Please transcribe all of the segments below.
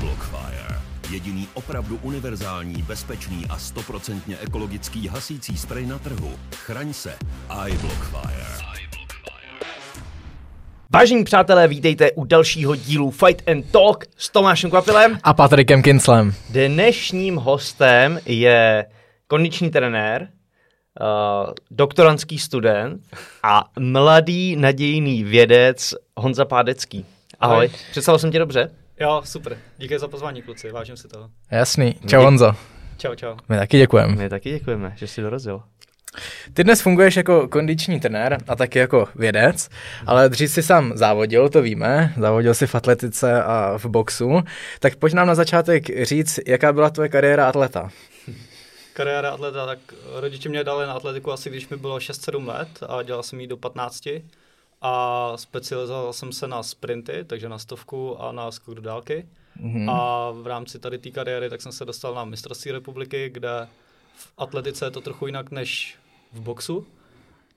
iBlockfire. Jediný opravdu univerzální, bezpečný a stoprocentně ekologický hasící sprej na trhu. Chraň se. iBlockfire. Vážení přátelé, vítejte u dalšího dílu Fight and Talk s Tomášem Kvapilem. A Patrikem Kinslem. Dnešním hostem je kondiční trenér, uh, doktorantský student a mladý nadějný vědec Honza Pádecký. Ahoj, Ahoj. představil jsem tě dobře? Jo, super. Díky za pozvání, kluci, vážím si toho. Jasný. Čau Honzo. Čau, čau. My taky děkujeme. My taky děkujeme, že jsi dorazil. Ty dnes funguješ jako kondiční trenér a taky jako vědec, ale dřív si sám závodil, to víme, závodil si v atletice a v boxu, tak pojď nám na začátek říct, jaká byla tvoje kariéra atleta. Kariéra atleta, tak rodiče mě dali na atletiku asi když mi bylo 6-7 let a dělal jsem ji do 15 a specializoval jsem se na sprinty, takže na stovku a na skok do dálky. Mhm. A v rámci tady té kariéry tak jsem se dostal na mistrovství republiky, kde v atletice je to trochu jinak než v boxu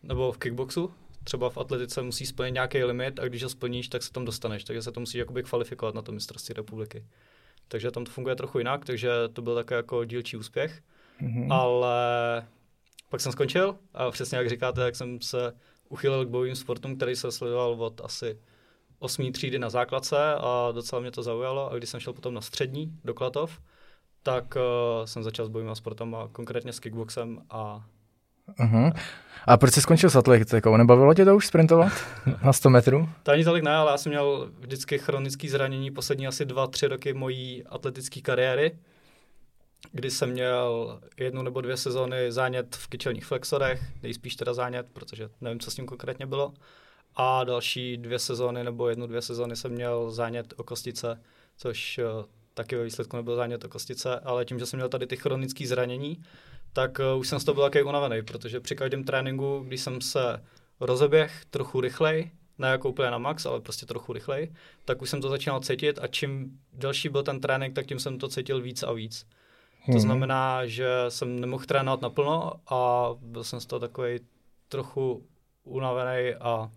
nebo v kickboxu. Třeba v atletice musí splnit nějaký limit a když ho splníš, tak se tam dostaneš, takže se to musíš jakoby kvalifikovat na to mistrovství republiky. Takže tam to funguje trochu jinak, takže to byl takový jako dílčí úspěch. Mhm. Ale pak jsem skončil a přesně jak říkáte, jak jsem se uchylil k bojovým sportům, který se sledoval od asi osmý třídy na základce a docela mě to zaujalo. A když jsem šel potom na střední do Klatov, tak uh, jsem začal s bojovými sportem a konkrétně s kickboxem a Mhm. A proč jsi skončil s atletikou? Nebavilo tě to už sprintovat na 100 metrů? to ani tolik ne, ale já jsem měl vždycky chronické zranění poslední asi dva, tři roky mojí atletické kariéry, kdy jsem měl jednu nebo dvě sezóny zánět v kyčelních flexorech, nejspíš teda zánět, protože nevím, co s ním konkrétně bylo. A další dvě sezóny nebo jednu, dvě sezóny jsem měl zánět o kostice, což uh, taky ve výsledku nebyl zánět o kostice, ale tím, že jsem měl tady ty chronické zranění, tak uh, už jsem z toho byl takový unavený, protože při každém tréninku, když jsem se rozeběh trochu rychlej, ne jako úplně na max, ale prostě trochu rychlej, tak už jsem to začínal cítit a čím delší byl ten trénink, tak tím jsem to cítil víc a víc. To Mhm. znamená, že jsem nemohl trénovat naplno a byl jsem z toho takový trochu unavený a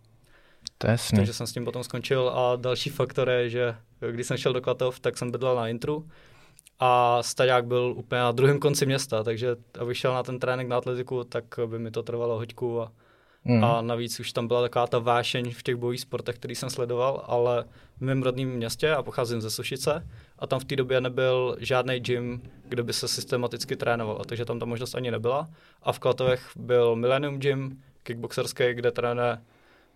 To je takže jsem s tím potom skončil a další faktor je, že když jsem šel do Klatov, tak jsem bydlel na Intru a staďák byl úplně na druhém konci města, takže abych šel na ten trénink na atletiku, tak by mi to trvalo hoďku a, Mhm. a navíc už tam byla taková ta vášeň v těch bojových sportech, který jsem sledoval, ale v mém rodném městě a pocházím ze Sušice a tam v té době nebyl žádný gym, kde by se systematicky trénoval, takže tam ta možnost ani nebyla. A v Klatovech byl Millennium Gym, kickboxerský, kde trénuje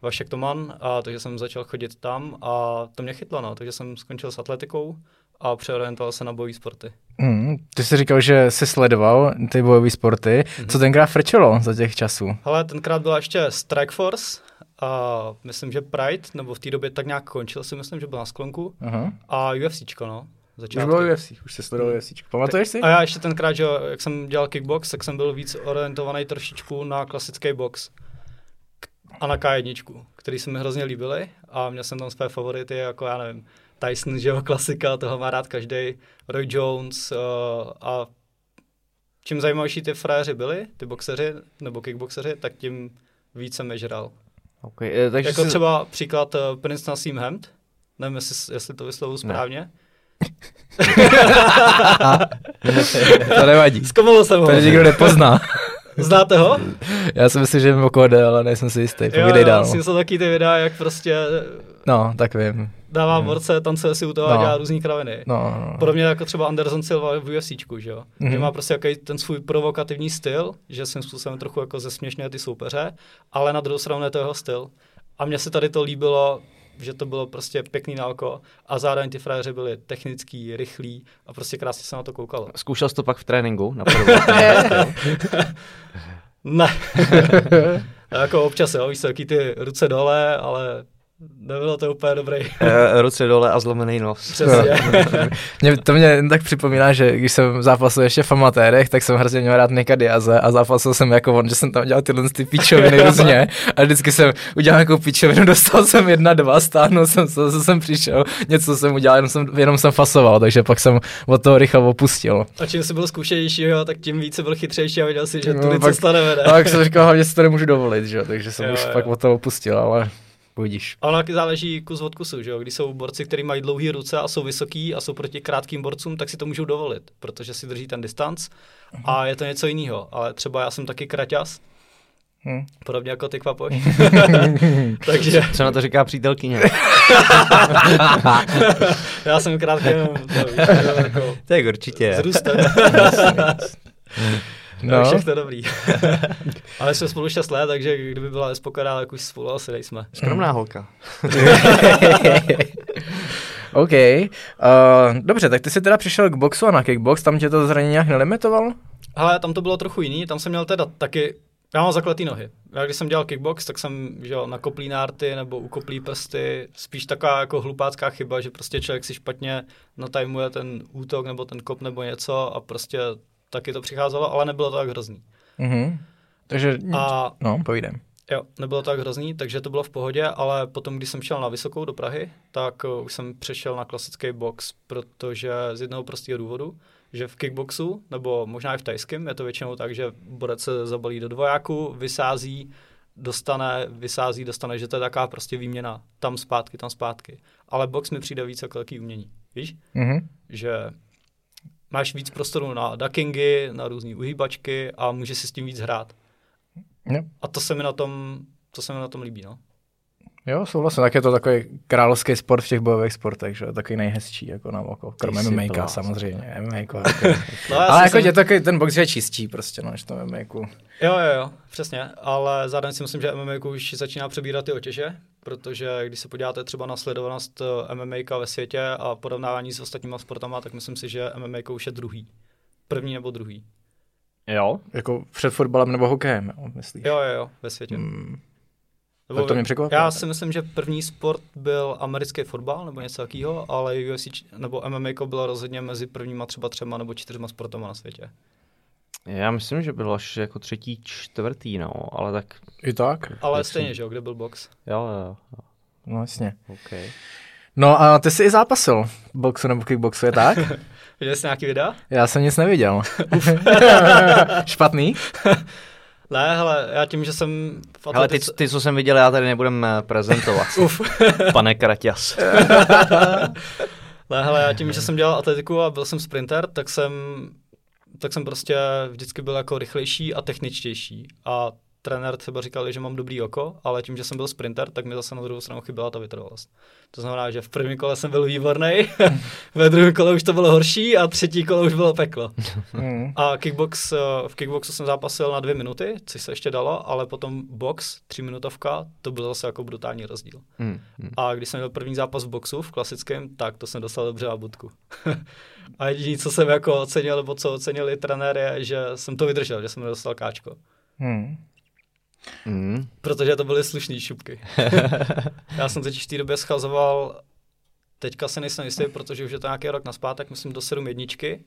Vašek Toman, a takže jsem začal chodit tam a to mě chytlo, no, takže jsem skončil s atletikou a přeorientoval se na bojové sporty. Mhm. Ty jsi říkal, že jsi sledoval ty bojové sporty. Co tenkrát frčelo za těch časů? Ale tenkrát byla ještě Strike Force a myslím, že Pride, nebo v té době tak nějak končil, si myslím, že byl na sklonku Aha. a UFCčko, no. Už Začátky. bylo UFC, už jsi sledoval UFC. Pamatuješ si? A já ještě tenkrát, že jak jsem dělal kickbox, tak jsem byl víc orientovaný trošičku na klasický box a na K1, který se mi hrozně líbily a měl jsem tam své favority, jako já nevím, Tyson, že jo, klasika, toho má rád každý, Roy Jones uh, a čím zajímavější ty frajeři byli, ty boxeři nebo kickboxeři, tak tím víc jsem je žral. Okay, eh, takže Jako jsi... třeba příklad uh, Prince Nassim Hemd, nevím, jestli, jestli to vyslovuju správně. to nevadí. Zkomolil jsem ho. To nikdo nepozná. Znáte ho? Já si myslím, že mimo koho jde, ale nejsem si jistý. Povídej dál. s tím jsou taky ty videa, jak prostě No, tak vím. dává borce, tancuje si u toho a No. dělá různý kraviny. No, no, no. Podobně jako třeba Anderson Silva v UFCčku, že jo? Mhm. Že má prostě jaký ten svůj provokativní styl, že svým způsobem trochu jako zesměšňuje ty soupeře, ale na druhou stranu je to jeho styl. A mně se tady to líbilo, že to bylo prostě pěkný nálko a zároveň ty frajeři byli technický, rychlí a prostě krásně se na to koukalo. Zkoušel jsi to pak v tréninku? styl? Ne. jako občas, jo, víš ty ruce dole, ale nebylo to úplně dobrý. Eh, Ruce dole a zlomený nos. Přesně. Mě, to mě jen tak připomíná, že když jsem zápasil ještě v amatérech, tak jsem hrozně měl rád Nika Diaze a zápasil jsem jako on, že jsem tam dělal tyhle ty pičoviny různě a vždycky jsem udělal nějakou pičovinu, dostal jsem jedna, dva, stáhnul jsem se, zase jsem přišel, něco jsem udělal, jenom jsem, jenom jsem fasoval, takže pak jsem od toho rychle opustil. A čím jsi byl zkušenější, jo, tak tím více byl chytřejší a viděl si, že No, tudy pak- cesta nevede. Tak jsem říkal, hlavně si to nemůžu dovolit, že? jo, takže jsem Jo, už jo. pak od toho opustil, ale Budíš. Ale taky záleží kus od kusu, že jo? Když jsou borci, kteří mají dlouhé ruce a jsou vysoký a jsou proti krátkým borcům, tak si to můžou dovolit, protože si drží ten distanc a je to něco jiného. Ale třeba já jsem taky kraťas, Hm. podobně jako ty kvapoš. Takže Co na to říká přítelkyně? já jsem krátký víš, to jako tak určitě. s růstem. no. No, Všechno dobrý. Ale jsme spolu 6 let, takže kdyby byla nespokojená, tak už spolu asi nejsme. Skromná holka. OK. Uh, dobře, tak ty jsi teda přišel k boxu a na kickbox, tam tě to zranění nějak nelimitoval? Ale tam to bylo trochu jiný, tam jsem měl teda taky, já mám zakletý nohy. Já když jsem dělal kickbox, tak jsem že jo, nakoplý nárty nebo ukoplý prsty, spíš taková jako hlupácká chyba, že prostě člověk si špatně natajmuje ten útok nebo ten kop nebo něco a prostě taky to přicházelo, ale nebylo to tak hrozný. Mhm. Takže, A no, povídem. Jo, nebylo to tak hrozný, takže to bylo v pohodě, ale potom, když jsem šel na vysokou do Prahy, tak uh, už jsem přešel na klasický box, protože z jednoho prostého důvodu, že v kickboxu, nebo možná i v tajském, je to většinou tak, že borec se zabalí do dvojáku, vysází, dostane, vysází, dostane, že to je taková prostě výměna tam zpátky, tam zpátky. Ale box mi přijde víc jako velký umění, víš? Mhm. Že máš víc prostoru na duckingy, na různé uhýbačky a můžeš si s tím víc hrát. Jo. A to se mi na tom, to se mi na tom líbí, no. Jo, souhlasím, tak je to takový královský sport v těch bojových sportech, že takový nejhezčí jako na oko, kromě MMA samozřejmě, MMA. No, já Ale si jako myslím- je takový, ten box je čistší prostě, no, než to MMA. Jo, jo, jo, přesně, ale zároveň si myslím, že MMA už začíná přebírat ty otěže, protože když se podíváte třeba na sledovanost eh, MMA ve světě a porovnávání s ostatníma sportama, tak myslím si, že MMA už je druhý. První nebo druhý. Jo? Jako před fotbalem nebo hokejem, jo, myslíš? Jo, jo, jo, ve světě. Hmm. Nebo to mě překvapilo. Já si myslím, že první sport byl americký fotbal nebo něco takového, ale UFC nebo MMA bylo rozhodně mezi prvníma třeba třema nebo čtyřma sportama na světě. Já myslím, že bylo až jako třetí, čtvrtý, no, ale tak I tak? Ale Myslím. stejně, že jo, kde byl box. jo, jo, jo. No jasně. OK. No a ty jsi i zápasil v boxu nebo kickboxu, je tak? Viděli jste nějaký videa? Já jsem nic neviděl. Špatný? Ne, hele, já tím, že jsem v Ale ty, atletice- ty, co jsem viděl, já tady nebudem eh, prezentovat. Uf. Pane Kraťas. Ne, hele, já tím, že jsem dělal atletiku a byl jsem sprinter, tak jsem, tak jsem prostě vždycky byl jako rychlejší a techničtější. A trenér třeba říkal, že mám dobrý oko, ale tím, že jsem byl sprinter, tak mi zase na druhou stranu chyběla ta vytrvalost. To znamená, že v prvním kole jsem byl výborný, ve druhém kole už to bylo horší a třetí kole už bylo peklo. Hmm. A kickbox, eh, v kickboxu jsem zápasil na dvě minuty, což se ještě dalo, ale potom box, tříminutovka, to byl zase jako brutální rozdíl. Hmm, hmm. A když jsem měl první zápas v boxu, v klasickém, tak to jsem dostal dobře na budku. a jediné, co jsem jako ocenil, nebo co ocenili trenér, je, že jsem to vydržel, že jsem nedostal káčko. Hmm. Hmm. Protože to byly slušné šupky. Já jsem teď v té době schazoval, teďka se nejsem jistý, protože už je to nějaký rok naspátek, myslím do 7 jedničky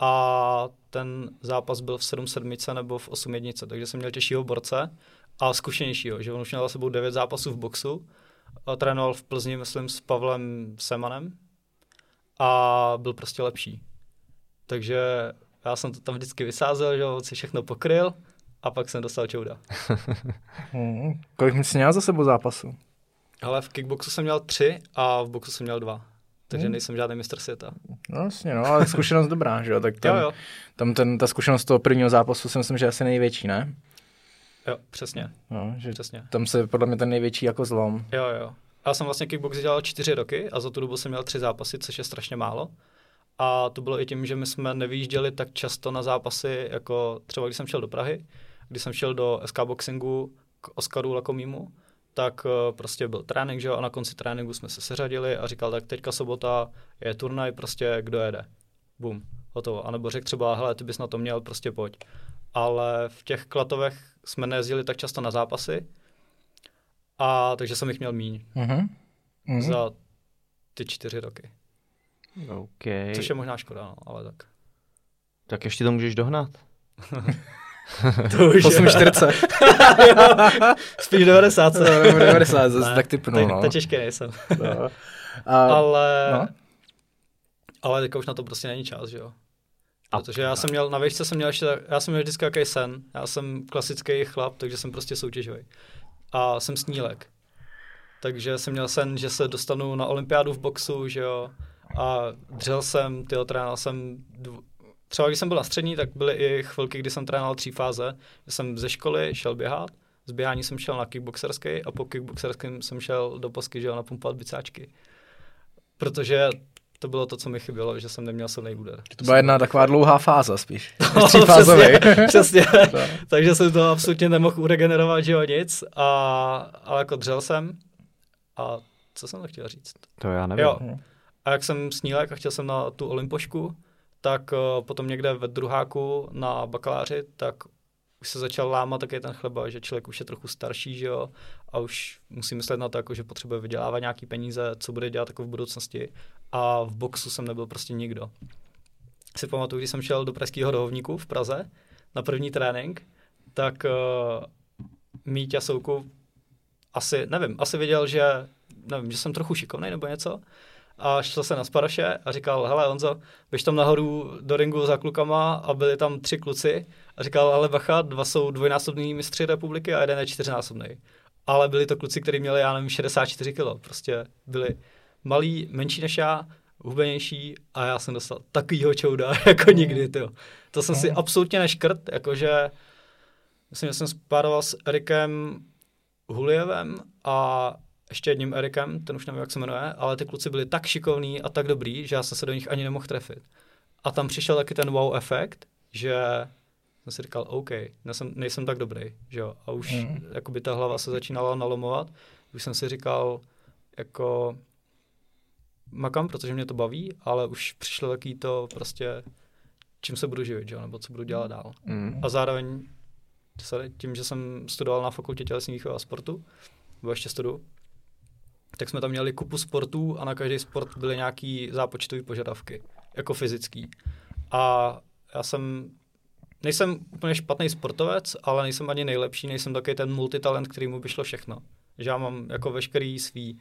a ten zápas byl v 7 sedmice nebo v 8 jednice, takže jsem měl těžšího borce a zkušenějšího, že on už měl za sebou 9 zápasů v boxu, a trénoval v Plzni, myslím, s Pavlem Semanem a byl prostě lepší. Takže já jsem to tam vždycky vysázel, že on si všechno pokryl a pak jsem dostal čouda. Hmm. Kolik jsi měl za sebou zápasu? Ale v kickboxu jsem měl tři a v boxu jsem měl dva. Takže Hmm. nejsem žádný mistr světa. No jasně, no, ale zkušenost dobrá, že jo, tak tam, Jo, jo, tam ten, ta zkušenost toho prvního zápasu si myslím, že je asi největší, ne? jo, přesně, No, že přesně. tam se podle mě ten největší jako zlom. Jo, jo. Já jsem vlastně kickbox dělal čtyři roky a za tu dobu jsem měl tři zápasy, což je strašně málo. A to bylo i tím, že my jsme nevyjížděli tak často na zápasy, jako třeba když jsem šel do Prahy, když jsem šel do SK Boxingu k Oskaru Lakomímu, tak eh, prostě byl trénink, že jo, a na konci tréninku jsme se seřadili a říkal, tak teďka sobota je turnaj, prostě kdo jede. Bum, hotovo. A nebo řekl třeba, hele, ty bys na to měl, prostě pojď. Ale v těch klatovech jsme nejezdili tak často na zápasy, a takže jsem jich měl míň Mhm. Mhm. za ty čtyři roky. OK. Což je možná škoda, no, ale tak. Tak ještě to můžeš dohnat. To už 840. Spíš 90. co? 90, zase Ne, tak typnu, tak, no. tak těžký nejsem. no. A, ale, no. ale teďka už na to prostě není čas, že jo. Protože já jsem měl, na výšce jsem měl ještě, já jsem měl vždycky jaký sen. Já jsem klasický chlap, takže jsem prostě soutěžový. A jsem snílek. takže jsem měl sen, že se dostanu na olympiádu v boxu, že jo, a dřel jsem, tyjo, trénoval jsem, dv... třeba když jsem byl na střední, tak byly i chvilky, kdy jsem trénoval tří fáze, že jsem ze školy šel běhat, z běhání jsem šel na kickboxerský a po kickboxerském jsem šel do posky, že jo, napumpovat bicáčky. Protože to bylo to, co mi chybělo, že jsem neměl silný úder. To byla jedna taková dlouhá fáze spíš. No, přesně, přesně. Takže jsem to absolutně nemohl uregenerovat, že jo, nic. A, ale jako dřel jsem. A co jsem to chtěl říct? To já nevím. Jo. A jak jsem snílek a chtěl jsem na tu olympošku, tak uh, potom někde ve druháku na bakaláři, tak už se začal lámat taky ten chleba, že člověk už je trochu starší, že jo, a už musí myslet na to, jako, že potřebuje vydělávat nějaký peníze, co bude dělat jako v budoucnosti. A v boxu jsem nebyl prostě nikdo. Si pamatuju, když jsem šel do Pražského rohovníku v Praze na první trénink, tak uh, Míťa Souku asi, nevím, asi věděl, že, nevím, že jsem trochu šikovný nebo něco, a šel se na Sparaše a říkal, hele Honzo, běž tam nahoru do ringu za klukama a byli tam tři kluci a říkal, ale bacha, dva jsou dvojnásobní mistři republiky a jeden je čtyřnásobný. Ale byli to kluci, kteří měli, já nevím, 64 kg. Prostě byli malí, menší než já, hubenější a já jsem dostal takovýho čouda jako nikdy, tyjo. To jsem si absolutně neškrt, jakože myslím, že jsem spároval s Erikem Hulievem a ještě jedním Erikem, ten už nevím, jak se jmenuje, ale ty kluci byli tak šikovní a tak dobrý, že já jsem se do nich ani nemohl trefit. A tam přišel taky ten wow efekt, že jsem si říkal, OK, nejsem, nejsem tak dobrý, že jo. A už mm. jakoby ta hlava se začínala nalomovat. Už jsem si říkal, jako makám, protože mě to baví, ale už přišlo taky to prostě, čím se budu živit, že nebo co budu dělat dál. Mm. A zároveň tím, že jsem studoval na fakultě tělesní výchovy a sportu, nebo ještě studu, tak jsme tam měli kupu sportů a na každý sport byly nějaký zápočtové požadavky, jako fyzický. A já jsem, nejsem úplně špatný sportovec, ale nejsem ani nejlepší, nejsem taky ten multitalent, který mu by šlo všechno. Že já mám jako veškerý svý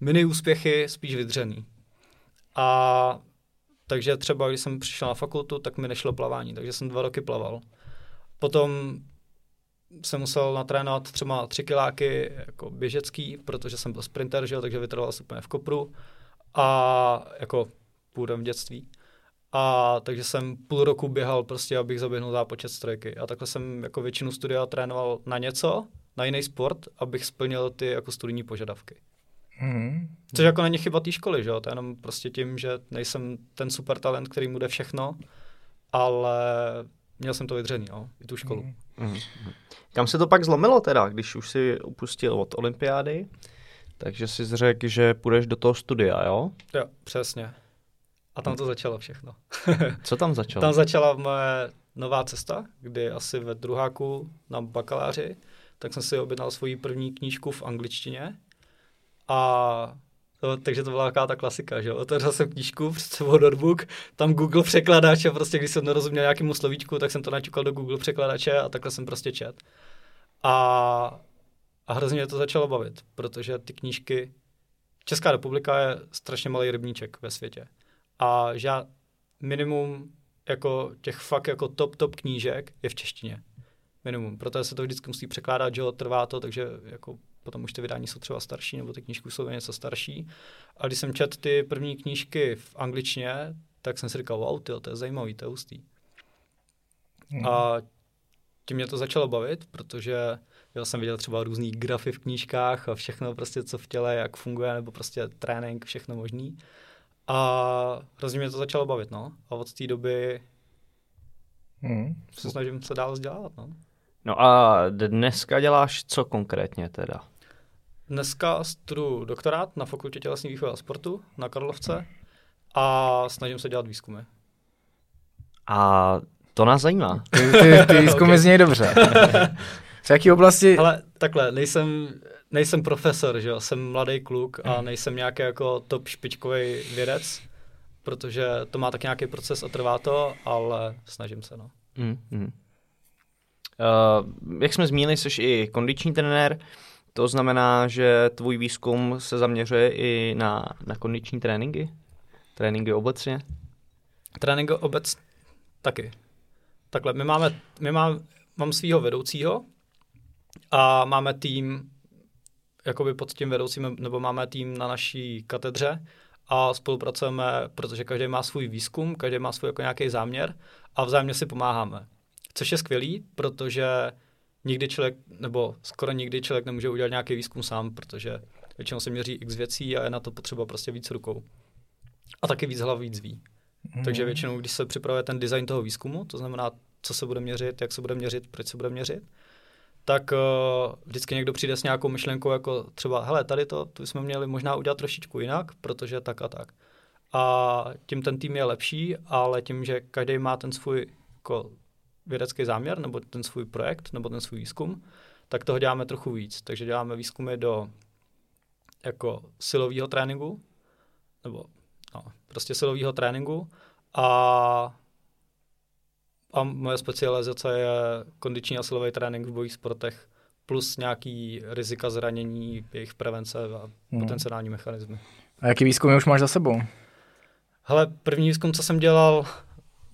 mini úspěchy spíš vydřený. A takže třeba, když jsem přišel na fakultu, tak mi nešlo plavání, takže jsem dva roky plaval. Potom jsem musel natrénovat třeba tři kiláky jako běžecký, protože jsem byl sprinter, že jo, takže vytrval jsem úplně v kopru a jako původem v dětství. A takže jsem půl roku běhal prostě, abych zaběhnul zápočet strojky. A takhle jsem jako většinu studia trénoval na něco, na jiný sport, abych splnil ty jako studijní požadavky. Mm. Což jako není chyba té školy, že jo? To je jenom prostě tím, že nejsem ten super talent, který mu jde všechno, ale měl jsem to vydřený, jo, i tu školu. Mm. Mm. Kam se to pak zlomilo teda, když už si upustil od olympiády? Takže si řekl, že půjdeš do toho studia, jo? Jo, přesně. A tam to začalo všechno. Co tam začalo? tam začala moje nová cesta, kdy asi ve druháku na bakaláři, tak jsem si objednal svoji první knížku v angličtině a to, takže to byla taková ta klasika, že jo. Otevřel jsem knížku, před sebou notebook, tam Google překladač a prostě když jsem nerozuměl nějakému slovíčku, tak jsem to naťukal do Google překladače a takhle jsem prostě čet. A, a hrozně mě to začalo bavit, protože ty knížky, Česká republika je strašně malý rybníček ve světě. A žád, minimum jako těch fakt jako top, top knížek je v češtině. Minimum. Proto se to vždycky musí překládat, že jo, trvá to, takže jako potom už ty vydání jsou třeba starší, nebo ty knížky jsou něco starší. A když jsem četl ty první knížky v angličtině, tak jsem si říkal, wow, tyjo, to je zajímavý, to je hustý. Mm. A tím mě to začalo bavit, protože já jsem viděl třeba různý grafy v knížkách a všechno prostě, co v těle, jak funguje, nebo prostě trénink, všechno možný. A hrozně mě to začalo bavit, no. A od té doby Mm. se snažím se dál vzdělávat, no. No a dneska děláš co konkrétně teda? Dneska studuju doktorát na Fakultě tělesní výchovy a sportu na Karlovce a snažím se dělat výzkumy. A to nás zajímá. Ty, ty, ty výzkumy Ok. znějí dobře. V jaký oblasti? Ale takhle, nejsem, nejsem profesor, že jo, jsem mladý kluk a nejsem nějaký jako top špičkový vědec, protože to má tak nějaký proces a trvá to, ale snažím se, no. Mm, mm. Uh, jak jsme zmínili, jsi i kondiční trenér, to znamená, že tvůj výzkum se zaměřuje i na, na kondiční tréninky? Tréninky obecně? Trénink obec taky. Takhle, my máme, my máme, mám svého vedoucího a máme tým jakoby pod tím vedoucím, nebo máme tým na naší katedře a spolupracujeme, protože každý má svůj výzkum, každý má svůj jako nějaký záměr a vzájemně si pomáháme. Což je skvělý, protože nikdy člověk, nebo skoro nikdy člověk nemůže udělat nějaký výzkum sám, protože většinou se měří x věcí a je na to potřeba prostě víc rukou. A taky víc hlav víc ví. Hmm. Takže většinou, když se připravuje ten design toho výzkumu, to znamená, co se bude měřit, jak se bude měřit, proč se bude měřit, tak uh, vždycky někdo přijde s nějakou myšlenkou, jako třeba, hele, tady to, to jsme měli možná udělat trošičku jinak, protože tak a tak. A tím ten tým je lepší, ale tím, že každý má ten svůj jako vědecký záměr, nebo ten svůj projekt, nebo ten svůj výzkum, tak toho děláme trochu víc. Takže děláme výzkumy do jako silového tréninku, nebo no, prostě silového tréninku a a moje specializace je kondiční a silový trénink v bojích sportech plus nějaký rizika zranění, jejich prevence a hmm. potenciální mechanismy. A jaký výzkum už máš za sebou? Hele, první výzkum, co jsem dělal,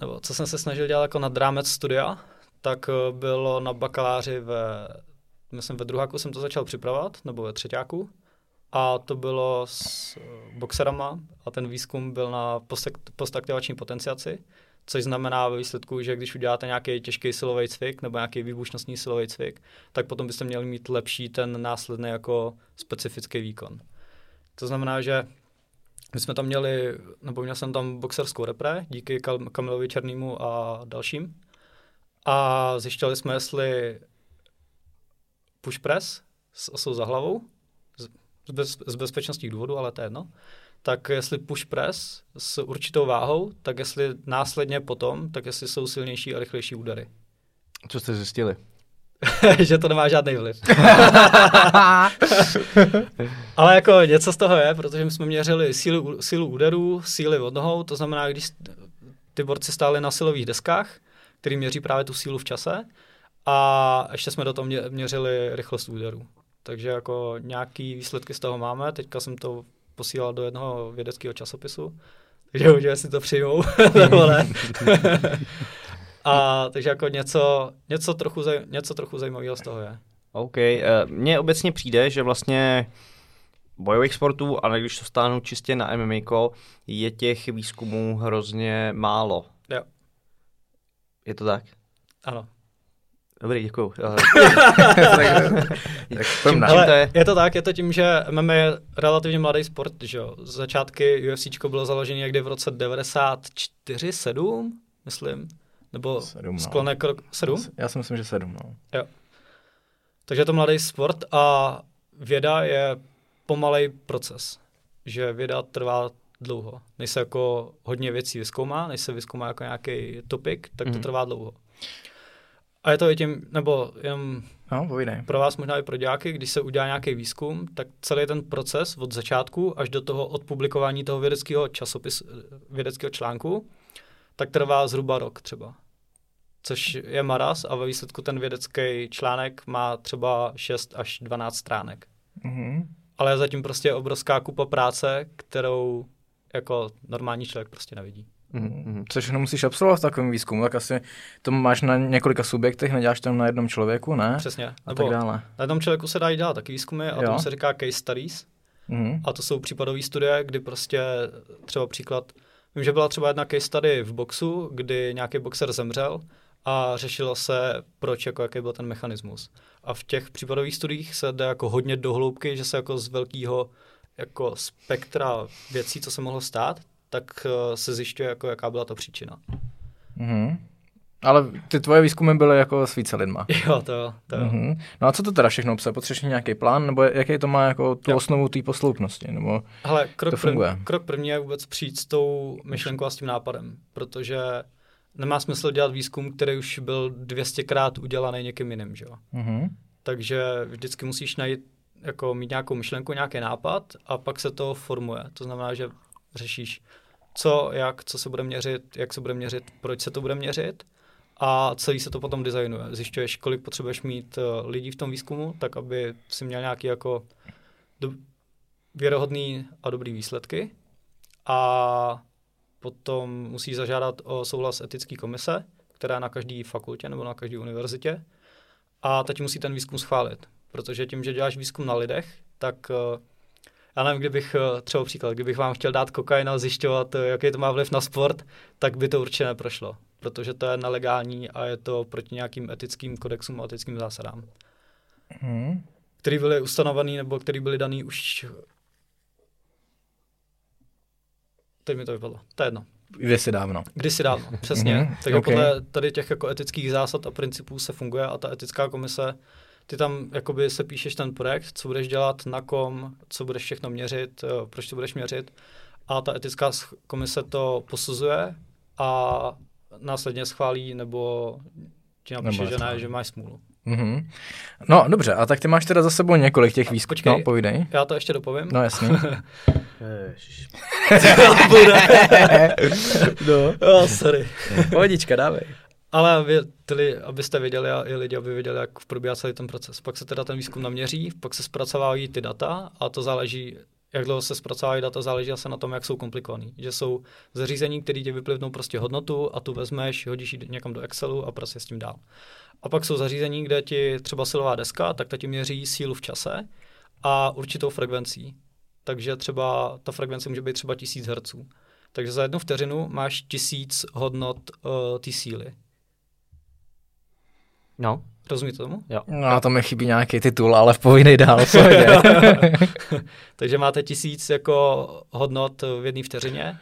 nebo co jsem se snažil dělat jako nad rámec studia, tak eh, bylo na bakaláři ve, myslím ve druháku jsem to začal připravovat, nebo ve třetíku. A to bylo s eh, boxerama a ten výzkum byl na postaktivační potenciaci, což znamená ve výsledku, že když uděláte nějaký těžký silový cvik nebo nějaký výbušnostní silový cvik, tak potom byste měli mít lepší ten následný jako specifický výkon. To znamená, že my jsme tam měli, nebo měl jsem tam boxerskou repre, díky Kamilovi Černýmu a dalším. A zjišťovali jsme, jestli push press s osou za hlavou, z, bez, z bezpečnostních důvodů, ale to je jedno, tak jestli push press s určitou váhou, tak jestli následně potom, tak jestli jsou silnější a rychlejší údery. Co jste zjistili? že to nemá žádný vliv. Ale jako něco z toho je, protože my jsme měřili sílu, sílu úderů, síly od nohou, to znamená, když ty borci stáli na silových deskách, který měří právě tu sílu v čase, a ještě jsme do toho měřili rychlost úderů. Takže jako nějaký výsledky z toho máme, teďka jsem to posílal do jednoho vědeckého časopisu, takže uvidíme, jestli to přijmou, nebo ne. A takže jako něco, něco, trochu, zaj, něco trochu zajímavého z toho je. OK. Uh, mně obecně přijde, že vlastně bojových sportů, ale když to stáhnu čistě na MMA, je těch výzkumů hrozně málo. Jo. Je to tak? Ano. Dobrý, děkuju. tak, čím, to je? je to tak, je to tím, že MMA je relativně mladý sport, že jo. Začátky UFC bylo založené někdy v roce 94, 7, myslím. Nebo sedm, no. sklonek rok... Sedm? Já si myslím, že sedm, no. Jo. Takže je to mladý sport a věda je pomalej proces. Že věda trvá dlouho. Než se jako hodně věcí vyskoumá, než se vyskoumá jako nějaký topik, tak to mm. trvá dlouho. A je to i tím, nebo jen no, pro vás možná i pro diáky, když se udělá nějaký výzkum, tak celý ten proces od začátku až do toho odpublikování toho vědeckého časopisu, vědeckého článku, tak trvá zhruba rok třeba což je maraz a ve výsledku ten vědecký článek má třeba 6 až 12 stránek. Mm-hmm. Ale zatím prostě je obrovská kupa práce, kterou jako normální člověk prostě nevidí. Mm-hmm. Což musíš absolvovat v takovém výzkumu, tak asi to máš na několika subjektech, neděláš to na jednom člověku, ne? Přesně. A Nebo tak dále. Na jednom člověku se dají dělat taky výzkumy a jo. tomu se říká case studies. Mm-hmm. A to jsou případové studie, kdy prostě třeba příklad, vím, že byla třeba jedna case study v boxu, kdy nějaký boxer zemřel a řešilo se, proč, jako jaký byl ten mechanismus. A v těch případových studiích se jde jako hodně do hloubky, že se jako z velkého jako spektra věcí, co se mohlo stát, tak uh, se zjišťuje, jako jaká byla ta příčina. Mm-hmm. Ale ty tvoje výzkumy byly jako s více lidma. Jo, to jo. To jo. Mm-hmm. No a co to teda všechno obsahuje? Potřebuješ nějaký plán, nebo jaký to má jako tu jo. osnovu té posloupnosti? Nebo Hele, krok, to funguje? Prv, krok první je vůbec přijít s tou myšlenkou a s tím nápadem, protože nemá smysl dělat výzkum, který už byl 200krát udělaný někým jiným, že jo. Mm-hmm. Takže vždycky musíš najít, jako mít nějakou myšlenku, nějaký nápad a pak se to formuje. To znamená, že řešíš, co, jak, co se bude měřit, jak se bude měřit, proč se to bude měřit a celý se to potom designuje. Zjišťuješ, kolik potřebuješ mít uh, lidí v tom výzkumu, tak aby si měl nějaký jako do, věrohodný a dobrý výsledky. A potom musí zažádat o souhlas etické komise, která je na každé fakultě nebo na každé univerzitě. A teď musí ten výzkum schválit, protože tím, že děláš výzkum na lidech, tak eh, já nevím, kdybych, eh, třeba příklad, kdybych vám chtěl dát kokain a zjišťovat, eh, jaký to má vliv na sport, tak by to určitě neprošlo, protože to je nelegální a je to proti nějakým etickým kodexům a etickým zásadám, Hmm. který byly ustanovený nebo který byly daný už... Teď mi to vypadlo, to je jedno. Kdysi dávno. Kdysi dávno, přesně. Mhm, Takže ok. podle tady těch jako etických zásad a principů se funguje a ta etická komise, ty tam jakoby se píšeš ten projekt, co budeš dělat, na kom, co budeš všechno měřit, eh, proč to budeš měřit a ta etická komise to posuzuje a následně schválí nebo ti napíše, Nebo že ne, že máš smůlu. Mhm. No dobře, a tak ty máš teda za sebou několik těch výzkumů. počkej. No, povídej. Já to ještě dopovím. No jasný. no. oh, sorry. Pohodička, dávej. Ale vy, tyli, abyste věděli a i lidi, aby věděli, jak probíhá celý ten proces. Pak se teda ten výzkum naměří, pak se zpracovávají ty data a to záleží, jak dlouho se zpracovávají data, záleží asi na tom, jak jsou komplikovaný. Že jsou zařízení, které ti vyplivnou prostě hodnotu a tu vezmeš, hodíš ji někam do Excelu a prostě s tím dál. A pak jsou zařízení, kde ti třeba silová deska, tak ta ti měří sílu v čase a určitou frekvencí. Takže třeba ta frekvence může být třeba 1000 Hz. Takže za jednu vteřinu máš tisíc hodnot uh, té síly. No, Rozumíte tomu? jo. No a to mi chybí nějaký titul, ale v povídej dál. Takže máte tisíc jako hodnot v jedné vteřině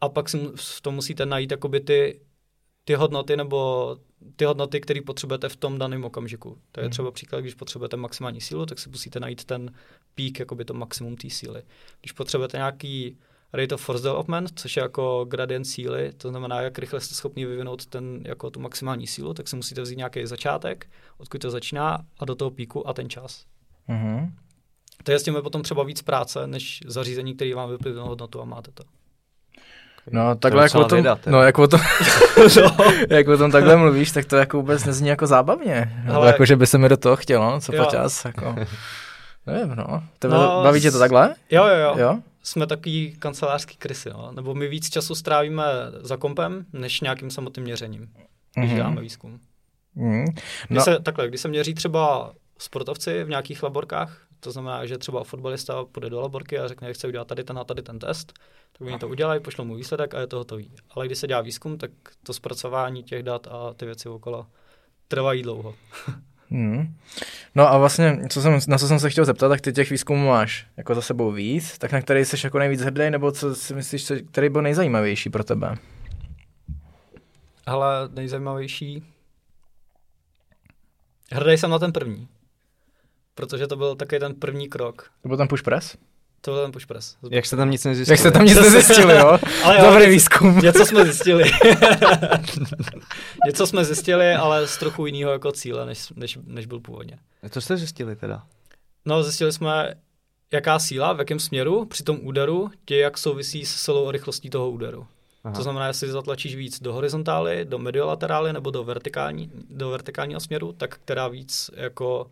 a pak si v tom musíte najít jakoby ty, ty hodnoty nebo ty hodnoty, které potřebujete v tom daném okamžiku. To je třeba příklad, když potřebujete maximální sílu, tak si musíte najít ten pík, jakoby to maximum té síly. Když potřebujete nějaký rate of force development, což je jako gradient síly, to znamená, jak rychle jste schopni vyvinout ten, jako tu maximální sílu, tak si musíte vzít nějaký začátek, odkud to začíná a do toho píku a ten čas. Mhm. To je s tím je potom třeba víc práce, než zařízení, který vám vyplivnou hodnotu a máte to. No To takhle jak o tom, věda, no, jak o tom, jak o tom takhle mluvíš, tak to jako vůbec nezní jako zábavně. Nebo Hele- jako, že by se mi do toho chtělo, no, co Jo. po čas, jako. Nevím, no. Tebe No, baví tě to takhle? Jo, jo, jo. Jo? Jsme takový kancelářský krysy, no. nebo my víc času strávíme za kompem, než nějakým samotným měřením, když Mhm. děláme výzkum. Když No, se, takhle, když se měří třeba sportovci v nějakých laborkách, to znamená, že třeba fotbalista půjde do laborky a řekne, že chce udělat tady ten a tady ten test, tak oni to udělají, pošlou mu výsledek a je to hotový. Ale když se dělá výzkum, tak to zpracování těch dat a ty věci okolo trvají dlouho. Mhm. No a vlastně, co jsem, na co jsem se chtěl zeptat, tak ty těch výzkumů máš jako za sebou víc, tak na který jsi jako nejvíc hrdý, nebo co si myslíš, co- který byl nejzajímavější pro tebe? Ale nejzajímavější. Hrdý jsem na ten první. Protože to byl taky ten první krok. To byl ten push press? To byl ten push press. Jak jste tam nic nezjistili? Jak jste tam nic nezjistili, jo? Ale jo, Dobrý výzkum. Něco jsme zjistili. něco jsme zjistili, ale z trochu jiného jako cíle, než, než, než byl původně. Co jste zjistili teda? No, zjistili jsme, jaká síla, v jakém směru při tom úderu tě jak souvisí s silou a rychlostí toho úderu. Aha. To znamená, jestli zatlačíš víc do horizontály, do mediolaterály nebo do, vertikální, do vertikálního směru, tak která víc jako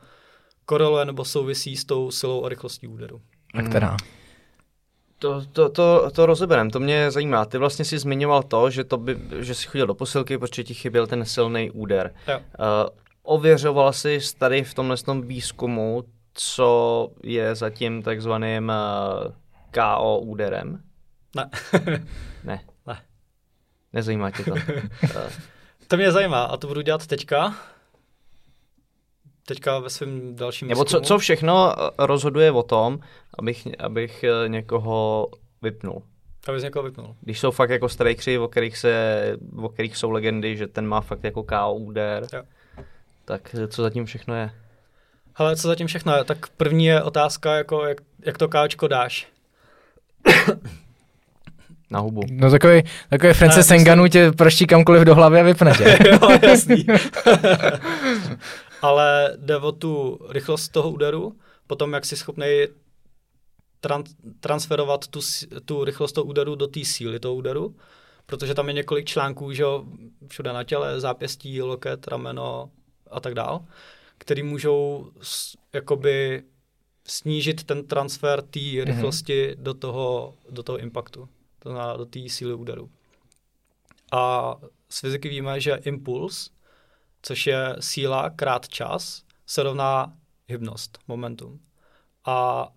koreluje nebo souvisí s tou silou a rychlostí úderu. A která? To, to, to, to rozeberem, to mě zajímá. Ty vlastně si zmiňoval to, že, to by, že jsi chodil do posilky, protože ti chyběl ten silný úder. Jo. Uh, ověřoval jsi tady v tomhle tom výzkumu, co je zatím takzvaným uh, KO úderem? Ne. Ne. Ne. Nezajímá tě to. Uh, To mě zajímá a to budu dělat teďka. Teďka ve svém dalším nebo co, co všechno eh, rozhoduje o tom, abych, abych eh, někoho vypnul? Abys někoho vypnul. Když jsou fakt jako strikři, o kterých, se, o kterých jsou legendy, že ten má fakt jako KO úder, Jo. tak eh, co zatím všechno je? Ale co zatím všechno je? Tak první je otázka, jako jak, jak to káčko dáš. Na hubu. No takový, takový Francis Ne, myslím- Enganu tě praští kamkoliv do hlavy a vypne tě. jo, jasný. Ale jde o tu rychlost toho úderu, potom jak jsi schopný tran- transferovat tu, tu rychlost toho úderu do té síly toho úderu, protože tam je několik článků, že jo, všude na těle, zápěstí, loket, rameno a tak dál, který můžou jakoby snížit ten transfer té rychlosti do, toho, do toho impaktu, to znamená do té síly úderu. A z fyziky víme, že impuls, což je síla krát čas, se rovná hybnost, momentum. A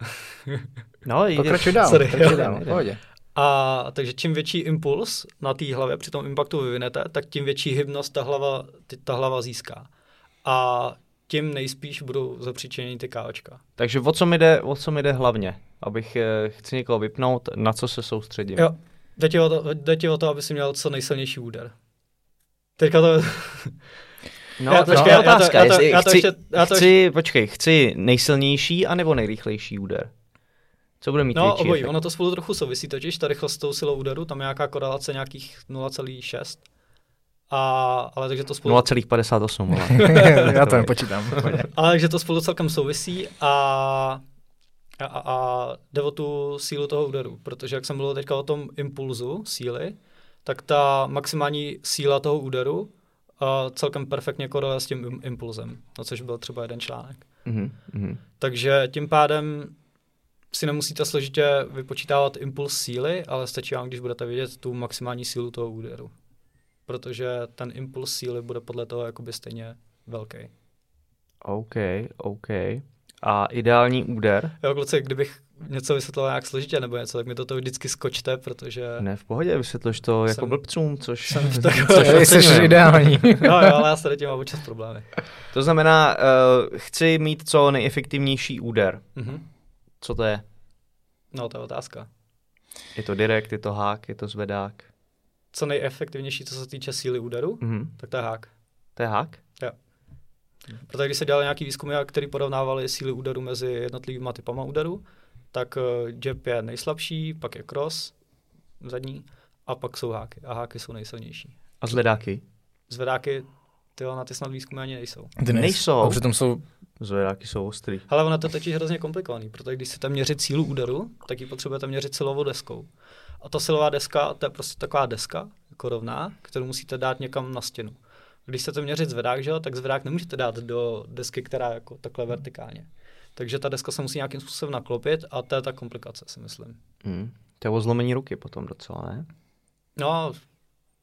No, jde. Pokračuj dál, Sorry, pokračuj jo. dál, pohodě. A takže čím větší impuls na té hlavě při tom impaktu vyvinete, tak tím větší hybnost ta hlava, ty, ta hlava získá. A tím nejspíš budou zapříčeněny ty káočka. Takže o co mi jde, o co mi jde hlavně? Abych eh, chci někoho vypnout, na co se soustředím. Jo, jde ti o to, jde ti o to aby si měl co nejsilnější úder. Teďka to... No, Já- počkej, počkej, já to- otázka, já to- jestli já to chci, ještě- já to chci, počkej, chci nejsilnější anebo nejrychlejší úder? Co bude mít No, větší obojí, efekt? ono to spolu trochu souvisí, totiž ta rychlost s tou silou úderu, tam je nějaká korelace nějakých 0,6. A, ale takže to spolu... 0,58, ale. Já to nepočítám. Ale takže to spolu celkem souvisí a, a, a, a jde o tu sílu toho úderu, protože jak jsem mluvil teďka o tom impulzu síly, tak ta maximální síla toho úderu uh, celkem perfektně koreluje s tím im- impulzem, no což byl třeba jeden článek. Mhm, mhm. Takže tím pádem si nemusíte složitě vypočítávat impuls síly, ale stačí vám, když budete vidět tu maximální sílu toho úderu. Protože ten impuls síly bude podle toho jakoby stejně velký. OK, OK. A ideální úder? Jo, kluci, kdybych něco vysvětloval nějak složitě nebo něco, tak mi toho vždycky skočte, protože... Ne, v pohodě, vysvětloš to jako blbcům, což, jsem v takové- což jsi ideální. Jo, jo, ale já se tím mám občas problémy. To znamená, uh, chci mít co nejefektivnější úder. Mhm. Co to je? No, to je otázka. Je to direkt, je to hák, je to zvedák? Co nejefektivnější, co se týče síly úderu, Mhm. tak to je hák. To je hák? Protože když se dělali nějaký výzkumy, který porovnávali síly úderu mezi jednotlivými typama úderu, tak uh, jab je nejslabší, pak je cross zadní a pak jsou háky. A háky jsou nejsilnější. A zvedáky? Zvedáky, ty na ty snad výzkumy ani nejsou. Ty Nejsou. A přitom jsou Zvedáky jsou ostrý. Ale ono to totiž hrozně komplikovaný, protože když chcete měřit sílu úderu, tak ji potřebujete měřit silovou deskou. A ta silová deska, to je prostě taková deska, jako rovná, kterou musíte dát někam na stěnu. Když chcete měřit zvedák, že tak zvedák nemůžete dát do desky, která je jako takhle vertikálně. Takže ta deska se musí nějakým způsobem naklopit a to je ta komplikace, si myslím. Hmm. To je o zlomení ruky potom docela, ne? No,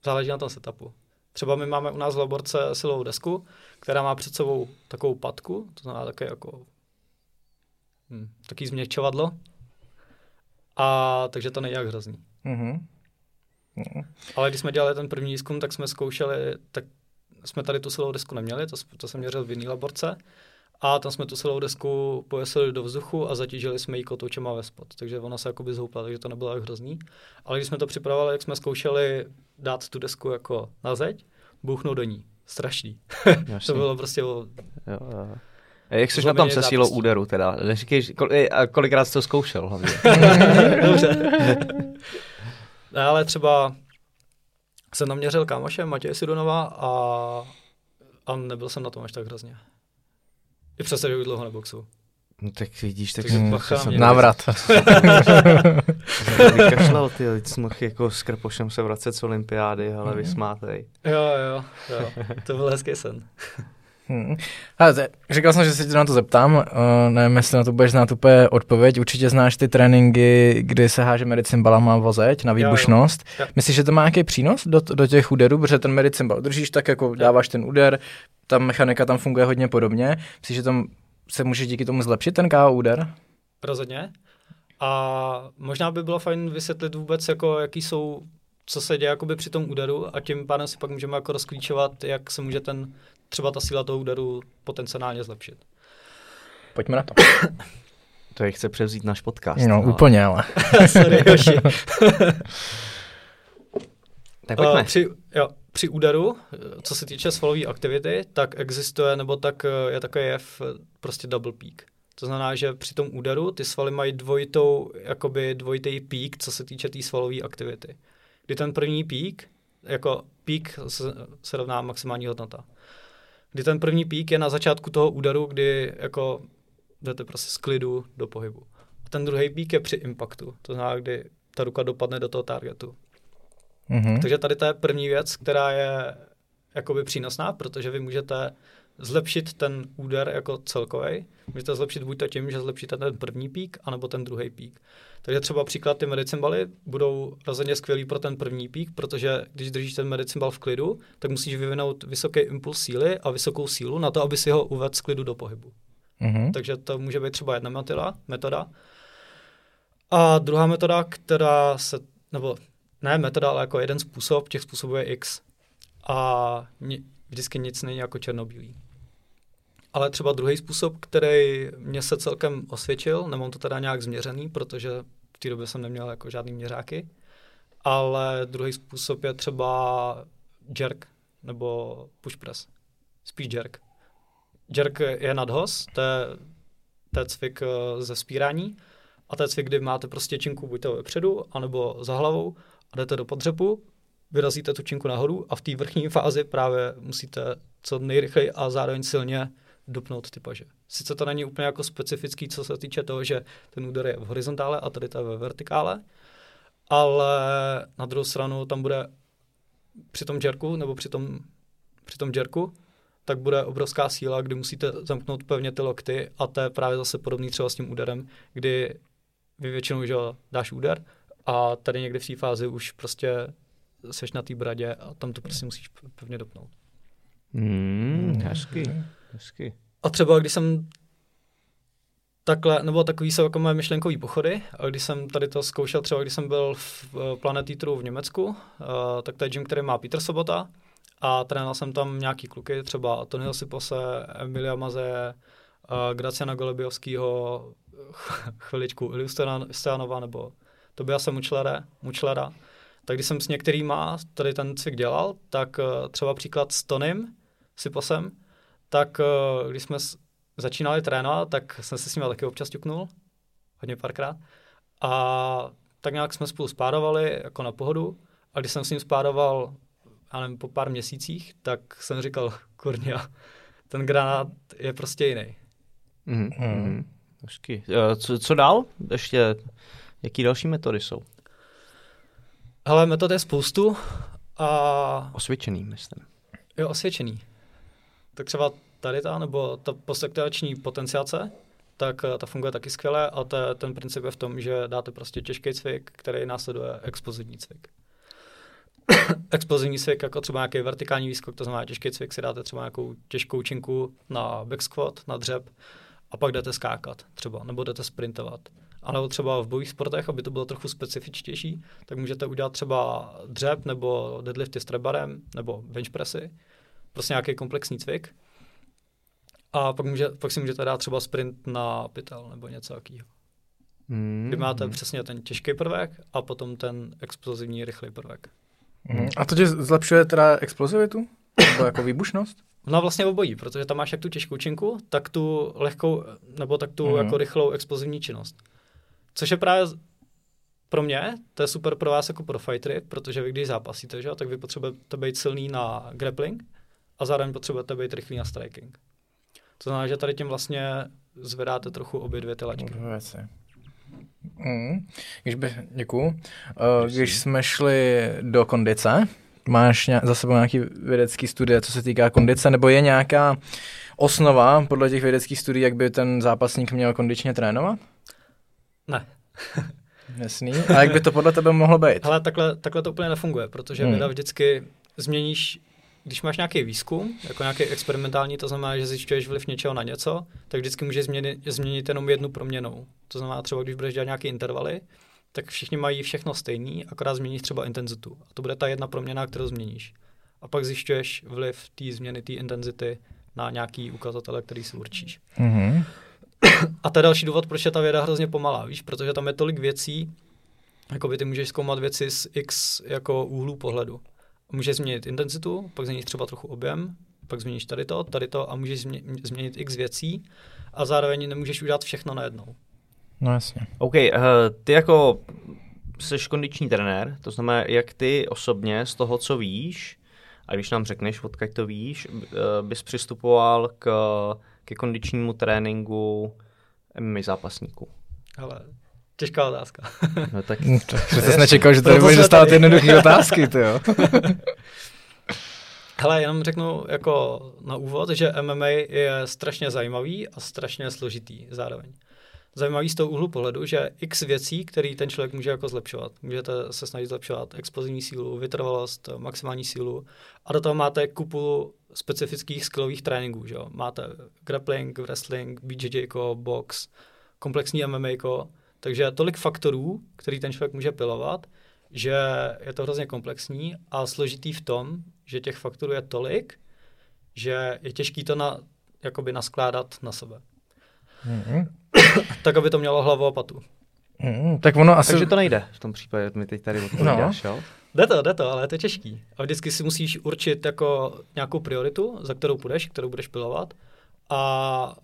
záleží na tom setupu. Třeba my máme u nás v laborce silovou desku, která má před sebou takovou patku, to znamená také jako hm, taký změkčovadlo. A takže to není jak hrozný. Mhm. Ale když jsme dělali ten první výzkum, tak jsme zkoušeli, tak jsme tady tu silovou desku neměli, to, to jsem měřil v jiný laborce. A tam jsme tu silovou desku pověsili do vzduchu a zatížili jsme ji kotoučema ve spod. Takže ona se jakoby zhoupla, takže to nebylo tak hrozný. Ale když jsme to připravovali, jak jsme zkoušeli dát tu desku jako na zeď, bouchnout do ní. Strašný. To bylo prostě o... Jo, jo. A jak jsi na tom se sílou úderu teda? Neříkej, kol, eh, a kolikrát jsi to zkoušel hlavně? Dobře. ne, ale třeba jsem naměřil kámoše Matěje Sidonova a, a nebyl jsem na tom až tak hrozně. I přesto, že už dlouho neboxu. No tak vidíš, tak Takže jsem bacha na jsem mě. Návrat. vykašlal, ty, teď jsme jako s Krpošem se vracet z olympiády, ale Mhm. vysmátej. Jo, jo, jo. To byl hezký sen. Hmm. Ale říkal jsem, že se tě na to zeptám, uh, nevím, jestli na to budeš znát úplně odpověď. Určitě znáš ty tréninky, kdy se háže medicimbalama vozeť na jo. výbušnost. Jo. Myslíš, že to má nějaký přínos do, do těch úderů, protože ten medicimbal držíš tak, jako dáváš ten úder, ta mechanika tam funguje hodně podobně. Myslíš, že tam se může díky tomu zlepšit ten KO úder? Rozhodně. A možná by bylo fajn vysvětlit vůbec, jako, jaký jsou, co se děje jakoby při tom úderu a tím pádem si pak můžeme jako rozklíčovat, jak se může ten, třeba ta síla toho úderu potenciálně zlepšit. Pojďme na to. To je chce převzít náš podcast. No, úplně, ale. Sorry, Joši. Tak pojďme. Uh, při, jo, při úderu, eh, co se týče svalové aktivity, tak existuje, nebo tak eh, je takový jev, prostě double peak. To znamená, že při tom úderu ty svaly mají dvojitou, jakoby dvojitý pík, co se týče té tý svalové aktivity. Kdy ten první pík, jako pík se, se rovná maximální hodnota. Kdy ten první pík je na začátku toho úderu, kdy jako jdete prostě z klidu do pohybu. A ten druhý pík je při impaktu. To znamená, kdy ta ruka dopadne do toho targetu. Mhm. Takže tady to je první věc, která je jakoby přínosná, protože vy můžete zlepšit ten úder jako celkový. Můžete zlepšit buď to tím, že zlepšíte ten první pík, anebo ten druhý pík. Takže třeba příklad ty medicimbaly budou rozhodně skvělý pro ten první pík, protože když držíš ten medicimbal v klidu, tak musíš vyvinout vysoký impuls síly a vysokou sílu na to, aby si ho uvedl z klidu do pohybu. Mhm. takže to může být třeba jedna metoda, metoda. A druhá metoda, která se, nebo ne metoda, ale jako jeden způsob, těch způsobů je X. A vždycky nic není jako černobílý. Ale třeba druhý způsob, který mě se celkem osvědčil, nemám to teda nějak změřený, protože v té době jsem neměl jako žádný měřáky, ale druhý způsob je třeba jerk nebo push press. Spíš jerk. Jerk je nadhoz, to je, to je cvik eh, ze spírání a to je cvik, kdy máte prostě činku buď to vepředu, anebo za hlavou a jdete do podřepu, vyrazíte tu činku nahoru a v té vrchní fázi právě musíte co nejrychleji a zároveň silně dupnout ty paže. Sice to není úplně jako specifický, co se týče toho, že ten úder je v horizontále a tady to je ve vertikále, ale na druhou stranu tam bude při tom jerku, nebo při tom, při tom jerku, tak bude obrovská síla, kdy musíte zamknout pevně ty lokty a to je právě zase podobný třeba s tím úderem, kdy vy většinou že jo, dáš úder a tady někdy v té fázi už prostě seš na té bradě a tam to prostě musíš pevně dopnout. Hmm, hezky, hezky. A třeba když jsem takhle, nebo takový jsou jako moje myšlenkové pochody, a když jsem tady to zkoušel, třeba když jsem byl v eh, Planet Eateru v Německu, uh, tak to je gym, který má Peter Sobota a trénoval jsem tam nějaký kluky, třeba Tonyho Sipose, Emilia Mazeje, uh, Graciana Golebiovského, chviličku Iliu Stojanova nebo Tobiase Mučlera, Mučlera. Tak když jsem s některýma tady ten cvik dělal, tak třeba příklad s Tonym Siposem, tak uh, když jsme začínali trénovat, tak jsem se s ním taky občas ťuknul, hodně párkrát. A tak nějak jsme spolu spárovali jako na pohodu. A když jsem s ním spároval, já nevím, po pár měsících, tak jsem říkal, kurňa, ten granát je prostě jiný. Mhm, Hmm. mhm. Hezky. Eh, Co, co dál? Ještě, jaký další metody jsou? Hele, metod je spoustu a Osvědčený, myslím. je osvědčený. Tak třeba tady ta, nebo ta postektační potenciace, tak eh, ta funguje taky skvěle a je- ten princip je v tom, že dáte prostě těžký cvik, který následuje explozivní cvik. explozivní cvik, jako třeba nějaký vertikální výskok, to znamená těžký cvik, si dáte třeba nějakou těžkou činku na back squat, na dřep a pak jdete skákat třeba, nebo jdete sprintovat. A nebo třeba v bojových sportech, aby to bylo trochu specifičtější, tak můžete udělat třeba dřep nebo deadlifty s trebarem nebo bench pressy, prostě nějaký komplexní cvik. A pak, může, pak si můžete dát třeba sprint na pytel nebo něco takového. Hmm. Kdy máte přesně ten těžký prvek a potom ten explozivní rychlý prvek. Mhm. A to tě zlepšuje teda explozivitu? Nebo jako výbušnost? No vlastně obojí, protože tam máš jak tu těžkou činku, tak tu lehkou, nebo tak tu Mhm. jako rychlou explozivní činnost. Což je právě pro mě, to je super pro vás jako pro fightery, protože vy když zápasíte, že, tak vy potřebujete být silný na grappling a zároveň potřebujete být rychlý na striking. To znamená, že tady tím vlastně zvedáte trochu obě dvě ty laťky. Mm. Když by, děkuju. Uh, když jsme šli do kondice, máš ně, za sebou nějaký vědecký studie, co se týká kondice, nebo je nějaká osnova podle těch vědeckých studií, jak by ten zápasník měl kondičně trénovat? Ne. Jasný. A jak by to podle tebe mohlo být? Hele, takhle, takhle to úplně nefunguje, protože hmm. věda vždycky změníš, když máš nějaký výzkum, jako nějaký experimentální, to znamená, že zjišťuješ vliv něčeho na něco, tak vždycky můžeš změnit, změnit jenom jednu proměnou. To znamená třeba, když budeš dělat nějaké intervaly, tak všichni mají všechno stejný, akorát změníš třeba intenzitu. A to bude ta jedna proměna, kterou změníš. A pak zjišťuješ vliv té změny, té intenzity na nějaký ukazatele, který si určíš. Mhm. A to je další důvod, proč je ta věda hrozně pomalá, víš, protože tam je tolik věcí, jako by ty můžeš zkoumat věci z x jako úhlu pohledu. Můžeš změnit intenzitu, pak změníš třeba trochu objem, pak změníš tady to, tady to a můžeš změ- změnit x věcí a zároveň nemůžeš udělat všechno najednou. No jasně. OK, uh, ty jako jsi kondiční trenér, to znamená, jak ty osobně z toho, co víš, a když nám řekneš, odkud to víš, uh, bys přistupoval k, ke kondičnímu tréninku MMA zápasníků. Ale těžká otázka. No tak Hm, tak Přece jsi nečekal, že tady budeš dostávat jednoduché otázky, ty jo. Hele, jenom řeknu jako na úvod, že MMA je strašně zajímavý a strašně složitý zároveň. zajímavý z toho úhlu pohledu, že x věcí, které ten člověk může jako zlepšovat. Můžete se snažit zlepšovat explozivní sílu, vytrvalost, maximální sílu a do toho máte kupu specifických skillových tréninků. Že jo? Máte grappling, wrestling, BJJ, box, komplexní MMA, takže tolik faktorů, který ten člověk může pilovat, že je to hrozně komplexní a složitý v tom, že těch faktorů je tolik, že je těžký to na, jakoby naskládat na sebe. Mm-hmm. tak, aby to mělo hlavu a patu. Mm, tak ono asi... Takže to nejde v tom případě, mi teď tady odpovídáš, no. jo? Jde to, jde to, ale je to těžký. A vždycky si musíš určit jako nějakou prioritu, za kterou půjdeš, kterou budeš pilovat a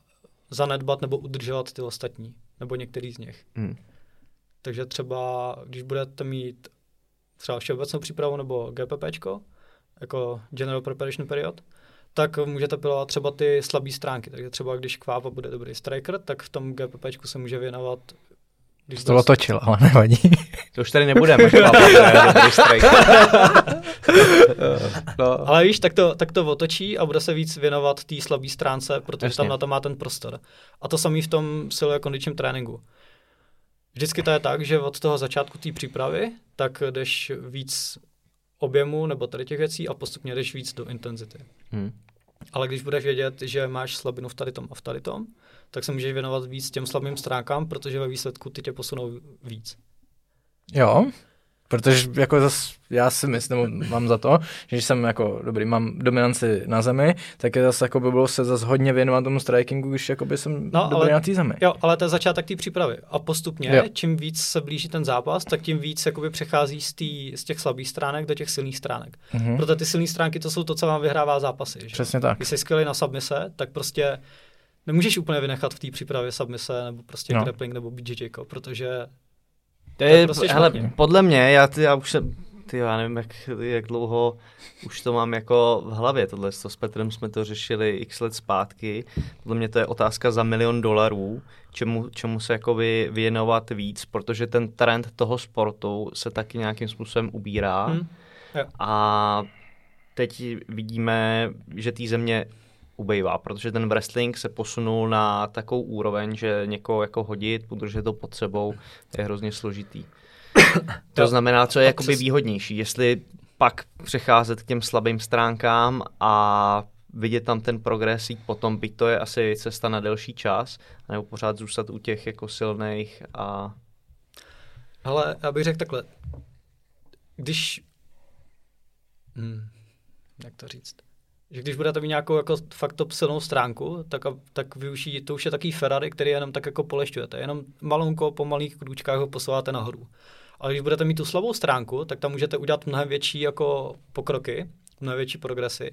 zanedbat nebo udržovat ty ostatní, nebo některý z nich. Mm. Takže třeba, když budete mít třeba všeobecnou přípravu nebo GPP, jako General Preparation Period, tak můžete pilovat třeba ty slabé stránky. Takže třeba když Kvápa bude dobrý striker, tak v tom GPP se může věnovat když to otočil, ale nevadí. To už tady nebudeme. no. Ale víš, tak to, tak to otočí a bude se víc věnovat té slabé stránce, protože Jasně. tam na to má ten prostor. A to samý v tom silové kondičním tréninku. Vždycky to je tak, že od toho začátku té přípravy, tak jdeš víc objemu nebo tady těch věcí a postupně jdeš víc do intenzity. Hmm. Ale když budeš vědět, že máš slabinu v tady tom a v tady tom, tak se můžeš věnovat víc těm slabým stránkám, protože ve výsledku ty tě posunou víc. Jo, Protože jako zas, já si myslím, mám za to, že když jsem jako dobrý, mám dominanci na zemi, tak je zase jako by bylo se zase hodně věnovat tomu strikingu, když jako by jsem no, dobrý ale, na té zemi. Jo, ale to je začátek té přípravy. A postupně, jo. čím víc se blíží ten zápas, tak tím víc jakoby přechází z, tý, z těch slabých stránek do těch silných stránek. Mm-hmm. Proto ty silné stránky to jsou to, co vám vyhrává zápasy. Že? Přesně tak. Když jsi skvělý na submise, tak prostě nemůžeš úplně vynechat v té přípravě submise nebo prostě no. grappling nebo BJJ, protože to je, prostě hele, podle mě, já, ty, já už jsem, ty, já nevím, jak, jak dlouho už to mám jako v hlavě, tohle to s Petrem jsme to řešili x let zpátky, podle mě to je otázka za milion dolarů, čemu, čemu se jako věnovat víc, protože ten trend toho sportu se taky nějakým způsobem ubírá hmm. a teď vidíme, že té země ubejvá, protože ten wrestling se posunul na takovou úroveň, že někoho jako hodit, udržet to pod sebou, je hrozně složitý. to znamená, co je jakoby výhodnější, jestli pak přecházet k těm slabým stránkám a vidět tam ten progres, jít potom, byť to je asi cesta na delší čas, nebo pořád zůstat u těch jako silných a... Ale já bych řekl takhle, když... Hmm, jak to říct? Že když budete mít nějakou jako fakt top silnou stránku, tak, tak využij, to už je takový Ferrari, který jenom tak jako polešťujete. Jenom malonko po malých krůčkách ho posouváte nahoru. Ale když budete mít tu slabou stránku, tak tam můžete udělat mnohem větší jako pokroky, mnohem větší progresy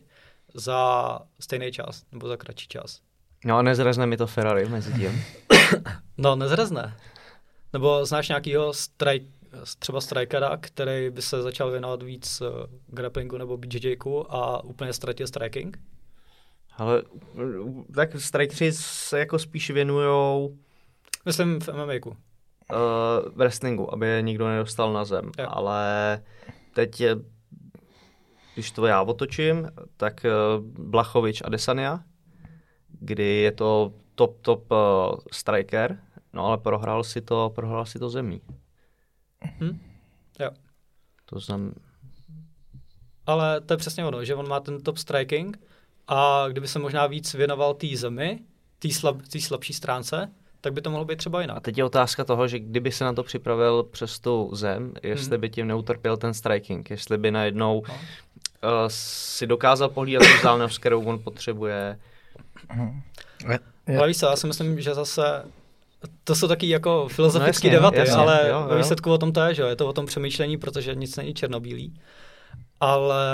za stejný čas nebo za kratší čas. No a nezrazne mi to Ferrari mezi tím. no, nezrazne. Nebo znáš nějakýho strike, třeba strikera, který by se začal věnovat víc uh, grapplingu nebo BJJku a úplně ztratil striking? Ale tak strikeři se jako spíš věnujou... Myslím v MMA. Uh, wrestlingu, aby je nikdo nedostal na zem. Jo. Ale teď, je, když to já otočím, tak uh, Blachovič a Desania, kdy je to top, top uh, striker, no ale prohrál si to, prohrál si to zemí. Hm? Jo. To znamená... Ale to je přesně ono, že on má ten top striking a kdyby se možná víc věnoval té zemi, té slab, slabší stránce, tak by to mohlo být třeba jinak. A teď je otázka toho, že kdyby se na to připravil přes tu zem, jestli hmm. by tím neutrpěl ten striking, jestli by najednou no. uh, si dokázal pohlídat tu vzdálenost, kterou on potřebuje. Hmm. Ale víš co, já si myslím, že zase to jsou taky jako filozofické no debaty, jasně, ale jo, jo. ve výsledku o tom to je, že je to o tom přemýšlení, protože nic není černobílý. Ale,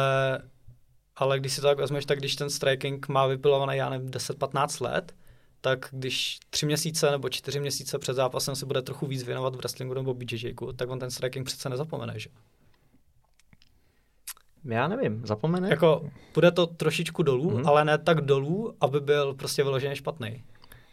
ale když si to tak vezmeš, tak když ten striking má vypilovaný, já nevím, 10-15 let, tak když tři měsíce nebo čtyři měsíce před zápasem se bude trochu víc věnovat v wrestlingu nebo BJJku, tak on ten striking přece nezapomene, že? Já nevím, zapomene? Jako, bude to trošičku dolů, mm-hmm. ale ne tak dolů, aby byl prostě vyloženě špatný.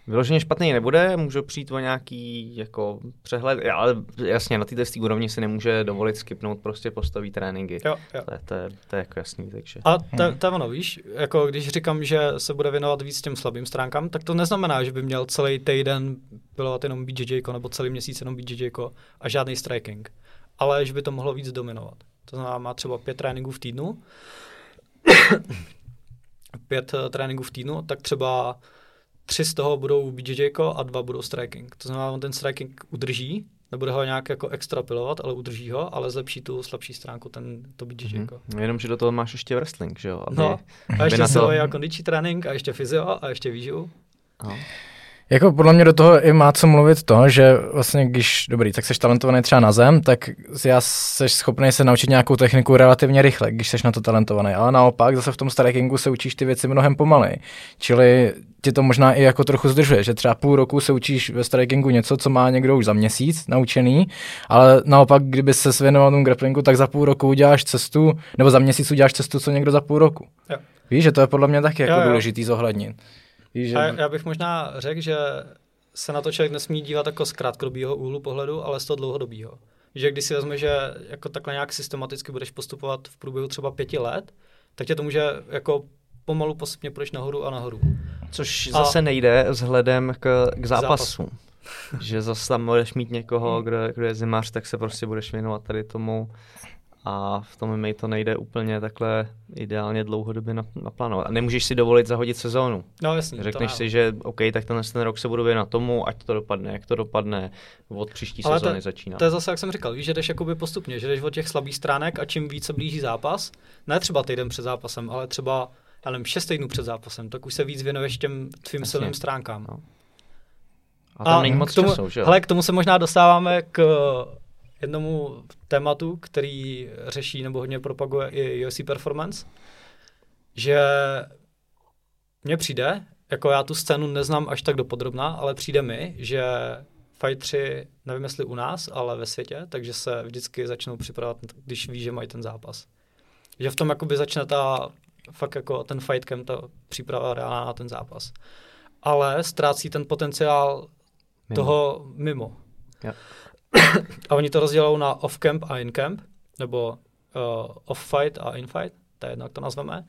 Vyloženě špatný nebude, můžu přijít o nějaký jako přehled, ale jasně na této úrovni si nemůže dovolit skipnout prostě postaví tréninky. Jo, jo. To, je, to, je, to je jako jasný, takže. A to, to je ono, víš, jako když říkám, že se bude věnovat víc těm slabým stránkám, tak to neznamená, že by měl celý týden pilovat jenom BJJ nebo celý měsíc jenom BJJ a žádný striking, ale že by to mohlo víc dominovat. To znamená, má třeba pět tréninků v týdnu, pět uh, tréninků v týdnu, tak třeba tři z toho budou BJJ a dva budou striking. To znamená, on ten striking udrží, nebude ho nějak jako extrapilovat, ale udrží ho, ale zlepší tu slabší stránku, ten, to BJJ. Mm-hmm. Jenom, že do toho máš ještě wrestling, že jo? Aby, no, a ještě silový to... a kondiční trénink, a ještě fyzio, a ještě výživu. No. Jako podle mě do toho i má co mluvit to, že vlastně když, dobrý, tak jsi talentovaný třeba na zem, tak já jsi schopný se naučit nějakou techniku relativně rychle, když jsi na to talentovaný, ale naopak zase v tom strikingu se učíš ty věci mnohem pomaleji. Čili tě to možná i jako trochu zdržuje, že třeba půl roku se učíš ve strikingu něco, co má někdo už za měsíc naučený, ale naopak, kdyby se věnoval tomu grapplingu, tak za půl roku uděláš cestu, nebo za měsíc uděláš cestu, co někdo za půl roku. Jo. Víš, že to je podle mě taky jako jo, jo. důležitý zohlednit. Že... A já bych možná řekl, že se na to člověk nesmí dívat jako z krátkodobého úhlu pohledu, ale z toho dlouhodobého. Že když si vezme, že jako takhle nějak systematicky budeš postupovat v průběhu třeba pěti let, tak tě to může jako pomalu postupně půjdeš nahoru a nahoru. Což a zase nejde vzhledem k, k zápasům. že zase tam budeš mít někoho, hmm. kdo, kdo je zimář, tak se prostě budeš věnovat tady tomu a v tom MMA to nejde úplně takhle ideálně dlouhodobě naplánovat. A nemůžeš si dovolit zahodit sezónu. No jasně. Řekneš si, že OK, tak tenhle ten rok se budu věnovat tomu, ať to dopadne, jak to dopadne, od příští Ale sezóny to, začíná. To je zase, jak jsem říkal, víš, že jdeš jakoby postupně, že jdeš od těch slabých stránek a čím více blíží zápas, ne třeba týden před zápasem, ale třeba já nevím, šest týdnů před zápasem, tak už se víc věnuješ těm tvým silným stránkám. No. A tam a není moc tomu, času, že jo? Hele, k tomu se možná dostáváme k jednomu tématu, který řeší nebo hodně propaguje i UFC Performance, že mně přijde, jako já tu scénu neznám až tak dopodrobná, ale přijde mi, že fightři, nevím jestli u nás, ale ve světě, takže se vždycky začnou připravovat, když ví, že mají ten zápas. Že v tom jakoby začne ta, fakt jako ten fight camp, ta příprava reálná na ten zápas. Ale ztrácí ten potenciál mimo. toho mimo. Yeah. A oni to rozdělou na off-camp a in-camp, nebo uh, off-fight a in-fight, to je jedno, jak to nazveme.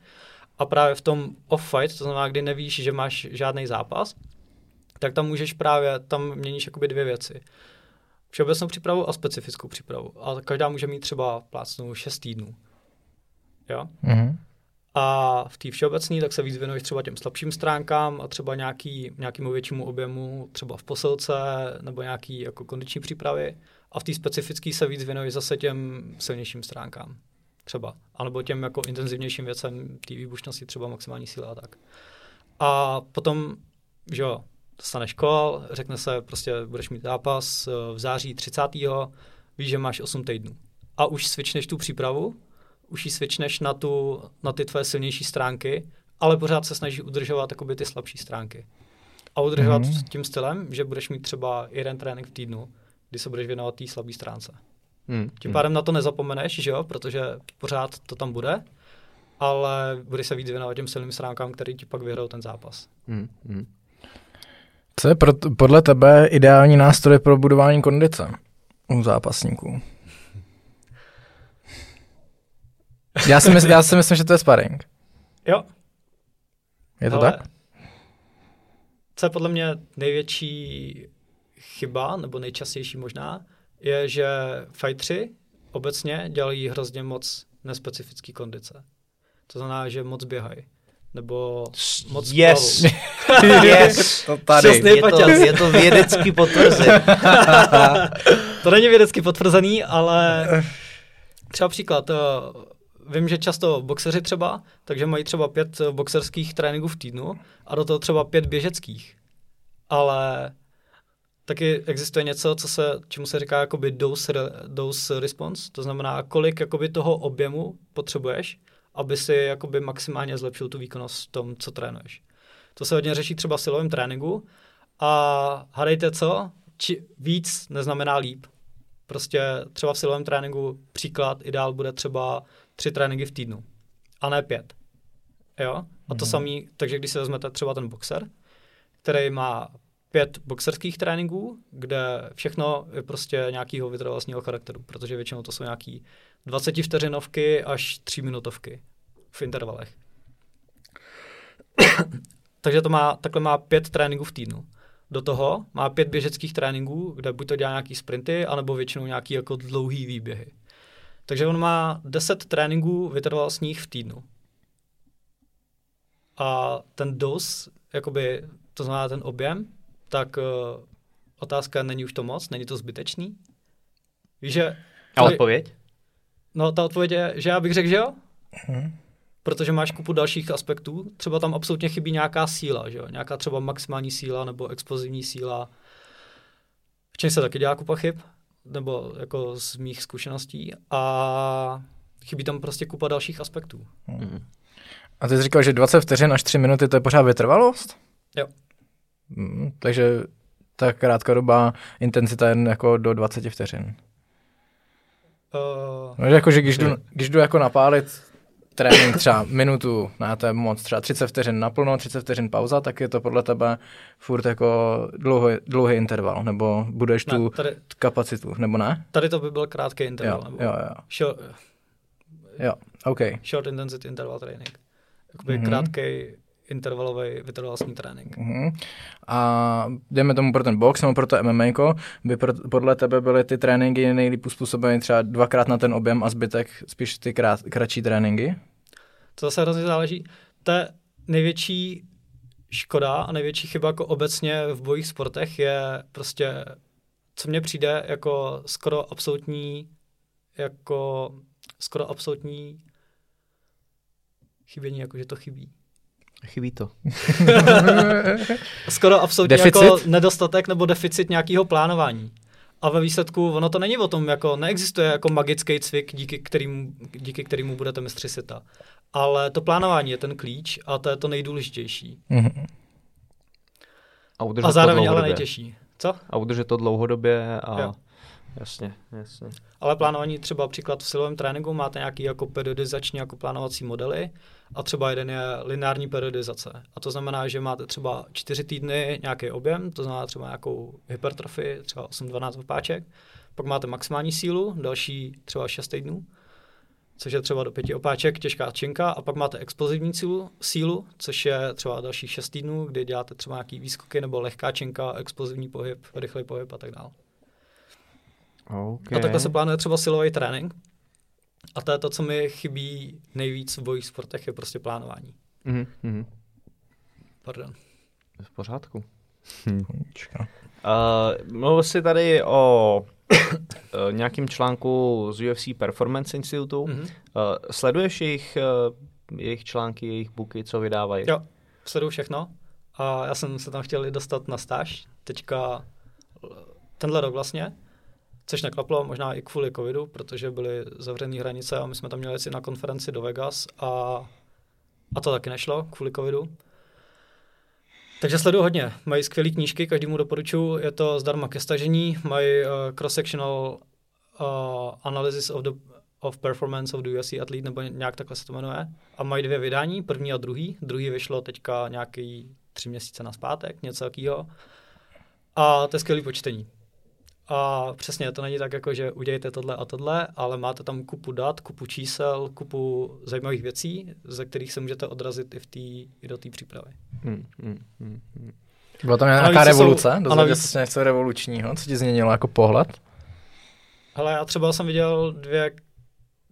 A právě v tom off-fight, to znamená, kdy nevíš, že máš žádný zápas, tak tam můžeš právě, tam měníš jakoby dvě věci. Všeobecnou přípravu a specifickou přípravu. A každá může mít třeba plácnou 6 týdnů. Jo? Mm-hmm. A v té všeobecné tak se víc věnuješ třeba těm slabším stránkám a třeba nějaký, nějakému většímu objemu, třeba v posilce nebo nějaký jako kondiční přípravy. A v té specifické se víc věnuješ zase těm silnějším stránkám. Třeba. A nebo těm jako intenzivnějším věcem té výbušnosti, třeba maximální síla a tak. A potom, že jo, dostaneš kol, řekne se, prostě budeš mít zápas eh, v září 30. víš, že máš 8 týdnů. A už switchneš tu přípravu už ji switchneš na, tu, na ty tvoje silnější stránky, ale pořád se snaží udržovat jakoby, ty slabší stránky. A udržovat mm-hmm. tím stylem, že budeš mít třeba jeden trénink v týdnu, kdy se budeš věnovat té slabé stránce. Mm, tím pádem na to nezapomeneš, že jo, protože pořád to tam bude, ale budeš se víc věnovat těm silným stránkám, který ti pak vyhrajou ten zápas. Mm, mm. Co je pro, podle tebe ideální nástroj pro budování kondice u zápasníků? Já si, mysl, já si myslím, že to je sparring. Jo. Je to Ale tak? Co je podle mě největší chyba, nebo nejčastější možná, je, že fightři obecně dělají hrozně moc nespecifický kondice. To znamená, že moc běhají. Nebo moc Yes! yes! To tady. Je to, je to vědecky potvrzený. to není vědecky potvrzený, ale třeba příklad, eh, vím, že často boxeři třeba, takže mají třeba pět boxerských tréninků v týdnu a do toho třeba pět běžeckých. Ale taky existuje něco, co se, čemu se říká jakoby dose, dose response, to znamená, kolik jakoby toho objemu potřebuješ, aby si jakoby maximálně zlepšil tu výkonnost v tom, co trénuješ. To se hodně řeší třeba v silovém tréninku a hádejte co, či víc neznamená líp. Prostě třeba v silovém tréninku příklad ideál bude třeba tři tréninky v týdnu a ne pět. Jo? A to mm. samý, takže když si vezmete třeba ten boxer, který má pět boxerských tréninků, kde všechno je prostě nějakého vytrvalostního charakteru, protože většinou to jsou nějaký 20 vteřinovky až 3 minutovky v intervalech. Takže to má, takhle má pět tréninků v týdnu. Do toho má pět běžeckých tréninků, kde buď to dělá nějaký sprinty, anebo většinou nějaký jako dlouhý výběhy. Takže on má 10 tréninků vytrvalostních v týdnu. A ten dos, jakoby, to znamená ten objem, tak uh, otázka není už to moc, není to zbytečný. Víš, že... A odpověď? No, ta odpověď je, že já bych řekl, že jo. Protože máš kupu dalších aspektů. Třeba tam absolutně chybí nějaká síla, že jo? Nějaká třeba maximální síla nebo explozivní síla. V čem se taky dělá kupa chyb, nebo jako z mých zkušeností. A chybí tam prostě kupa dalších aspektů. A ty jsi říkal, že 20 vteřin až 3 minuty to je pořád vytrvalost? Jo. Mm, takže ta krátkodobá intenzita je jako do 20 vteřin. Uh, No, že jako, že když jdu, když jdu jako napálit trénink třeba minutu, na to je moc, třeba 30 vteřin naplno, 30 vteřin pauza, tak je to podle tebe furt jako dlouhý, dlouhý interval, nebo budeš ne, tu tady, kapacitu, nebo ne? tady to by byl krátký interval. Jo, nebo jo, jo, Short, jo, OK. short intensity interval training. Jakoby Mhm. mm-hmm. krátký intervalový vytrvalostní trénink. Mhm. A jdeme tomu pro ten box nebo pro to MMA, by pro, podle tebe byly ty tréninky nejlíp uspůsobeny třeba dvakrát na ten objem a zbytek spíš ty krát, kratší tréninky? To zase hrozně záleží. To je největší škoda a největší chyba jako obecně v bojích sportech je prostě, co mně přijde jako skoro absolutní, jako skoro absolutní chybění, jako že to chybí. Chybí to. Skoro absolutně Deficit? jako nedostatek nebo deficit nějakého plánování. A ve výsledku ono to není o tom, jako neexistuje jako magický cvik, díky kterému, díky kterému budete mistři světa. Ale to plánování je ten klíč a to je to nejdůležitější. Mhm. A udržet A zároveň to ale dlouhodobě. nejtěžší. Co? A udržet to dlouhodobě a... Jo. Jasně, jasně. Ale plánování třeba příklad v silovém tréninku máte nějaký jako periodizační jako plánovací modely a třeba jeden je lineární periodizace. A to znamená, že máte třeba čtyři týdny nějaký objem, to znamená třeba nějakou hypertrofii, třeba 8-12 opáček, pak máte maximální sílu, další třeba 6 týdnů, což je třeba do pěti opáček, těžká činka, a pak máte explozivní sílu, sílu, což je třeba dalších 6 týdnů, kdy děláte třeba nějaký výskoky nebo lehká činka, explozivní pohyb, rychlý pohyb a tak dále. Okay. A takhle se plánuje třeba silový trénink. A to je to, co mi chybí nejvíc v bojích sportech, je prostě plánování. Mhm, mhm. Pardon. V pořádku. Počkej. Uh, mluvil jsi tady o uh, nějakým článku z UFC Performance Institute. Mm-hmm. Mhm. Uh, sleduješ jejich, uh, jejich články, jejich booky, co vydávají? Jo, sleduju všechno. A já jsem se tam chtěl i dostat na stáž. Teďka eh, tenhle rok vlastně, což neklaplo, možná i kvůli covidu, protože byly zavřené hranice a my jsme tam měli jít na konferenci do Vegas a, a to taky nešlo kvůli covidu. Takže sleduju hodně. Mají skvělé knížky, každému doporučuji, je to zdarma ke stažení. Mají uh, cross-sectional uh, analysis of, the, of performance of the UFC athlete, nebo nějak takhle se to jmenuje. A mají dvě vydání, první a druhý. Druhý vyšlo teďka nějaký tři měsíce na zpátek, něco takového. A to je skvělý počtení. A přesně, to není tak jako, že udějte tohle a tohle, ale máte tam kupu dat, kupu čísel, kupu zajímavých věcí, ze kterých se můžete odrazit i, v tý, i do té přípravy. Mm, mm, mm, mm. Byla tam nějaká jsou- revoluce? a Dozvěděl navíc- jsi se něco revolučního? Co ti změnilo jako pohled? Hele, já třeba jsem viděl dvě,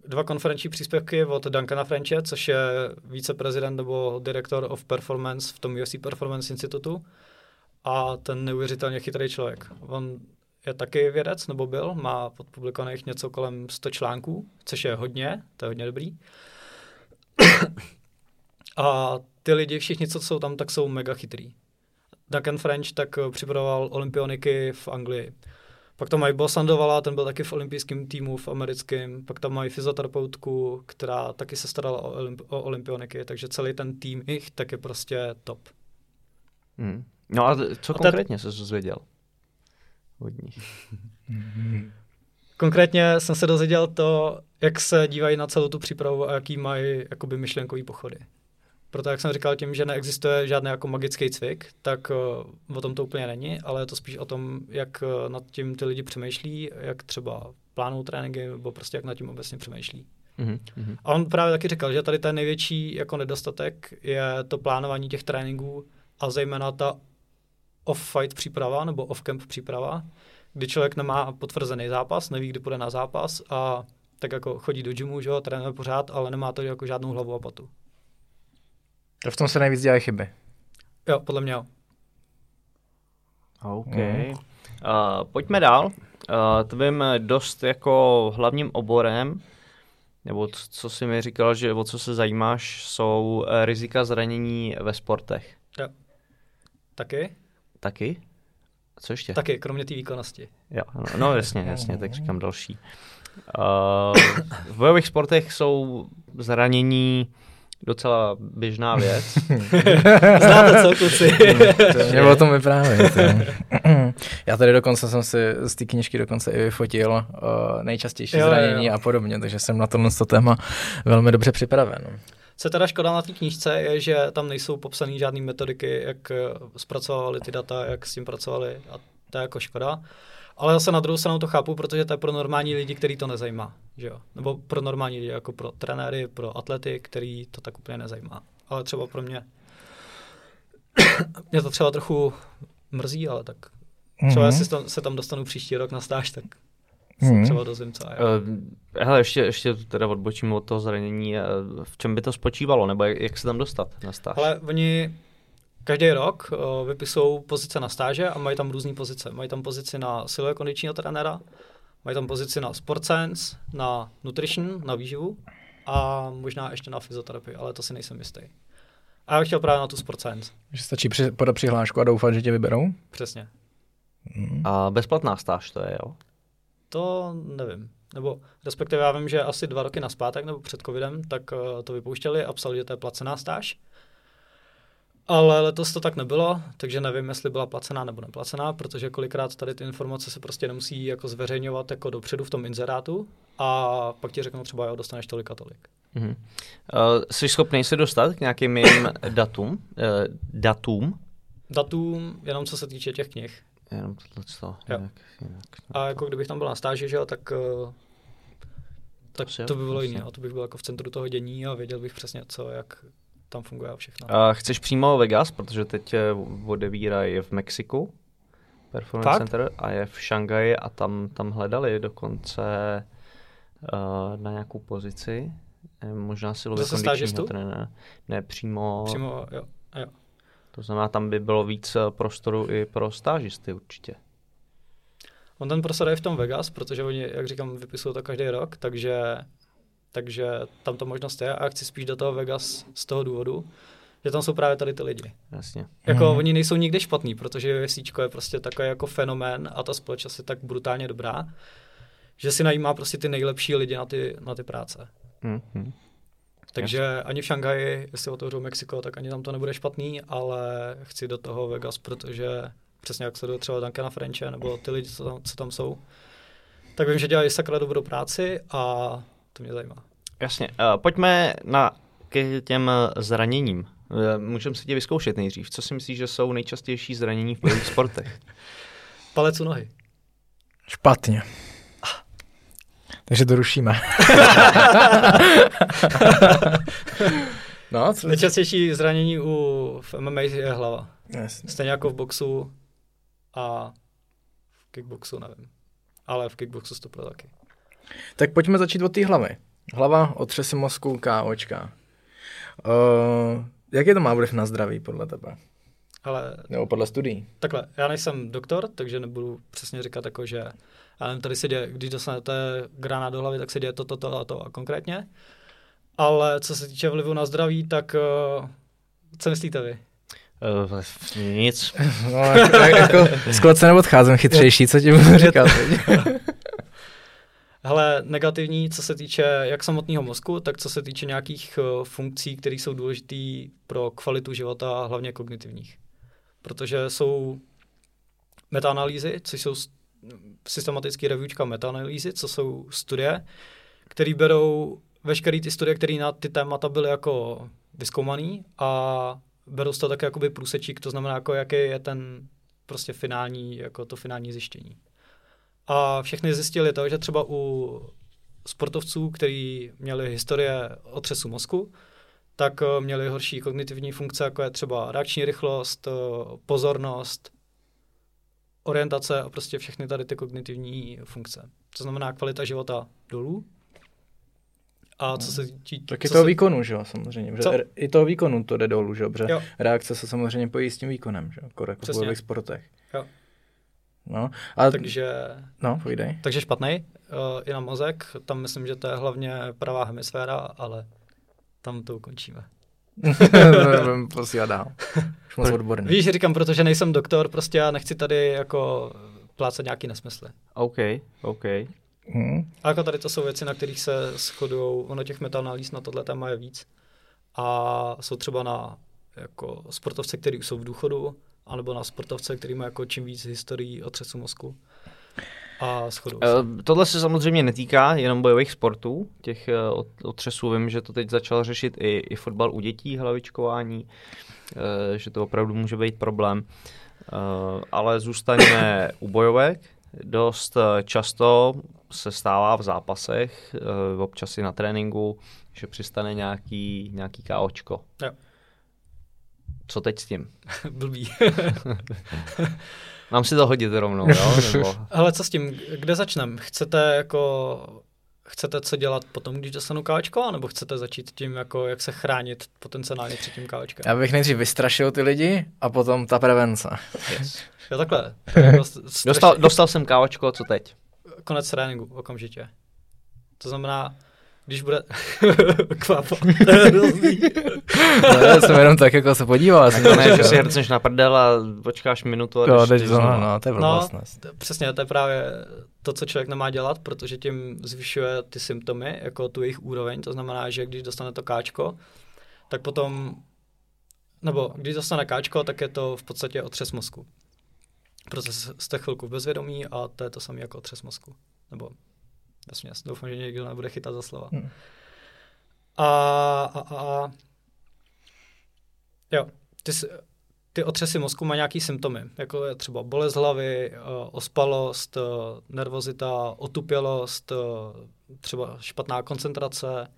dva konferenční příspěvky od Duncana Frenche, což je viceprezident nebo direktor of performance v tom UFC Performance Institutu. A ten neuvěřitelně chytrý člověk. On je taky vědec, nebo byl, má podpublikovaných něco kolem 100 článků, což je hodně, to je hodně dobrý. A ty lidi, všichni, co jsou tam, tak jsou mega chytrý. Duncan French tak eh, připravoval olympioniky v Anglii. Pak tam mají Bosandovala, ten byl taky v olympijském týmu v americkém. Pak tam mají fyzioterapeutku, která taky se starala o, olymp- o olympioniky, takže celý ten tým jich tak je prostě top. Mm. No a co A konkrétně se dozvěděl? Od nich. Konkrétně jsem se dozvěděl to, jak se dívají na celou tu přípravu a jaký mají jakoby myšlenkový pochody. Proto, jak jsem říkal, tím, že neexistuje žádný jako magický cvik, tak uh, o tom to úplně není, ale je to spíš o tom, jak uh, nad tím ty lidi přemýšlí, jak třeba plánují tréninky, nebo prostě jak nad tím obecně přemýšlí. Mm-hmm. A on právě taky říkal, že tady ten největší jako nedostatek je to plánování těch tréninků a zejména ta off-fight příprava nebo off-camp příprava, kdy člověk nemá potvrzený zápas, neví, kdy půjde na zápas a tak jako chodí do gymu, že jo, trénuje pořád, ale nemá to jako žádnou hlavu a patu. To v tom se nejvíc dělají chyby. Jo, podle mě jo. OK. Mm. Uh, pojďme dál. Uh, tvým dost jako hlavním oborem, nebo co jsi mi říkal, že o co se zajímáš, jsou uh, rizika zranění ve sportech. Jo. Taky? Taky? Co ještě? Taky, kromě té výkonnosti. Jo, no, no jasně, jasně, tak říkám další. Uh, v bojových sportech jsou zranění docela běžná věc. Znáte co, kluci? Mě o tom vyprávět. Já tady dokonce jsem si z té knižky dokonce i vyfotil uh, nejčastější jo, zranění jo. a podobně, takže jsem na tohle téma velmi dobře připraven. Co teda škoda na té knížce je, že tam nejsou popsané žádné metodiky, jak zpracovali ty data, jak s tím pracovali a to je jako škoda. Ale zase na druhou stranu to chápu, protože to je pro normální lidi, který to nezajímá. Že jo? Nebo pro normální lidi, jako pro trenéry, pro atlety, který to tak úplně nezajímá. Ale třeba pro mě. mě to třeba trochu mrzí, ale tak třeba mm-hmm. jestli se tam dostanu příští rok na stáž, tak mm-hmm. třeba dozvím, co je. Uh, hele, ještě, ještě teda odbočím od toho zranění. V čem by to spočívalo, nebo jak, jak se tam dostat na stáž? Ale oni Každý rok uh, vypisují pozice na stáže a mají tam různé pozice. Mají tam pozici na silové kondičního trenéra, mají tam pozici na sport science, na nutrition, na výživu a možná ještě na fyzioterapii, ale to si nejsem jistý. A já bych chtěl právě na tu sport science. Že stačí při, podat přihlášku a doufat, že tě vyberou? Přesně. Hmm. A bezplatná stáž to je, jo? To nevím. Nebo respektive já vím, že asi dva roky naspátek nebo před covidem, tak uh, to vypouštěli a psali, že to je placená stáž. Ale letos to tak nebylo, takže nevím, jestli byla placená nebo neplacená, protože kolikrát tady ty informace se prostě nemusí jako zveřejňovat jako dopředu v tom inzerátu a pak ti řeknou třeba, jo, dostaneš tolik a tolik. Mm-hmm. Uh, jsi schopný se dostat k nějakým jiným datům? Uh, datům? Datům, jenom co se týče těch knih. Jenom tohle co. Jinak, jinak, a jako kdybych tam byl na stáži, že jo, tak, uh, tak to by bylo jiné. A to bych byl jako v centru toho dění a věděl bych přesně co, jak, tam funguje a všechno. A chceš přímo Vegas, protože teď odevírají v Mexiku Performance Fakt? Center a je v Šangaji a tam, tam hledali dokonce uh, na nějakou pozici. Možná silově kondičního trenéra. Ne, přímo... Přímo, jo, jo. To znamená, tam by bylo víc eh, prostoru i pro stážisty určitě. On ten prostor je v tom Vegas, protože oni, jak říkám, vypisují to každý rok, takže takže tam ta možnost je a chci spíš do toho Vegas z toho důvodu, že tam jsou právě tady ty lidi. Jasně. Jako mm. oni nejsou nikdy špatní, protože UFC je prostě takový jako fenomén a ta společnost je tak brutálně dobrá, že si najímá prostě ty nejlepší lidi na ty, na ty práce. Mm. Takže Jasně. ani v Šanghaji, jestli otevřou Mexiko, tak ani tam to nebude špatný, ale chci do toho Vegas, protože přesně jak se třeba Duncana Frenche nebo ty lidi, co tam, co tam jsou, tak vím, že dělají sakra dobrou práci a to mě zajímá. Jasně. Uh, pojďme na k těm zraněním. Uh, můžeme si tě vyzkoušet nejdřív. Co si myslíš, že jsou nejčastější zranění v bojových sportech? Palec u nohy. Špatně. Takže to rušíme. no, co Nejčastější zranění u v MMA je hlava. Yes. Stejně jako v boxu a v kickboxu nevím. Ale v kickboxu to taky. Tak pojďme začít od té hlavy. Hlava, otřesy mozku, KOčka. Uh, jaký to má vliv na zdraví podle tebe? Ale, Nebo podle studií? Takhle, já nejsem doktor, takže nebudu přesně říkat jako, že já nevím, tady se děje, když dostanete granát do hlavy, tak se děje to, to, to a to a konkrétně. Ale co se týče vlivu na zdraví, tak uh, co myslíte vy? Uh, nic. No, jako, skoro se neodcházím chytřejší, co ti budu říkat. Hele, negativní, co se týče jak samotného mozku, tak co se týče nějakých uh, funkcí, které jsou důležité pro kvalitu života, hlavně kognitivních. Protože jsou metaanalýzy, což jsou systematické reviewčka metaanalýzy, co jsou studie, které berou veškeré ty studie, které na ty témata byly jako vyskoumaný a berou z toho také jakoby průsečík, to znamená, jako jaký je ten prostě finální, jako to finální zjištění. A všechny zjistili to, že třeba u sportovců, kteří měli historie otřesu mozku, tak eh, měli horší kognitivní funkce, jako je třeba reakční rychlost, eh, pozornost, orientace a prostě všechny tady ty kognitivní funkce. To znamená kvalita života dolů. A co se tí, Tak i toho se, výkonu, že jo, samozřejmě. Protože Co? r- I toho výkonu to jde dolů, že jo, reakce se samozřejmě pojí s tím výkonem, že jo, jako jako v sportech. Jo. No, a Takže, no, povídej. takže špatný uh, i na mozek. Tam myslím, že to je hlavně pravá hemisféra, ale tam to ukončíme. Posílat dál. Už moc odborný. Víš, říkám, protože nejsem doktor, prostě já nechci tady jako plácat nějaký nesmysly. OK, OK. Hm. A jako tady to jsou věci, na kterých se shodují, ono těch metaanalýz na tohle téma je víc. A jsou třeba na jako sportovce, kteří jsou v důchodu, anebo na sportovce, který má jako čím víc historií otřesu mozku. A shodují se. Uh, tohle se samozřejmě netýká jenom bojových sportů, těch uh, od- otřesů. Vím, že to teď začal řešit i, i fotbal u dětí, hlavičkování, uh, že to opravdu může být problém. Ale zůstaňme u bojovek. Dost eh, často se stává v zápasech, občas i na tréninku, že přistane nějaký, nějaký KOčko. Jo. Co teď s tím? Blbý. Mám si to hodit rovnou, jo? Nebo... Ale co s tím, kde začneme? Chcete jako chcete co dělat potom, když dostanu káčko, nebo chcete začít tím, jako jak se chránit potenciálně před tím káčkem? Já bych nejdřív vystrašil ty lidi a potom ta prevence. Yes. Jo, takhle. Jako Dostal, dostal jsem KOčko, co teď? konec tréninku okamžitě. To znamená, když bude kvápa. No, já jsem jenom tak jako se podíval. Jsem To ne, že si hrcneš na prdel a počkáš minutu a Jo, jdeš znova. no, to je No, t- přesně, to je právě to, co člověk nemá dělat, protože tím zvyšuje ty symptomy, jako tu jejich úroveň. To znamená, že když dostane to káčko, tak potom, nebo když dostane káčko, tak je to v podstatě otřes mozku. Protože jste chvilku v bezvědomí a to je to samé jako otřes mozku. Nebo vesměs. Doufám, že někdo nebude chytat za slova. Hmm. A, a, a, a jo, ty, ty otřesy mozku mají nějaký symptomy, jako je třeba bolest hlavy, eh, ospalost, eh, nervozita, otupělost, eh, třeba špatná koncentrace,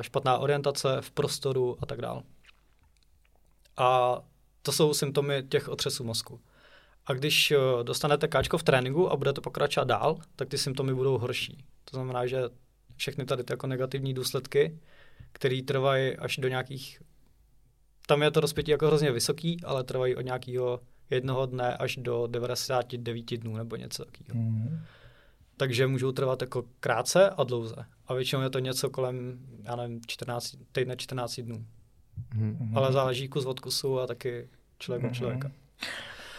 špatná orientace v prostoru a tak dále. A to jsou symptomy těch otřesů mozku. A když eh, dostanete káčko v tréninku a budete pokračovat dál, tak ty symptomy budou horší. To znamená, že všechny tady ty jako negativní důsledky, které trvají až do nějakých... Tam je to rozpětí jako hrozně vysoký, ale trvají od nějakého jednoho dne až do 99 dnů nebo něco takového. Mhm. Takže můžou trvat jako krátce a dlouze. A většinou je to něco kolem, já nevím, 14, týdne 14 dnů. Mhm. Ale záleží kus od kusu a taky člověk od Mhm. člověka.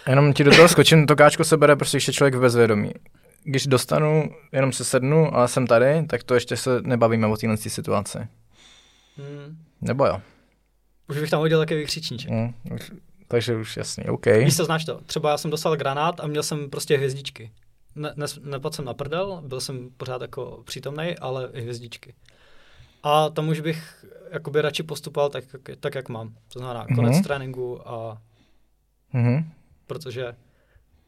Jenom ti do toho skočím, to káčko se bere prostě, když je člověk v bezvědomí. Když dostanu, jenom se sednu a jsem tady, tak to ještě se nebavíme o téhle situaci. Hmm. Nebo jo? Už bych tam hodil taky vykřičníček. Hm, už, takže už jasný, OK. Víš co, znáš to? Třeba já jsem dostal granát a měl jsem prostě hvězdičky. Ne, ne, nepadl jsem na prdel, byl jsem pořád jako přítomný, ale i hvězdičky. A tam už bych jakoby radši postupoval tak, jak- tak jak mám. To znamená konec Mhm. tréninku a Mhm. Protože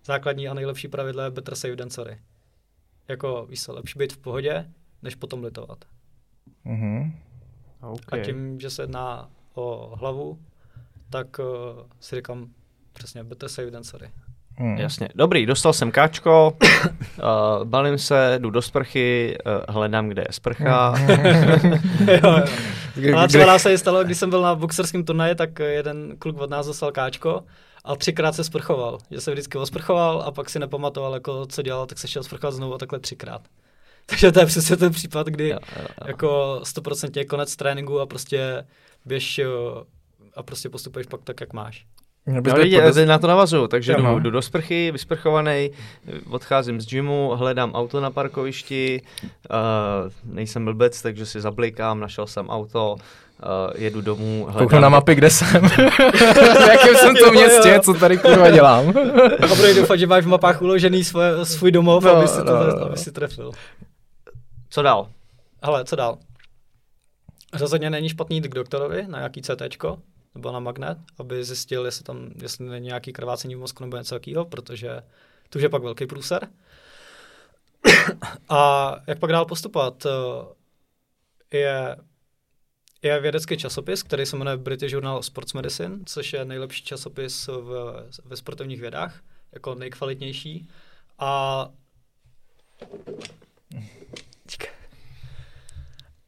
základní a nejlepší pravidlo je better safe than sorry. Jako, víš co, lepší být v pohodě, než potom litovat. Mhm. OK. A tím, že se jedná o hlavu, tak uh, si říkám přesně better safe than sorry. Mhm. Jasně. Dobrý, dostal jsem káčko, uh, balím se, jdu do sprchy, uh, hledám, kde je sprcha. jo, jo. Kde- A třeba nás se stalo, když jsem byl na boxerském turnaji, tak jeden kluk od nás dostal káčko a třikrát se sprchoval. Že se vždycky osprchoval a pak si nepamatoval, jako, co dělal, tak se šel sprchovat znovu a takhle třikrát. Takže to je přesně ten případ, kdy Jo, jo, jo. jako 100% konec tréninku a prostě běž jo, a prostě postupuješ pak tak, jak máš. No, lidi, podez- teď na to navazuju, takže jdu, no. jdu do sprchy, vysprchovaný, odcházím z gymu, hledám auto na parkovišti, uh, nejsem blbec, takže si zablikám, našel jsem auto, uh, jedu domů, Kouknu hledám, na mapy, kde jsem. v jakém jsem to Jo, městě, jo. co tady kurva dělám. A budeš doufat, že máš v mapách uložený svoje, svůj domov, No, aby, si to, no, no. aby si trefil. co dál? Hele, co dál? Rozhodně není špatný jít k doktorovi na nějaký CT nebo na magnet, aby zjistil, jestli tam jestli není nějaký krvácení v mozku nebo něco takového, protože to už je pak velký průser. A jak pak dál postupovat? Je, je vědecký časopis, který se jmenuje British Journal of Sports Medicine, což je nejlepší časopis v, ve sportovních vědách, jako nejkvalitnější. A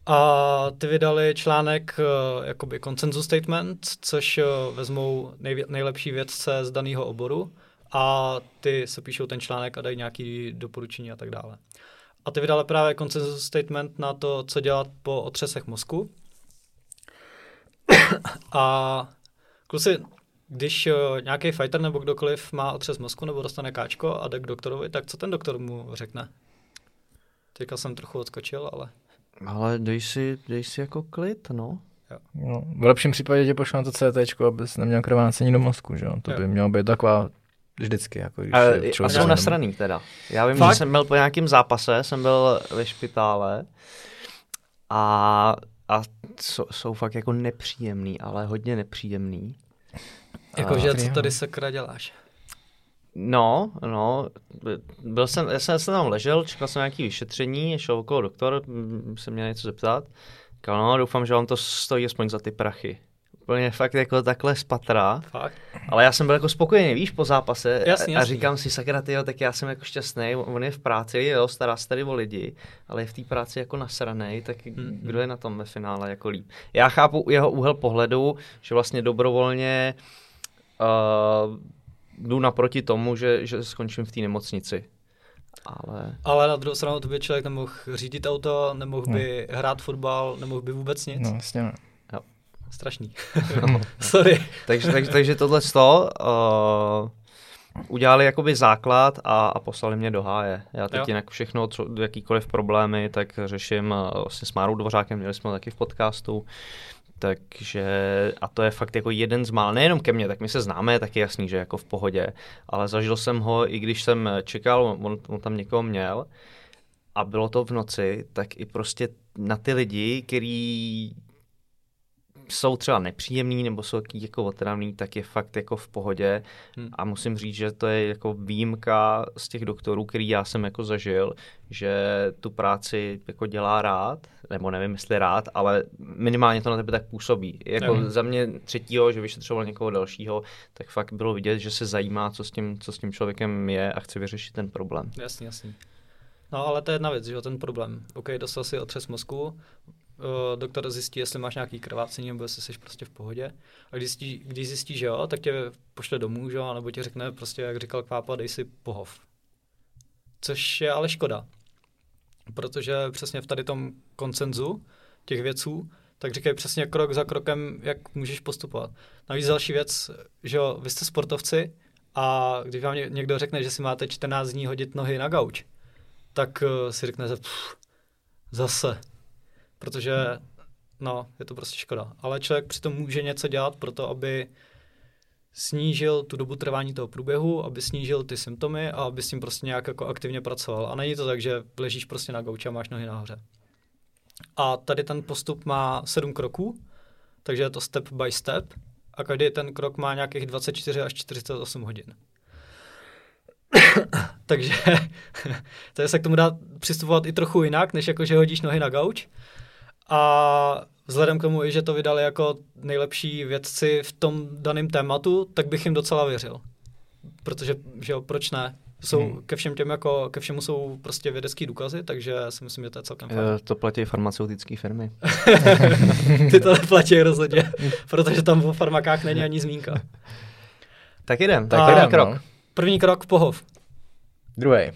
a ty vydali článek uh, jakoby consensus statement, což uh, vezmou nej, nejlepší vědce z daného oboru a ty se píšou ten článek a dají nějaké doporučení a tak dále. A ty vydali právě consensus statement na to, co dělat po otřesech mozku. a kluci, když uh, nějaký fighter nebo kdokoliv má otřes mozku nebo dostane káčko a jde k doktorovi, tak co ten doktor mu řekne? Teďka jsem trochu odskočil, ale... Ale dej si, dej si jako klid, no. No, v lepším případě tě pošlu na to CT, abys neměl krvácení do mozku, že jo? To Jo. by mělo být taková vždycky, jako když A, je a jsou nasraný teda. Já vím, Fakt? že jsem byl po nějakém zápase, jsem byl ve špitále a, a jsou, jsou fakt jako nepříjemný, ale hodně nepříjemný. Jakože, A- co tady sakra děláš? No, no, byl jsem, já jsem, jsem tam ležel, čekal jsem nějaký vyšetření, šel okolo doktor, mm, se mě něco zeptat. Říkal, no, doufám, že vám to stojí aspoň za ty prachy. Úplně fakt jako takhle spatra. Fakt? Ale já jsem byl jako spokojený, víš, po zápase. Jasný, a, a říkám si, sakra, tyjo, tak já jsem jako šťastný, on je v práci, jo, stará se tady o lidi, ale je v té práci jako nasranej, tak Mhm. kdo je na tom ve finále jako líp. Já chápu jeho úhel pohledu, že vlastně dobrovolně uh, jdu naproti tomu, že, že skončím v té nemocnici. Ale Ale na druhou stranu to by člověk nemohl řídit auto, nemohl by hrát fotbal, nemohl by vůbec nic. No, jasně, no. Strašný. no, Sorry. takže, takže, takže tohle to uh, udělali jakoby základ a, a poslali mě do háje. Já teď Jo. jinak všechno, co, jakýkoliv problémy, tak řeším uh, vlastně s Márou Dvořákem, měli jsme ho taky v podcastu. Takže, a to je fakt jako jeden z mála, nejenom ke mně, tak my se známe, tak je jasný, že jako v pohodě, ale zažil jsem ho, i když jsem čekal, on, on tam někoho měl, a bylo to v noci, tak i prostě na ty lidi, který jsou třeba nepříjemný nebo jsou taky jako otravný, tak je fakt jako v pohodě. Hmm. A musím říct, že to je jako výjimka z těch doktorů, který já jsem jako zažil, že tu práci jako dělá rád, nebo nevím, jestli rád, ale minimálně to na tebe tak působí. Jako Hmm. za mě třetího, že vyšetřoval někoho dalšího, tak fakt bylo vidět, že se zajímá, co s tím, co s tím člověkem je a chce vyřešit ten problém. Jasný, jasný. No ale to je jedna věc, že jo, ten problém. OK, dostal si otřes mozku, uh, doktor zjistí, jestli máš nějaký krvácení, nebo jestli jsi prostě v pohodě. A když zjistí, když zjistí, že jo, tak tě pošle domů, že jo, nebo ti řekne prostě, jak říkal Kvápa, dej si pohov. Což je ale škoda. Protože přesně v tady tom koncenzu těch věců, tak říkají přesně krok za krokem, jak můžeš postupovat. Navíc další věc, že jo, vy jste sportovci a když vám ně- někdo řekne, že si máte 14 dní hodit nohy na gauč, tak uh, si řeknete, pff, zase. Protože, no, je to prostě škoda. Ale člověk přitom může něco dělat pro to, aby snížil tu dobu trvání toho průběhu, aby snížil ty symptomy a aby s tím prostě nějak jako aktivně pracoval. A není to tak, že ležíš prostě na gauči a máš nohy nahoře. A tady ten postup má sedm kroků, takže je to step by step a každý ten krok má nějakých 24 až 48 hodin. takže tady se k tomu dá přistupovat i trochu jinak, než jako, že hodíš nohy na gauč. A vzhledem k tomu, že to vydali jako nejlepší vědci v tom daném tématu, tak bych jim docela věřil. Protože, že jo, proč ne? Jsou Hmm. ke všem těm jako, ke všemu jsou prostě vědecký důkazy, takže si myslím, že to je celkem fajn. Eh, To platí farmaceutické firmy. Ty to neplatí rozhodně, protože tam o farmakách není ani zmínka. Tak jdem, Tak jdem krok. no. První krok pohov. Druhý.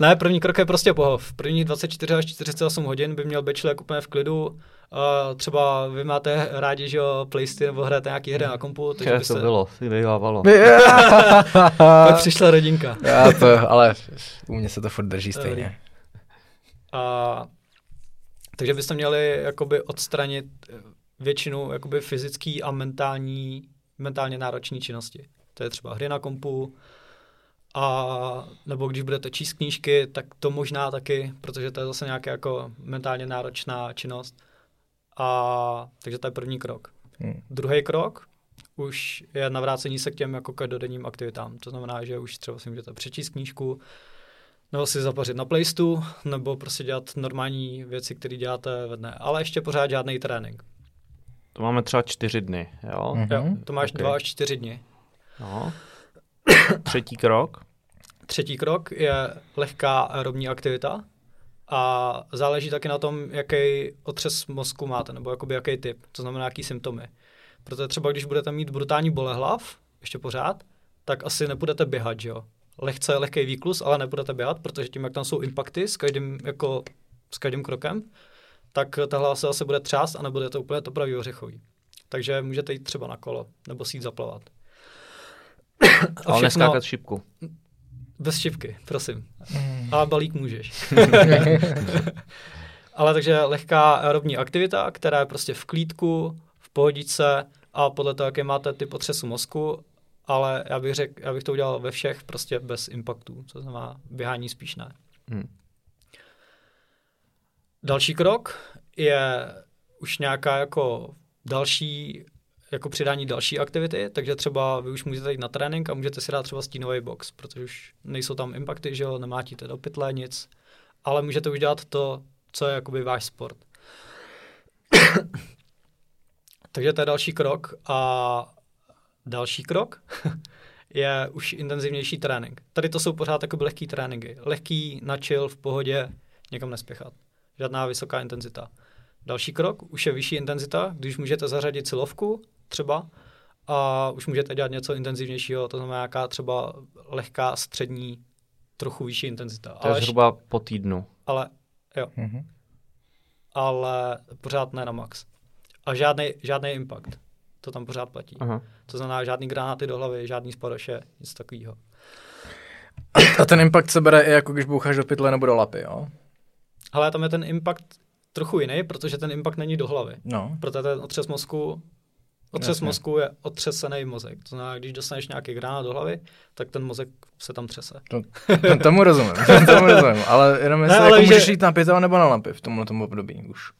ne, první krok je prostě pohov. Prvních 24 až 48 hodin by měl být člověk úplně v klidu. Uh, třeba vy máte rádi, že jo, playsty nebo hrajete nějaký hry na kompu, takže Jak byste... to bylo, vyjávalo. Pak přišla rodinka. Já to, ale u mě se to furt drží stejně. A, takže byste měli jakoby odstranit většinu jakoby fyzický a mentální, mentálně náročné činnosti. To je třeba hry na kompu A nebo když budete číst knížky, tak to možná taky, protože to je zase nějaká jako mentálně náročná činnost. A takže to je první krok. Hmm. Druhý krok už je navrácení se k těm jako každodenním aktivitám. To znamená, že už třeba si můžete přečíst knížku, nebo si zapařit na playstu, nebo prostě dělat normální věci, které děláte ve dne. Ale ještě pořád žádný trénink. To máme třeba čtyři dny, jo? Mhm. Jo, to máš Ok. dva až čtyři dny. No. Třetí krok. Třetí krok je lehká aerobní aktivita a záleží taky na tom, jaký otřes mozku máte, nebo jakoby jaký typ, to znamená, jaký symptomy. Protože třeba když budete mít brutální bolehlav, ještě pořád, tak asi nebudete běhat, že jo. Lehce lehký výklus, ale nebudete běhat, protože tím, jak tam jsou impakty s každým, jako, s každým krokem, tak ta hlava se zase bude třást a nebude to úplně to pravý ořechový. Takže můžete jít třeba na kolo, nebo si jít zaplavat. A Ale všechno- neskákat šipku. Bez šipky, prosím. A balík můžeš. Ale takže lehká aerobní aktivita, která je prostě v klídku, v pohodičce a podle toho, jaké máte ty potřesu mozku, ale já bych řekl, já bych to udělal ve všech prostě bez impactů, co znamená běhání spíš ne. Hm. Další krok je už nějaká jako další, jako přidání další aktivity, takže třeba vy už můžete jít na trénink a můžete si dát třeba stínový box, protože už nejsou tam impakty, že jo, nemátíte do pytle nic, ale můžete už dělat to, co je jakoby váš sport. takže to je další krok a další krok je už intenzivnější trénink. Tady to jsou pořád jakoby lehký tréninky. Lehký, na chill, v pohodě, někam nespěchat. Žádná vysoká intenzita. Další krok už je vyšší intenzita, když můžete zařadit silovku třeba a už můžete dělat něco intenzivnějšího, to znamená nějaká třeba lehká, střední, trochu vyšší intenzita. To je ale, zhruba po týdnu. ale, jo, Mhm. ale pořád ne na max. A žádný, žádný impact. To tam pořád platí. Aha. To znamená žádný granáty do hlavy, žádný spadoše, nic takového. A ten impact se bere i jako když boucháš do pytle nebo do lapy, jo? Ale tam je ten impact trochu jiný, protože ten impact není do hlavy. No. Protože ten otřes mozku, otřes Jasně. mozku je otřesený mozek. To znamená, když dostaneš nějaký granát do hlavy, tak ten mozek se tam třese. To, to, tomu rozumím, tomu rozumím, ale jenom jestli Ne, ale jako víš, můžeš že- jít na pytel nebo na lampy v tomhle tom období už.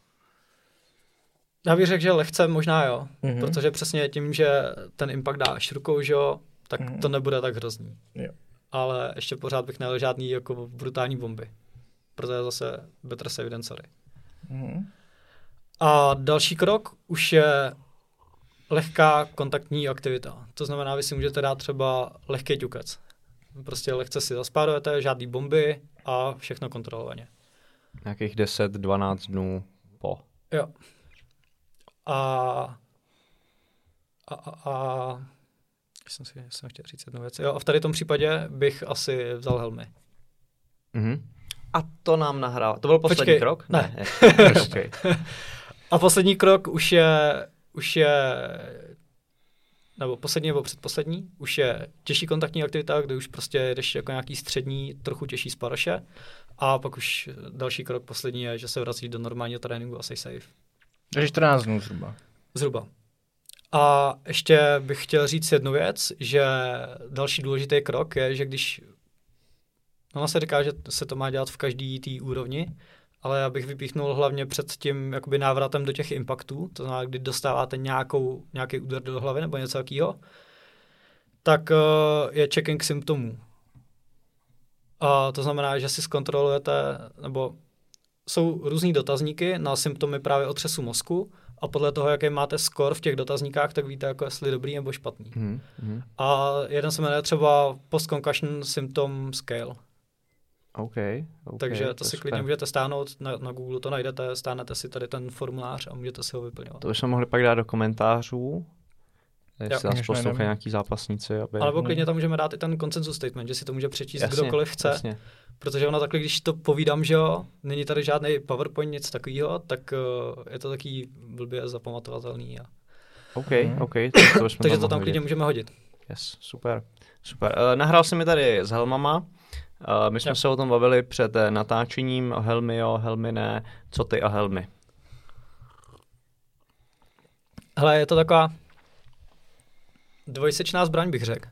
Já bych řekl, že lehce možná jo, Mhm. mm-hmm. protože přesně tím, že ten impact dáš rukou, že jo, tak Mhm. mm-hmm. to nebude tak hrozný. Jo. Ale ještě pořád bych nejel žádný jako brutální bomby. Protože zase better safe than sorry. Mhm. A další krok už je lehká kontaktní aktivita. To znamená, vy si můžete dát třeba lehký ťukec. Prostě lehce si zaspárujete, žádný bomby a všechno kontrolovaně. Nějakých 10-12 dnů po. Jo. A... A, a, a jsem si jsem chtěl říct jednu věc. Jo, a v tady tom případě bych asi vzal helmy. Mhm. A to nám nahrál. To byl poslední Počkej, krok? ne. ne. A poslední krok už je, už je, nebo poslední nebo předposlední, už je těžší kontaktní aktivita, kde už prostě jdeš jako nějaký střední, trochu těžší sparoše. A pak už další krok poslední je, že se vrací do normálního tréninku a say safe. Takže 14 dnů zhruba. Zhruba. A ještě bych chtěl říct jednu věc, že další důležitý krok je, že když Ono se říká, že se to má dělat v každý té úrovni, ale já bych vypíchnul hlavně před tím jakoby návratem do těch impaktů, to znamená, kdy dostáváte nějakou, nějaký úder do hlavy nebo něco takového, tak uh, je checking symptomů. A to znamená, že si zkontrolujete, nebo jsou různý dotazníky na symptomy právě otřesu mozku a podle toho, jaký máte skor v těch dotazníkách, tak víte, jako jestli dobrý nebo špatný. Mhm. Mhm. A jeden se jmenuje třeba Post-Concussion Symptom Scale. OK. okay. Takže to, je si super. klidně můžete stáhnout, na, na Google to najdete, stáhnete si tady ten formulář a můžete si ho vyplňovat. To bychom mohli pak dát do komentářů, jestli Jo. nás poslouchají nějaký zápasníci. Aby... Ale klidně tam můžeme dát i ten consensus statement, že si to může přečíst Jasně, kdokoliv chce, Jasně. protože ono takhle, když to povídám, že jo, není tady žádný PowerPoint, nic takového, tak uh, je to taký blbě zapamatovatelný. A... OK, Mhm. OK. To, to Takže to tam klidně můžeme hodit. Yes, super. Super. Uh, nahrál jsem mi tady s helmama. Uh, my jsme Jo. se o tom bavili před eh, natáčením. Helmy jo, helmy ne. Co ty a helmy? Hele, je to taková dvojsečná zbraň, bych řekl.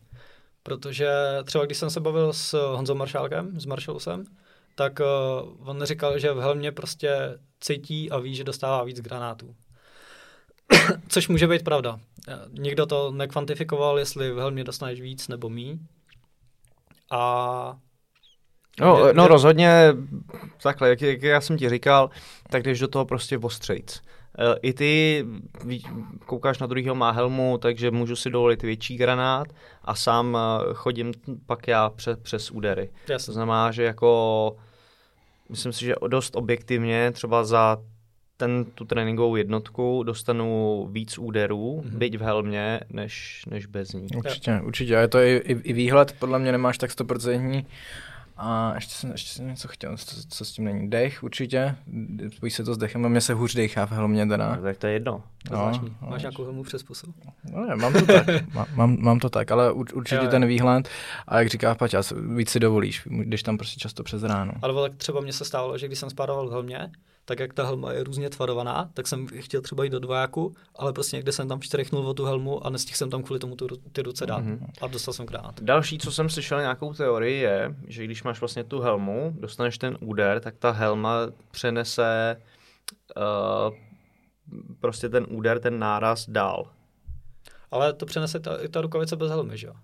Protože třeba když jsem se bavil s Honzou Maršálkem, s Marshalsem, tak uh, on říkal, že v helmě prostě cítí a ví, že dostává víc granátů. Což může být pravda. Nikdo to nekvantifikoval, jestli v helmě dostaneš víc nebo míň. A No, no je- rozhodně, takhle, jak, jak já jsem ti říkal, tak jdeš do toho prostě ostřejc. E, I ty koukáš na druhýho má helmu, takže můžu si dovolit větší granát a sám e, chodím pak já přes, přes údery. To jasně. znamená, že jako myslím si, že dost objektivně třeba za ten, tu tréninkovou jednotku dostanu víc úderů, Mhm. mm-hmm. byť v helmě, než, než bez ní. Určitě, určitě. A je to i, i, i výhled, podle mě nemáš tak stoprocentní. A ještě jsem, ještě jsem něco chtěl, co, co s tím není. Dech určitě, spojí se to s dechem, a mně se hůř dechá v helmě teda. No, tak to je jedno. To No, zvláštní. no, Máš nějakou helmu přes pusu? No ne, mám to tak, má, mám, mám to tak, ale ur, určitě Jo, jo. ten výhled, a jak říká Paťa, víc si dovolíš, když tam prostě často přes ráno. Ale tak třeba mně se stávalo, že když jsem spádával v helmě, tak jak ta helma je různě tvarovaná, tak jsem chtěl třeba jít do dvojáku, ale prostě někde jsem tam štrichnul o tu helmu a nestihl jsem tam kvůli tomu tu, ty ruce dát. Mhm. Mm-hmm. A dostal jsem granát. Další, co jsem slyšel nějakou teorii, je, že když máš vlastně tu helmu, dostaneš ten úder, tak ta helma přenese uh, prostě ten úder, ten náraz dál. Ale to přenese ta, i ta rukavice bez helmy, že jo?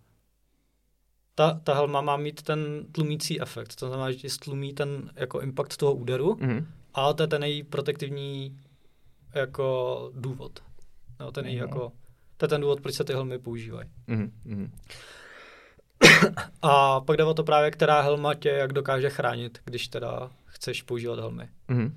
Ta, ta helma má mít ten tlumící efekt, to znamená, že ti stlumí ten jako impact toho úderu, Mhm. A to je ten její protektivní jako důvod. No, ten její Mhm. jako, to je ten důvod, proč se ty helmy používají. Mhm. A pak jde o to právě, která helma tě jak dokáže chránit, když teda chceš používat helmy. Mhm.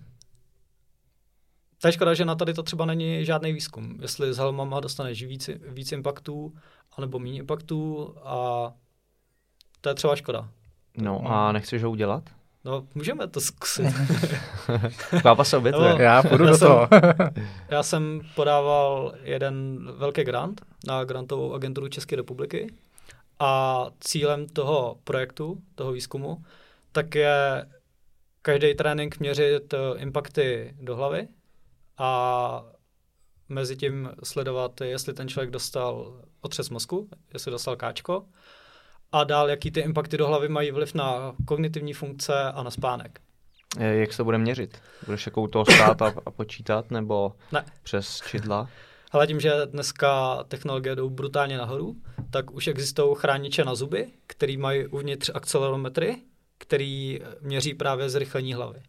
To je škoda, že na tady to třeba není žádný výzkum. Jestli s helmama dostaneš víc, víc impaktů, anebo méně impaktů a to je třeba škoda. No a nechceš ho udělat? No, můžeme to zkusit. Pápa se obětuje. No. Já půjdu Já do jsem- toho. Já jsem podával jeden velký grant na grantovou agenturu České republiky a cílem toho projektu, toho výzkumu, tak je každý trénink měřit eh, impakty do hlavy a mezi tím sledovat, jestli ten člověk dostal otřes mozku, jestli dostal káčko a dál, jaký ty impakty do hlavy mají vliv na kognitivní funkce a na spánek. Eh, Jak se to bude měřit? Budeš jako u toho stát a, a počítat, nebo Ne. přes čidla? Ale tím, že dneska technologie jdou brutálně nahoru, tak už existují chrániče na zuby, který mají uvnitř akcelerometry, který měří právě zrychlení hlavy.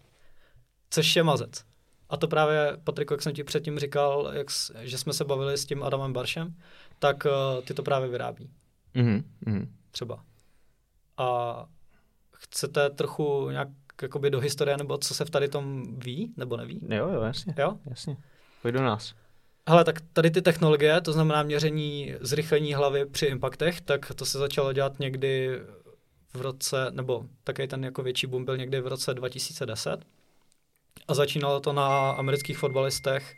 Což je mazec. A to právě, Patriku, jak jsem ti předtím říkal, jak, že jsme se bavili s tím Adamem Baršem, tak uh, ty to právě vyrábí. Mhm. Třeba. A chcete trochu nějak jakoby do historie, nebo co se v tady tom ví, nebo neví? Jo, jo, jasně. Jo? Jasně. Pojď do nás. Hele, tak tady ty technologie, to znamená měření zrychlení hlavy při impaktech, tak to se začalo dělat někdy v roce, nebo také ten jako větší boom byl někdy v roce 2010. A začínalo to na amerických fotbalistech,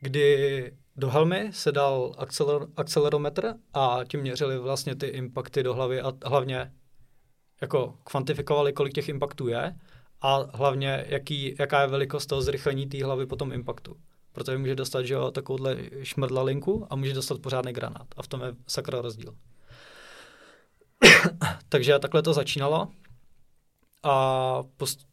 kdy do helmy se dal akceler, akcelerometr a tím měřili vlastně ty impakty do hlavy a hlavně jako kvantifikovali, kolik těch impaktů je a hlavně jaký, jaká je velikost toho zrychlení té hlavy po tom impaktu. Protože může dostat že jo, takovouhle šmrdlalinku a může dostat pořádný granát. A v tom je sakra rozdíl. Takže takhle to začínalo. A, post,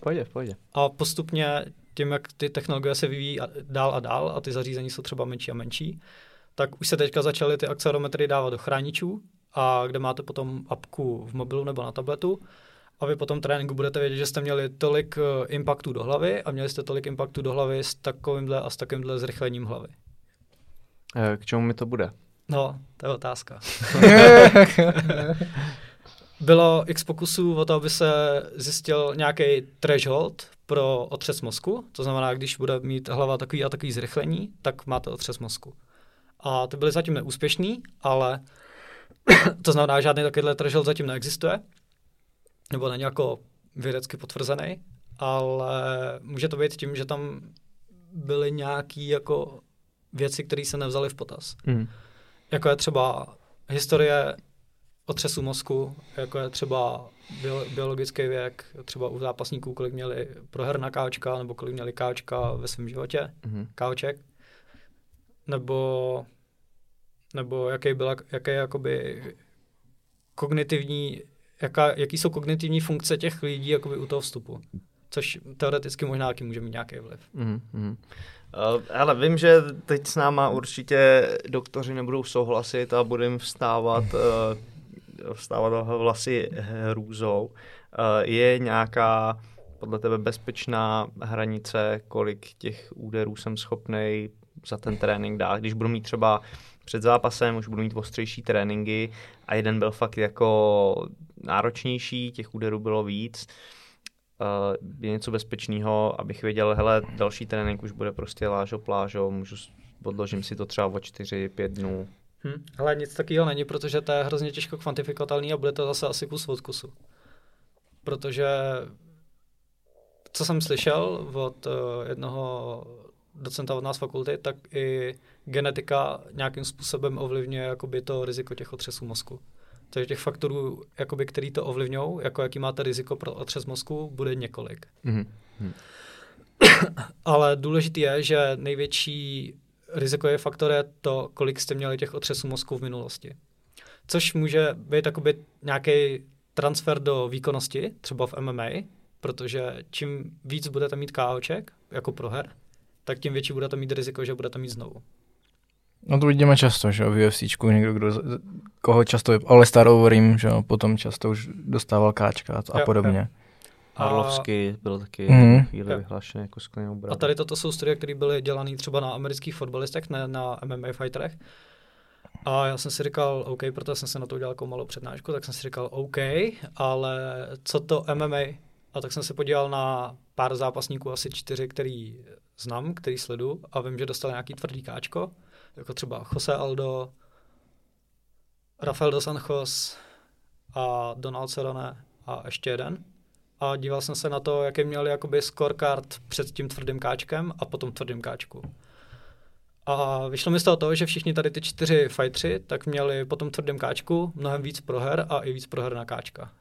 Pojď, pojď. a postupně tím, jak ty technologie se vyvíjí a- dál a dál a ty zařízení jsou třeba menší a menší, tak už se teďka začaly ty akcelerometry dávat do chráničů a kde máte potom apku v mobilu nebo na tabletu a vy po tom tréninku budete vědět, že jste měli tolik eh, impaktů do hlavy a měli jste tolik impaktů do hlavy s takovýmhle a s takovýmhle zrychlením hlavy. Eh, K čemu mi to bude? No, to je otázka. Bylo x pokusů o to, aby se zjistil nějaký threshold pro otřes mozku, to znamená, když bude mít hlava takový a takový zrychlení, tak máte otřes mozku. A ty byly zatím neúspěšný, ale to znamená, žádný takovýhle threshold zatím neexistuje, nebo není jako vědecky potvrzený, ale může to být tím, že tam byly nějaký jako věci, které se nevzaly v potaz Mhm. jako je třeba historie otřesu mozku, jako je třeba bio, biologický věk, třeba u zápasníků, kolik měli proherna káčka, nebo kolik měli káčka ve svém životě, Mhm. káček, nebo nebo jaký byla, jaké jakoby kognitivní, jaká, jaký jsou kognitivní funkce těch lidí jakoby u toho vstupu. Což teoreticky možná taky může mít nějaký vliv. Mm-hmm. Uh, ale vím, že teď s náma určitě doktoři nebudou souhlasit a budeme vstávat, uh, vstávat vlasy hrůzou. Uh, je nějaká podle tebe bezpečná hranice, kolik těch úderů jsem schopný za ten trénink dát. Když budu mít třeba před zápasem, už budu mít ostřejší tréninky a jeden byl fakt jako náročnější, těch úderů bylo víc, uh, je něco bezpečného, abych věděl, hele, další trénink už bude prostě lážo, plážo, můžu, podložím si to třeba o 4-5 dnů. Hm, ale nic takového není, protože to je hrozně těžko kvantifikovatelný a bude to zase asi kus od kusu. Protože co jsem slyšel od uh, jednoho docenta od nás fakulty, tak i genetika nějakým způsobem ovlivňuje jakoby to riziko těch otřesů mozku. Takže těch faktorů, jakoby, který to ovlivňují, jako jaký máte riziko pro otřes mozku, bude několik. Mm-hmm. Ale důležité je, že největší rizikový faktor je to, kolik jste měli těch otřesů mozku v minulosti. Což může být nějaký transfer do výkonnosti, třeba v MMA, protože čím víc budete mít KOček, jako proher, tak tím větší budete mít riziko, že budete mít znovu. No to vidíme často, že v UFC někdo, kdo, koho často, ale Star Overeem, že potom často už dostával káčka a, jo, podobně. Jo. Harlovský byl taky mm. chvíli vyhlášený jako sklenou bradu. A tady toto jsou studie, které byly dělané třeba na amerických fotbalistech, ne na MMA fighterech. A já jsem si říkal, OK, proto jsem se na to udělal jako malou přednášku, tak jsem si říkal, OK, ale co to MMA? A tak jsem se podíval na pár zápasníků, asi čtyři, který znám, který sledu a vím, že dostal nějaký tvrdý káčko, jako třeba Jose Aldo, Rafael dos Anjos a Donald Cerrone a ještě jeden. A díval jsem se na to, jaký měli jakoby scorecard před tím tvrdým káčkem a potom tvrdým káčku. A vyšlo mi z toho to, že všichni tady ty čtyři fightři tak měli po tom tvrdém káčku mnohem víc proher a i víc proher na káčka.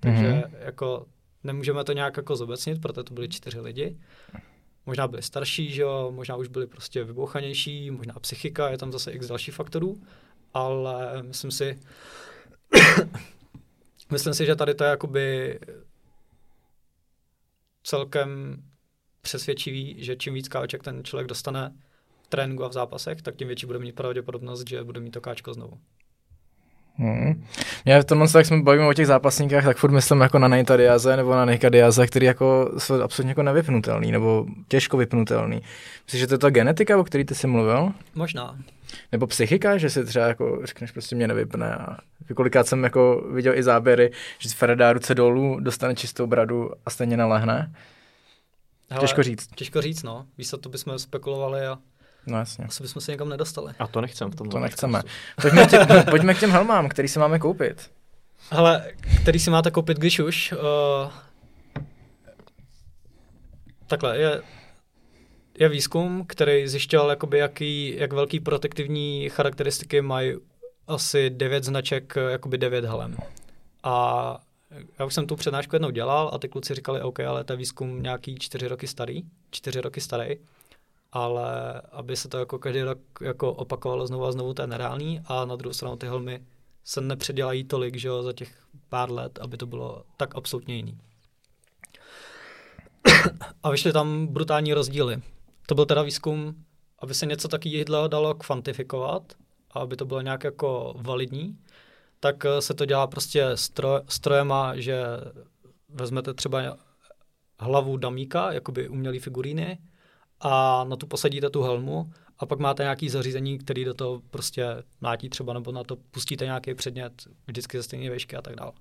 Takže mm-hmm. jako nemůžeme to nějak jako zobecnit, protože to byli čtyři lidi. Možná byli starší, že jo, možná už byli prostě vybouchanější, možná psychika, je tam zase x další faktorů, ale myslím si, myslím si, že tady to je jakoby celkem přesvědčivý, že čím víc káček ten člověk dostane v tréninku a v zápasech, tak tím větší bude mít pravděpodobnost, že bude mít to káčko znovu. Hmm. Já v tomhle, jak jsme bavíme o těch zápasníkách, tak furt myslím jako na Nejta Diaze nebo na Nejka Diaze, který jako jsou absolutně jako nevypnutelný nebo těžko vypnutelný. Myslíš, že to je ta genetika, o který ty jsi mluvil? Možná. Nebo psychika, že si třeba jako řekneš, prostě mě nevypne. A kolikrát jsem jako viděl i záběry, že Fred dá ruce dolů, dostane čistou bradu a stejně nalehne. Hele, těžko říct. Těžko říct, no. Víš, to bychom spekulovali a No jasně. Asi bychom se někam nedostali. A to nechcem v tom. To nechceme. Pojďme, tě, pojďme k těm helmám, který si máme koupit. Hele, který si máte koupit, když už. Uh, takhle, je, je výzkum, který zjišťoval, jakoby, jaký, jak velký protektivní charakteristiky mají asi devět značek, jakoby devět helem. A já už jsem tu přednášku jednou dělal a ty kluci říkali, OK, ale to je výzkum nějaký čtyři roky starý, čtyři roky starý ale aby se to jako každý rok jako opakovalo znovu a znovu, to je nereálný a na druhou stranu ty helmy se nepředělají tolik, že jo, za těch pár let, aby to bylo tak absolutně jiný. a vyšly tam brutální rozdíly. To byl teda výzkum, aby se něco takového dalo kvantifikovat a aby to bylo nějak jako validní, tak se to dělá prostě stroj, strojema, že vezmete třeba hlavu damíka, jakoby umělý figuríny, a na tu posadíte tu helmu a pak máte nějaký zařízení, který do toho prostě mlátí třeba, nebo na to pustíte nějaký předmět vždycky ze stejné výšky a tak dále.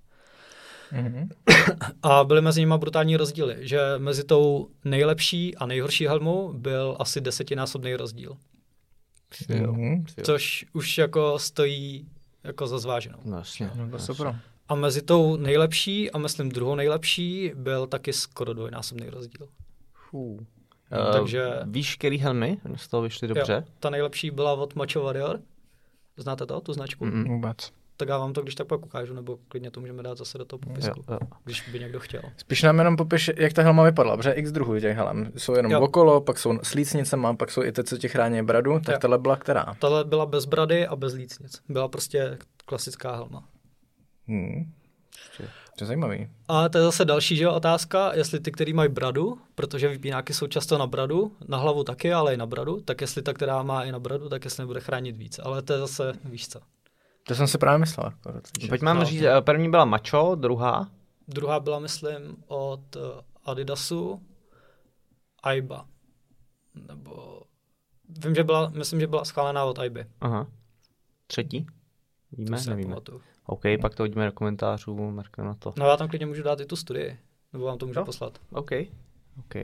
Mm-hmm. A byly mezi nimi brutální rozdíly, že mezi tou nejlepší a nejhorší helmou byl asi desetinásobný rozdíl. Mm-hmm. Což už jako stojí jako za zváženou. Vlastně. No, to super. A mezi tou nejlepší a myslím druhou nejlepší byl taky skoro dvojnásobný rozdíl. Fuh. Uh, Takže... Víš, který helmy z toho vyšly dobře? Jo, ta nejlepší byla od Macho Warrior. Znáte to, tu značku? Mm, vůbec. tak já vám to když tak pak ukážu, nebo klidně to můžeme dát zase do toho Jo, popisku, jo. když by někdo chtěl. Spíš nám jenom popiš, jak ta helma vypadala, protože x druhů těch helm. Jsou jenom Jo. okolo, pak jsou s lícnicema, pak jsou i ty, co ti chrání bradu, tak Jo. tohle byla která? Tahle byla bez brady a bez lícnic. Byla prostě klasická helma. Hmm. To je zajímavý. A to je zase další že otázka, jestli ty, který mají bradu, protože vypínáky jsou často na bradu, na hlavu taky, ale i na bradu, tak jestli ta, která má i na bradu, tak jestli nebude chránit víc. Ale to je zase, víš co. To jsem si právě myslel. Jako, protože- Pojďme No. říct, eh, první byla Macho, druhá. Druhá byla, myslím, od eh, Adidasu Aiba. Nebo vím, že byla, myslím, že byla schválená od Aiby. Aha. Třetí? Víme? To si Nevíme. nepamatuju. OK, pak to hodíme do komentářů, mrkneme na to. No já tam klidně můžu dát i tu studii. Nebo vám to můžu Jo. poslat. OK. OK.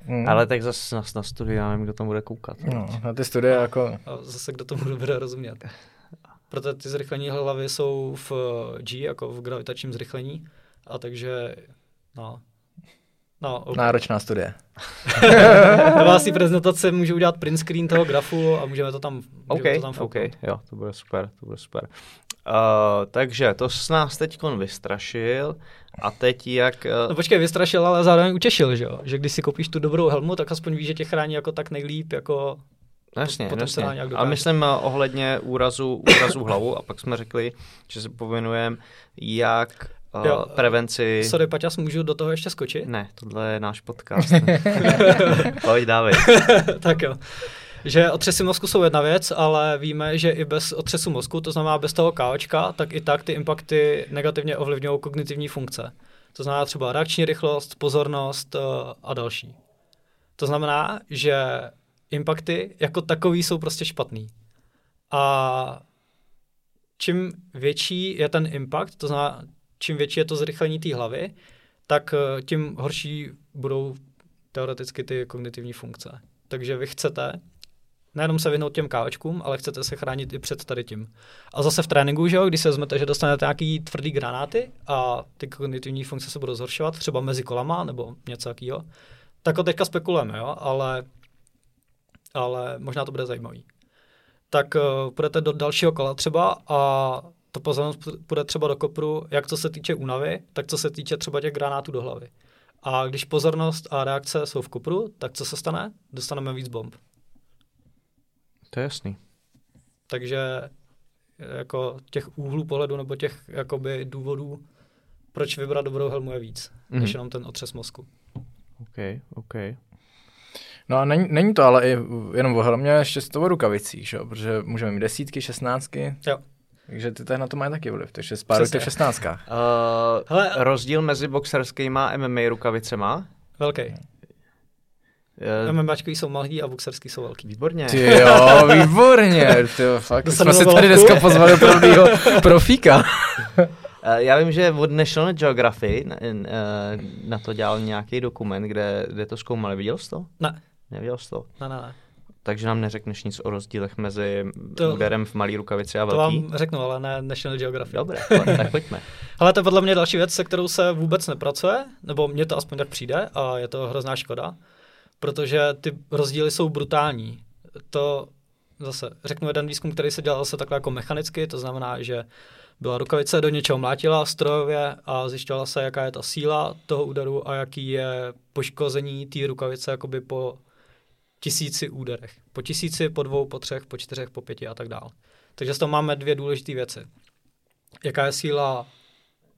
Hmm. Ale tak zase na, na studiu, já nevím, kdo tam bude koukat. No, na ty studie jako... A zase kdo tomu bude rozumět. Proto ty zrychlení hlavy jsou v G, jako v gravitačním zrychlení. A takže, no, no, okay. Náročná studie. Na vás té prezentace můžu udělat print screen toho grafu a můžeme to tam, můžeme OK, to tam OK, jo, to bude super, to bude super. Uh, takže to s nás teď vystrašil a teď jak... No Uh, počkej, vystrašil, ale zároveň utěšil, že jo? Že když si koupíš tu dobrou helmu, tak aspoň víš, že tě chrání jako tak nejlíp, jako... no jasně, potom se jasně. nějak Ale dokáže. myslím uh, ohledně úrazu, úrazu hlavu a pak jsme řekli, že se povinujeme jak uh, Jo, prevenci... Sorry, Paťas, můžu do toho ještě skočit? Ne, tohle je náš podcast. Pojď, dávej. tak jo. Že otřesy mozku jsou jedna věc, ale víme, že i bez otřesu mozku, to znamená bez toho KOčka, tak i tak ty impakty negativně ovlivňují kognitivní funkce. To znamená třeba reakční rychlost, pozornost eh, a další. To znamená, že impakty jako takový jsou prostě špatný. A čím větší je ten impact, to znamená, čím větší je to zrychlení té hlavy, tak eh, tím horší budou teoreticky ty kognitivní funkce. Takže vy chcete nejenom se vyhnout těm káočkům, ale chcete se chránit i před tady tím. A zase v tréninku, že jo, když se vezmete, že dostanete nějaký tvrdý granáty a ty kognitivní funkce se budou zhoršovat, třeba mezi kolama nebo něco takového, tak o teďka spekulujeme, jo, ale, ale možná to bude zajímavý. Tak uh, půjdete do dalšího kola třeba a to pozornost půjde třeba do kopru, jak co se týče únavy, tak co se týče třeba těch granátů do hlavy. A když pozornost a reakce jsou v kopru, tak co se stane? Dostaneme víc bomb. To je jasný. Takže jako těch úhlů pohledu nebo těch jakoby důvodů, proč vybrat dobrou helmu je víc, mm-hmm. Mhm. než jenom ten otřes mozku. OK, OK. No a není, není to ale i jenom o helmě, ještě z toho rukavicích, že? jo? protože můžeme mít desítky, šestnáctky, Jo. takže ty na to mají taky vliv, takže spárujte v šestnáctkách. Uh, Hele- rozdíl mezi boxerskýma a MMA rukavicema? Velký. Uh, MMAčkový jsou malý a boxerský jsou velký. výborně. Ty jo, výborně, ty jo, fakt, Dostanu jsme si na tady dneska pozvali opravdýho profíka. Uh, já vím, že od National Geography na, uh, na to dělal nějaký dokument, kde, kde to zkoumali. Viděl jsi to? Ne, Neviděl jsi to? ne, ne, ne. Takže nám neřekneš nic o rozdílech mezi To- úderem v malý rukavici a To velký? vám řeknu, ale ne National Geographic. Dobré, tak pojďme. Ale to je podle mě další věc, se kterou se vůbec nepracuje, nebo mně to aspoň tak přijde a je to hrozná škoda, protože ty rozdíly jsou brutální. To zase řeknu jeden výzkum, který se dělal se takhle jako mechanicky, to znamená, že byla rukavice, do něčeho mlátila strojově a zjišťovala se, jaká je ta síla toho úderu a jaký je poškození té rukavice jakoby po tisíci úderech. Po tisíci, po dvou, po třech, po čtyřech, po pěti a tak dále. Takže z toho máme dvě důležité věci. Jaká je síla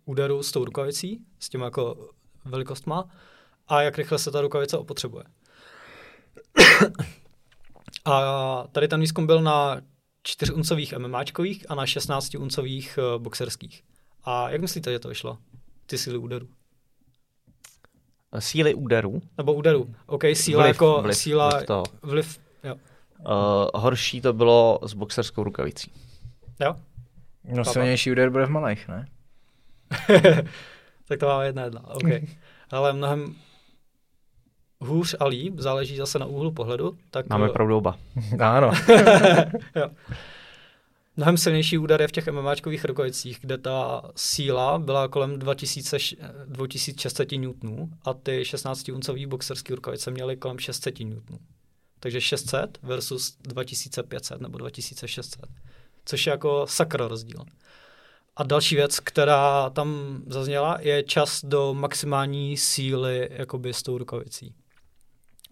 úderu s tou rukavicí, s tím jako velikostma a jak rychle se ta rukavice opotřebuje. A tady ten výzkum byl na 4-uncových MMAčkových a na 16-uncových uh, boxerských. A jak myslíte, že to vyšlo? Ty síly úderu. Síly úderů. Nebo úderu. OK, síla Vliv, jako vliv, síla, vliv toho. vliv, jo. Uh, horší to bylo s boxerskou rukavicí. jo? No Papa. silnější úder bude v malých, ne? tak to máme jedna jedna, OK. Ale mnohem hůř a líp, záleží zase na úhlu pohledu. Tak Máme eh, pravdu oba. Ano. jo. Mnohem silnější úder je v těch MMAčkových rukavicích, kde ta síla byla kolem 2000, š- 2600 Newtonů a ty 16-uncový boxerský rukavice měly kolem 600 Newtonů. Takže 600 versus 2500 nebo 2600, což je jako sakra rozdíl. A další věc, která tam zazněla, je čas do maximální síly jakoby s tou rukavicí.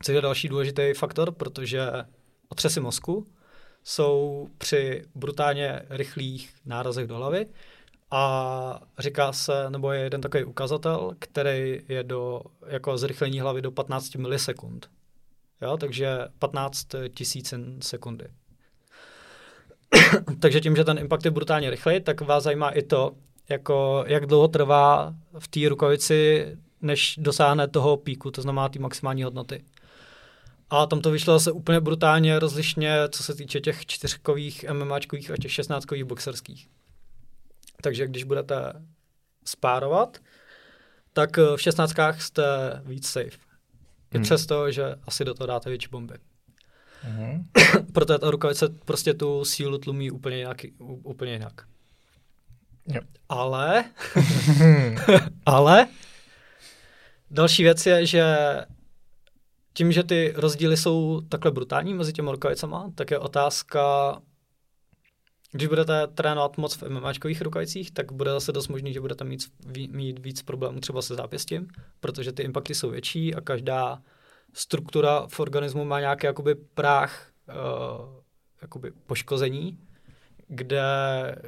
Což je další důležitý faktor, protože otřesy mozku jsou při brutálně rychlých nárazech do hlavy a říká se, nebo je jeden takový ukazatel, který je do, jako zrychlení hlavy do 15 milisekund. Jo, takže 15 tisícin sekundy. takže tím, že ten impact je brutálně rychlý, tak vás zajímá i to, jako jak dlouho trvá v té rukavici, než dosáhne toho píku, to znamená té maximální hodnoty. A tam to vyšlo zase úplně brutálně rozlišně, co se týče těch čtyřkových MMAčkových a těch šestnáctkových boxerských. Takže když budete spárovat, tak v šestnáctkách jste víc safe. I hmm. přesto, že asi do toho dáte větší bomby. Mm-hmm. Proto ta rukavice prostě tu sílu tlumí úplně jinak. Úplně jinak. Jo. Ale, ale, další věc je, že tím, že ty rozdíly jsou takhle brutální mezi těmi rukavicama, tak je otázka, když budete trénovat moc v MMAčkových rukavicích, tak bude zase dost možný, že budete mít, mít víc problémů třeba se zápěstím, protože ty impakty jsou větší a každá struktura v organismu má nějaký jakoby práh uh, jakoby poškození, kde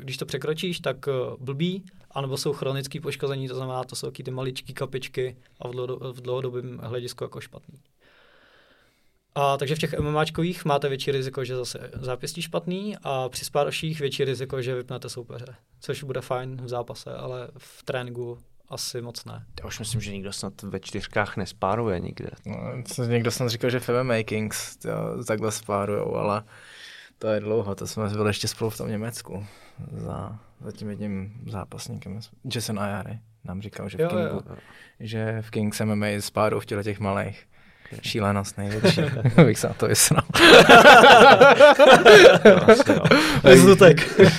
když to překročíš, tak uh, blbý, anebo jsou chronické poškození, to znamená, to jsou ty maličké kapičky a v dlouhodobém hledisku jako špatný. A takže v těch MMAčkových máte větší riziko, že zase zápěstí špatný a při spároších větší riziko, že vypnete soupeře, což bude fajn v zápase, ale v tréninku asi moc ne. Já už myslím, že nikdo snad ve čtyřkách nespáruje nikde. No, někdo snad říkal, že v MMA Kings takhle spárujou, ale to je dlouho, to jsme byli ještě spolu v tom Německu za, za tím jedním zápasníkem, Jason Ayari nám říkal, že v, jo, Kingu, jo. že v Kings MMA spárují v těle těch malých. Šílenost největší. bych se na to vysral. Zlutek.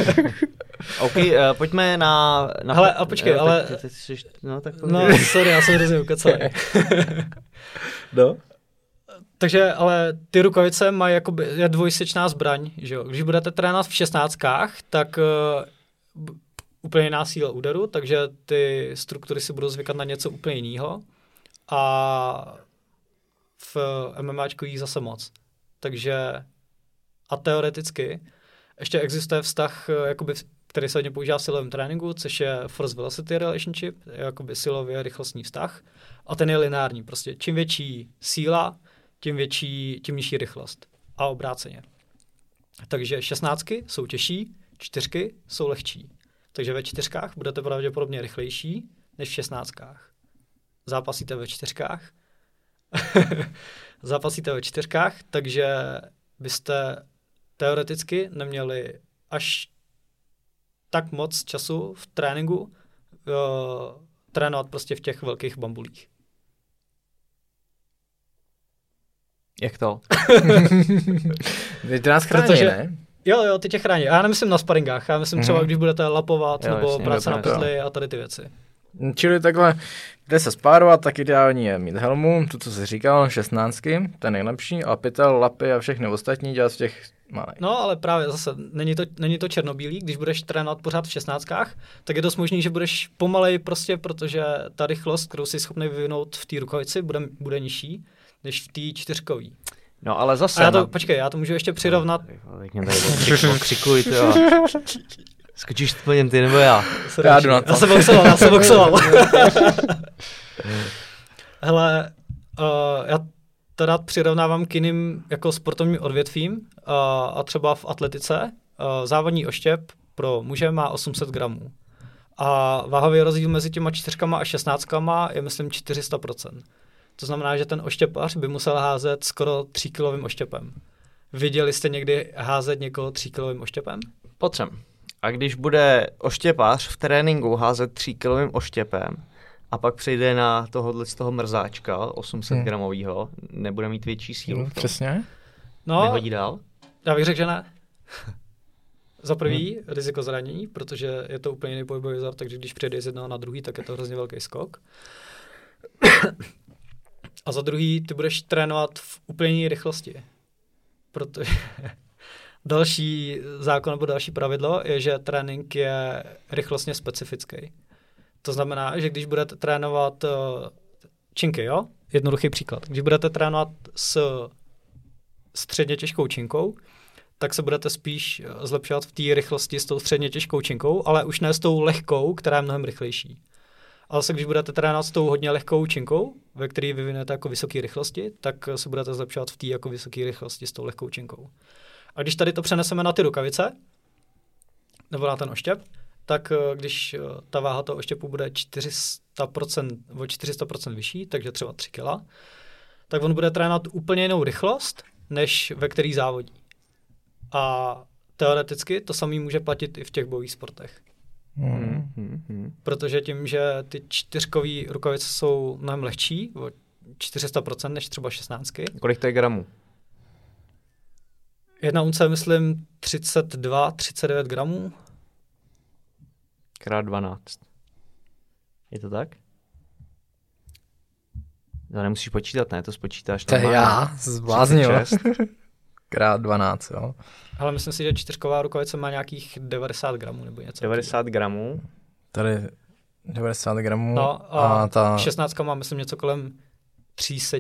OK, uh, pojďme na... na Hele, a počkej, uh, ale... Ty, ty, ty, no, tak no, sorry, já jsem hrozně ukacený. no? Takže, ale ty rukavice mají jakoby, je dvojsečná zbraň, že jo. Když budete trénovat v šestnáctkách, tak uh, úplně jiná síla úderu, takže ty struktury si budou zvykat na něco úplně jiného. A v MMAčkových zase moc. Takže a teoreticky ještě existuje vztah, eh, jakoby, který se hodně používá v silovém tréninku, což je Force Velocity Relationship, jakoby silově rychlostní vztah. A ten je lineární. Prostě čím větší síla, tím větší, tím nižší rychlost. A obráceně. Takže šestnáctky jsou těžší, čtyřky jsou lehčí. Takže ve čtyřkách budete pravděpodobně rychlejší než v šestnáctkách. Zápasíte ve čtyřkách, zápasíte ve čtyřkách, takže byste teoreticky neměli až tak moc času v tréninku uh, trénovat prostě v těch velkých bambulích. Jak to? To nás chrání, Protože, ne? Jo, jo, ty tě chrání. A já nemyslím na sparingách, já myslím mm-hmm. třeba, když budete lapovat jo, nebo práce na pytli a tady ty věci. Čili takhle, kde se spárovat, tak ideální je mít helmu, tu, co jsi říkal, 16, ten nejlepší, a pytel, lapy a všechny ostatní dělat v těch malých. No, ale právě zase není to, není to černobílý, když budeš trénovat pořád v 16, tak je dost možný, že budeš pomalej prostě, protože ta rychlost, kterou jsi schopný vyvinout v té rukavici, bude, bude nižší než v té čtyřkový. No ale zase... A já to, na... počkej, já to můžu ještě přirovnat. Teď mě tady křikuj, to Skočíš po něm ty nebo já? Já jdu na to. Já jsem boxoval, já jsem boxoval. Hele, uh, já to rád přirovnávám k jiným jako sportovním odvětvím uh, a třeba v atletice. Uh, závodní oštěp pro muže má 800 gramů. A váhový rozdíl mezi těma čtyřkama a šestnáctkama je myslím 400%. To znamená, že ten oštěpař by musel házet skoro 3 kilovým oštěpem. Viděli jste někdy házet někoho 3 kilovým oštěpem? Potřem. A když bude oštěpař v tréninku házet 3 kilovým oštěpem a pak přejde na tohohle z toho mrzáčka 800 hmm. gramového, nebude mít větší sílu. Hmm, přesně. No, Nehodí dál? Já bych řekl, že ne. Za prvý hmm. riziko zranění, protože je to úplně jiný pohybový vzor, takže když přejde z jednoho na druhý, tak je to hrozně velký skok. A za druhý, ty budeš trénovat v úplně jiné rychlosti. Protože Další zákon nebo další pravidlo je, že trénink je rychlostně specifický. To znamená, že když budete trénovat uh, činky, jo? Jednoduchý příklad. Když budete trénovat s středně těžkou činkou, tak se budete spíš eh, zlepšovat v té rychlosti s tou středně těžkou činkou, ale už ne s tou lehkou, která je mnohem rychlejší. Ale zase, když budete trénovat s tou hodně lehkou činkou, ve které vyvinete jako vysoké rychlosti, tak se budete zlepšovat v té jako vysoké rychlosti s tou lehkou činkou. A když tady to přeneseme na ty rukavice, nebo na ten oštěp, tak eh, když eh, ta váha toho oštěpu bude 400%, o 400% vyšší, takže třeba 3 kg, tak on bude trénovat úplně jinou rychlost, než ve který závodí. A teoreticky to samý může platit i v těch bojových sportech. Hmm. Hmm, hmm. Protože tím, že ty čtyřkové rukavice jsou mnohem lehčí, o 400% než třeba 16. Kolik to je gramů? Jedna unce, myslím, 32, 39 gramů. Krát 12. Je to tak? To nemusíš počítat, ne? To spočítáš To já, zbláznil. 36. Krát 12, jo. Ale myslím si, že čtyřková rukavice má nějakých 90 gramů nebo něco. 90 gramů. Tady 90 gramů No a, a ta... 16 má, myslím, něco kolem 300,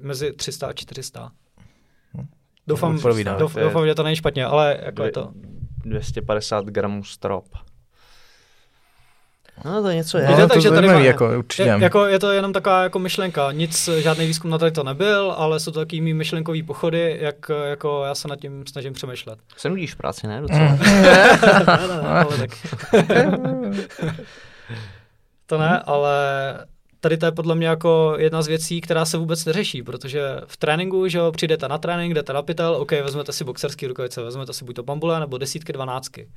mezi 300 a 400. Doufám, Odpovídá. douf, To je- doufám, že to není špatně, ale jako je Dvě- to... 250 gramů strop. No to něco je. No, Víte, to takže tady zajímavý, má- jako, určitě. Je, jako, je to jenom taková jako myšlenka. Nic, žádný výzkum na tady to nebyl, ale jsou to takový mý myšlenkový pochody, jak jako já se nad tím snažím přemýšlet. Se nudíš v práci, ne? Docela. Mm. ne, ne, ne, ale tak. to ne, ale tady to je podle mě jako jedna z věcí, která se vůbec neřeší, protože v tréninku, že jo, přijdete na trénink, jdete na pytel, OK, vezmete si boxerský rukavice, vezmete si buď to bambule, nebo desítky, dvanáctky.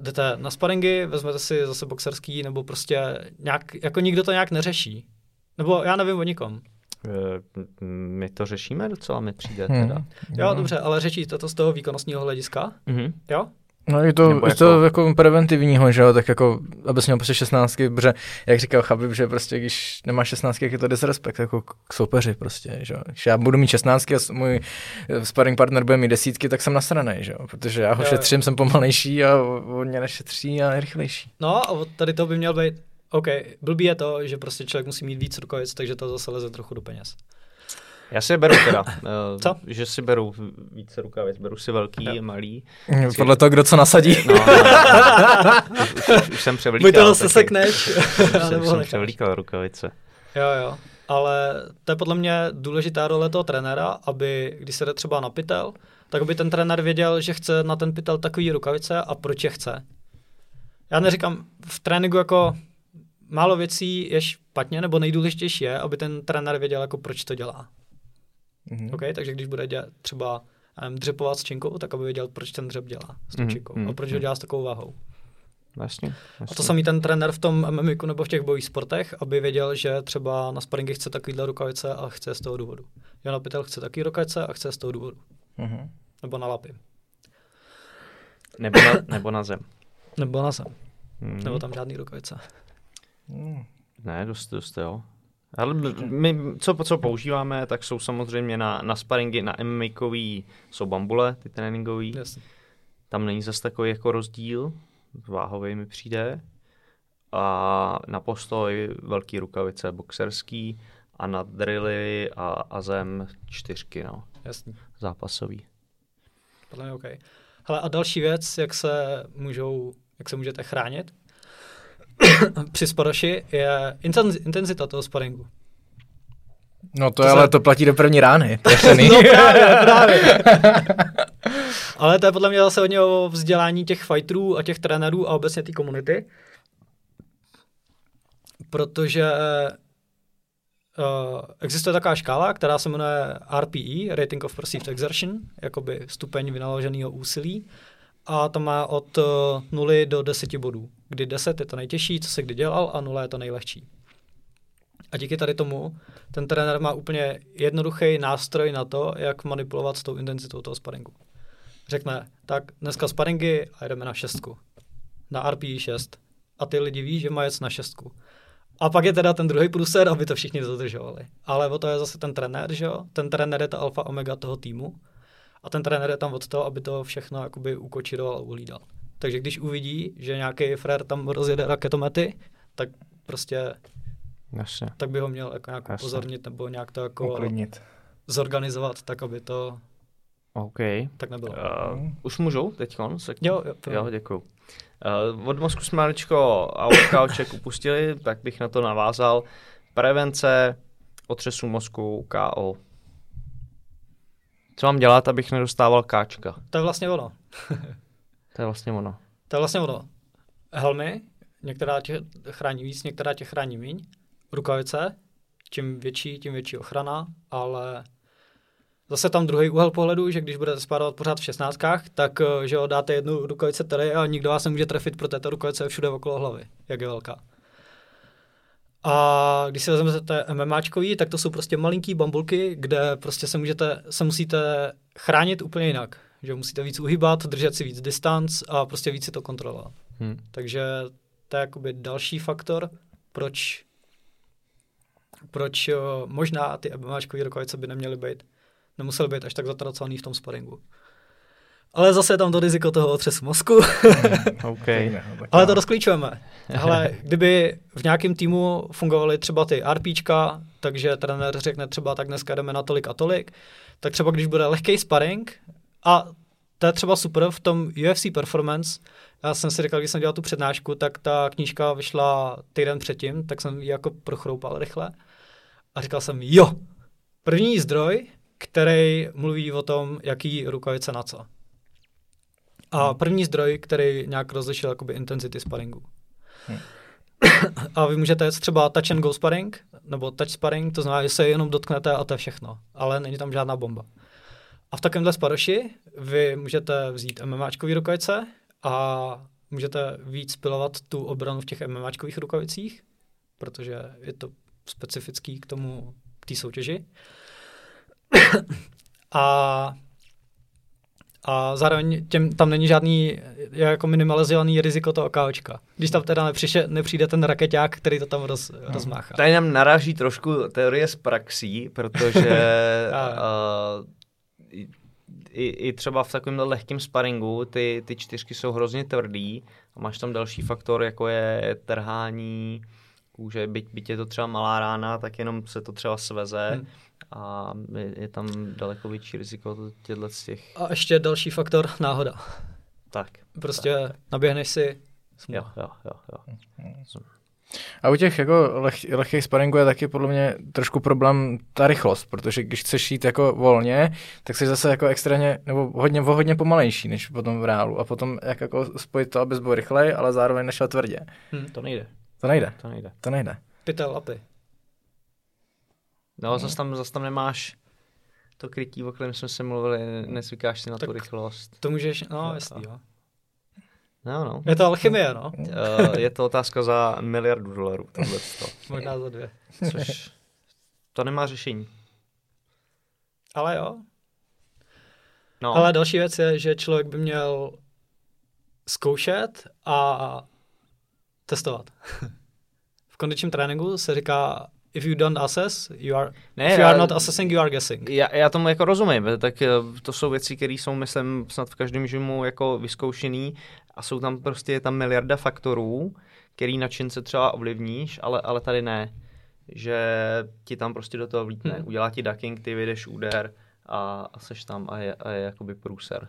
Jdete na sparingy, vezmete si zase boxerský, nebo prostě nějak, jako nikdo to nějak neřeší. Nebo já nevím o nikom. Eh, My to řešíme docela, mi přijde Hmm. teda. Jo, dobře, ale řešíte to z toho výkonnostního hlediska? Mhm. Jo? No je to, je to jako preventivního, že jo, tak jako, abys měl prostě 16, protože, jak říkal Chabib, že prostě když nemáš 16, jak je to disrespekt jako k soupeři prostě, že jo. Když já budu mít 16 a můj eh, sparring partner bude mít desítky, tak jsem nasranej, že jo, protože já ho Jo, jo. šetřím, jsem pomalejší a on mě nešetří a je rychlejší. No a od tady to by měl být, OK, blbý je to, že prostě člověk musí mít víc rukavic, takže to zase leze trochu do peněz. Já si je beru teda, eh, Co? že si beru více rukavic, beru si velký, Jo. malý. Podle toho, kdo co nasadí. No, no, no. Už, už, už jsem převlíkal. Buď to zase taky. sekneš, Už jsem, nebo jsem převlíkal rukavice. Jo, jo. Ale to je podle mě důležitá role toho trenéra, aby, když se jde třeba na pytel, tak aby ten trenér věděl, že chce na ten pytel takový rukavice a proč je chce. Já neříkám, v tréninku jako málo věcí je špatně, nebo nejdůležitější je, aby ten trenér věděl, jako proč to dělá. Mhm. Okay? Takže když bude dělat třeba um, dřepovat s činkou, tak aby věděl, proč ten dřep dělá s tou Mhm, činkou mhm, a proč ho mhm. dělá s takovou váhou. Jasně, jasně. A to samý ten trenér v tom MMIku nebo v těch bojových sportech, aby věděl, že třeba na sparingy chce takovýhle rukavice a chce z toho důvodu. Jo, na pytel chce taky rukavice a chce z toho důvodu. Mhm. Nebo na lapy. Nebo na, nebo na zem. Nebo na zem. Mhm. Nebo tam žádný rukavice. Mhm. Ne, dost, dost, jo. Ale my, co, co používáme, tak jsou samozřejmě na, na sparingy, na MMA-kový, jsou bambule, ty tréninkový. Jasně. Tam není zase takový jako rozdíl, váhový mi přijde. A na postoj velký rukavice boxerský a na drily a, a zem čtyřky, no, Jasný. zápasový. Podle mě OK. Hele, a další věc, jak se můžou, jak se můžete chránit při sparoši, je intenzi- intenzita toho sparingu. No to, To je, se- ale to platí do první rány. No právě, právě. Ale to je podle mě zase hodně o vzdělání těch fighterů a těch trenérů a obecně té komunity. Protože uh, existuje taková škála, která se jmenuje RPE, Rating of Perceived Exertion, jakoby stupeň vynaloženého úsilí. A to má od uh, 0 do 10 bodů, kdy 10 je to nejtěžší, co se kdy dělal, a 0 je to nejlehčí. A díky tady tomu ten trenér má úplně jednoduchý nástroj na to, jak manipulovat s tou intenzitou toho sparingu. Řekne, tak dneska sparingy a jdeme na šestku. Na RPI 6. A ty lidi ví, že mají jet na šestku. A pak je teda ten druhý průser, aby to všichni dodržovali. Ale o to je zase ten trenér, že jo? Ten trenér je ta alfa omega toho týmu. A ten trenér je tam od toho, aby to všechno jakoby ukočiroval a uhlídal. Takže když uvidí, že nějaký frér tam rozjede raketomety, tak prostě Jasně. tak by ho měl jako nějak Jasně. upozornit nebo nějak to jako Uklidnit. zorganizovat tak, aby to OK. tak nebylo. Uh, už můžu teď? Jo, jo, jo děkuju. Uh, od mozku jsme maličko a od kauček upustili, tak bych na to navázal. Prevence otřesu mozku KO. Co mám dělat, abych nedostával káčka? To je vlastně ono. To je vlastně ono. To je vlastně ono. Helmy, některá tě chrání víc, některá tě chrání míň. Rukavice, čím větší, tím větší ochrana, ale zase tam druhý úhel pohledu, že když budete spárovat pořád v šestnáctkách, tak eh, že jo, dáte jednu rukavice tady a nikdo vás nemůže trefit, protože ta rukavice je všude okolo hlavy, jak je velká. A když si vezmete MMAčkový, tak to jsou prostě malinký bambulky, kde prostě se, můžete, se musíte chránit úplně jinak. Že musíte víc uhýbat, držet si víc distanc a prostě víc si to kontrolovat. Hm. Takže to je jakoby další faktor, proč proč uh, možná ty MMAčkový rukavice by neměly být, nemusely být až tak zatracený v tom sparingu. Ale zase je tam to riziko toho otřesu mozku. OK. Ale to rozklíčujeme. Ale kdyby v nějakém týmu fungovaly třeba ty RPčka, takže trenér řekne třeba tak dneska jdeme na tolik a tolik, tak třeba když bude lehký sparring a to je třeba super v tom UFC Performance, já jsem si říkal, když jsem dělal tu přednášku, tak ta knížka vyšla týden předtím, tak jsem ji jako prochroupal rychle a říkal jsem, jo, první zdroj, který mluví o tom, jaký rukavice na co. A první zdroj, který nějak rozlišil jakoby intensity sparingu. A vy můžete jet třeba touch and go sparring, nebo touch sparring, to znamená, že se jenom dotknete a to je všechno, ale není tam žádná bomba. A v takovémhle sparoši vy můžete vzít MMAčkový rukavice a můžete víc pilovat tu obranu v těch MMAčkových rukavicích, protože je to specifický k tomu, k té soutěži. a a zároveň těm, tam není žádný jako minimalizovaný riziko toho KOčka. Když tam teda nepřiše, nepřijde ten raketák, který to tam roz, No. rozmáchá. Tady nám naráží trošku teorie z praxí, protože uh, i, i třeba v takovém lehkém sparingu ty, ty čtyřky jsou hrozně tvrdý a máš tam další faktor, jako je trhání kůže, byť, byť je to třeba malá rána, tak jenom se to třeba sveze hmm. A je, tam daleko větší riziko těchto z těch... A ještě další faktor, náhoda. Tak. Prostě tak. naběhneš si, Jo, jo, jo, jo. A u těch jako leh, lehkých sparingů je taky podle mě trošku problém ta rychlost, protože když chceš jít jako volně, tak jsi zase jako extrémně, nebo hodně, hodně pomalejší než potom v reálu. A potom jak jako spojit to, abys byl rychlej, ale zároveň nešel tvrdě. Hmm. To nejde. To nejde. To nejde. To nejde. Pytel lapy. No, zase tam, zase tam nemáš to krytí, o kterém jsme se mluvili, nezvykáš si na tak tu rychlost. To můžeš, no, jasný, jo. No, no. Je to alchymie, no. Uh, je to otázka za miliardu dolarů, tohle to. Možná za dvě. Což to nemá řešení. Ale jo. No. Ale další věc je, že člověk by měl zkoušet a testovat. v kondičním tréninku se říká if you don't assess, you are, ne, if you are not assessing, you are guessing. Já, já tomu jako rozumím, tak eh, to jsou věci, které jsou, myslím, snad v každém žimu jako vyzkoušený a jsou tam prostě je tam miliarda faktorů, který načince třeba ovlivníš, ale, ale tady ne. Že ti tam prostě do toho vlítne. Hmm. Udělá ti ducking, ty vyjdeš úder a, a seš tam a je, a je jakoby průser.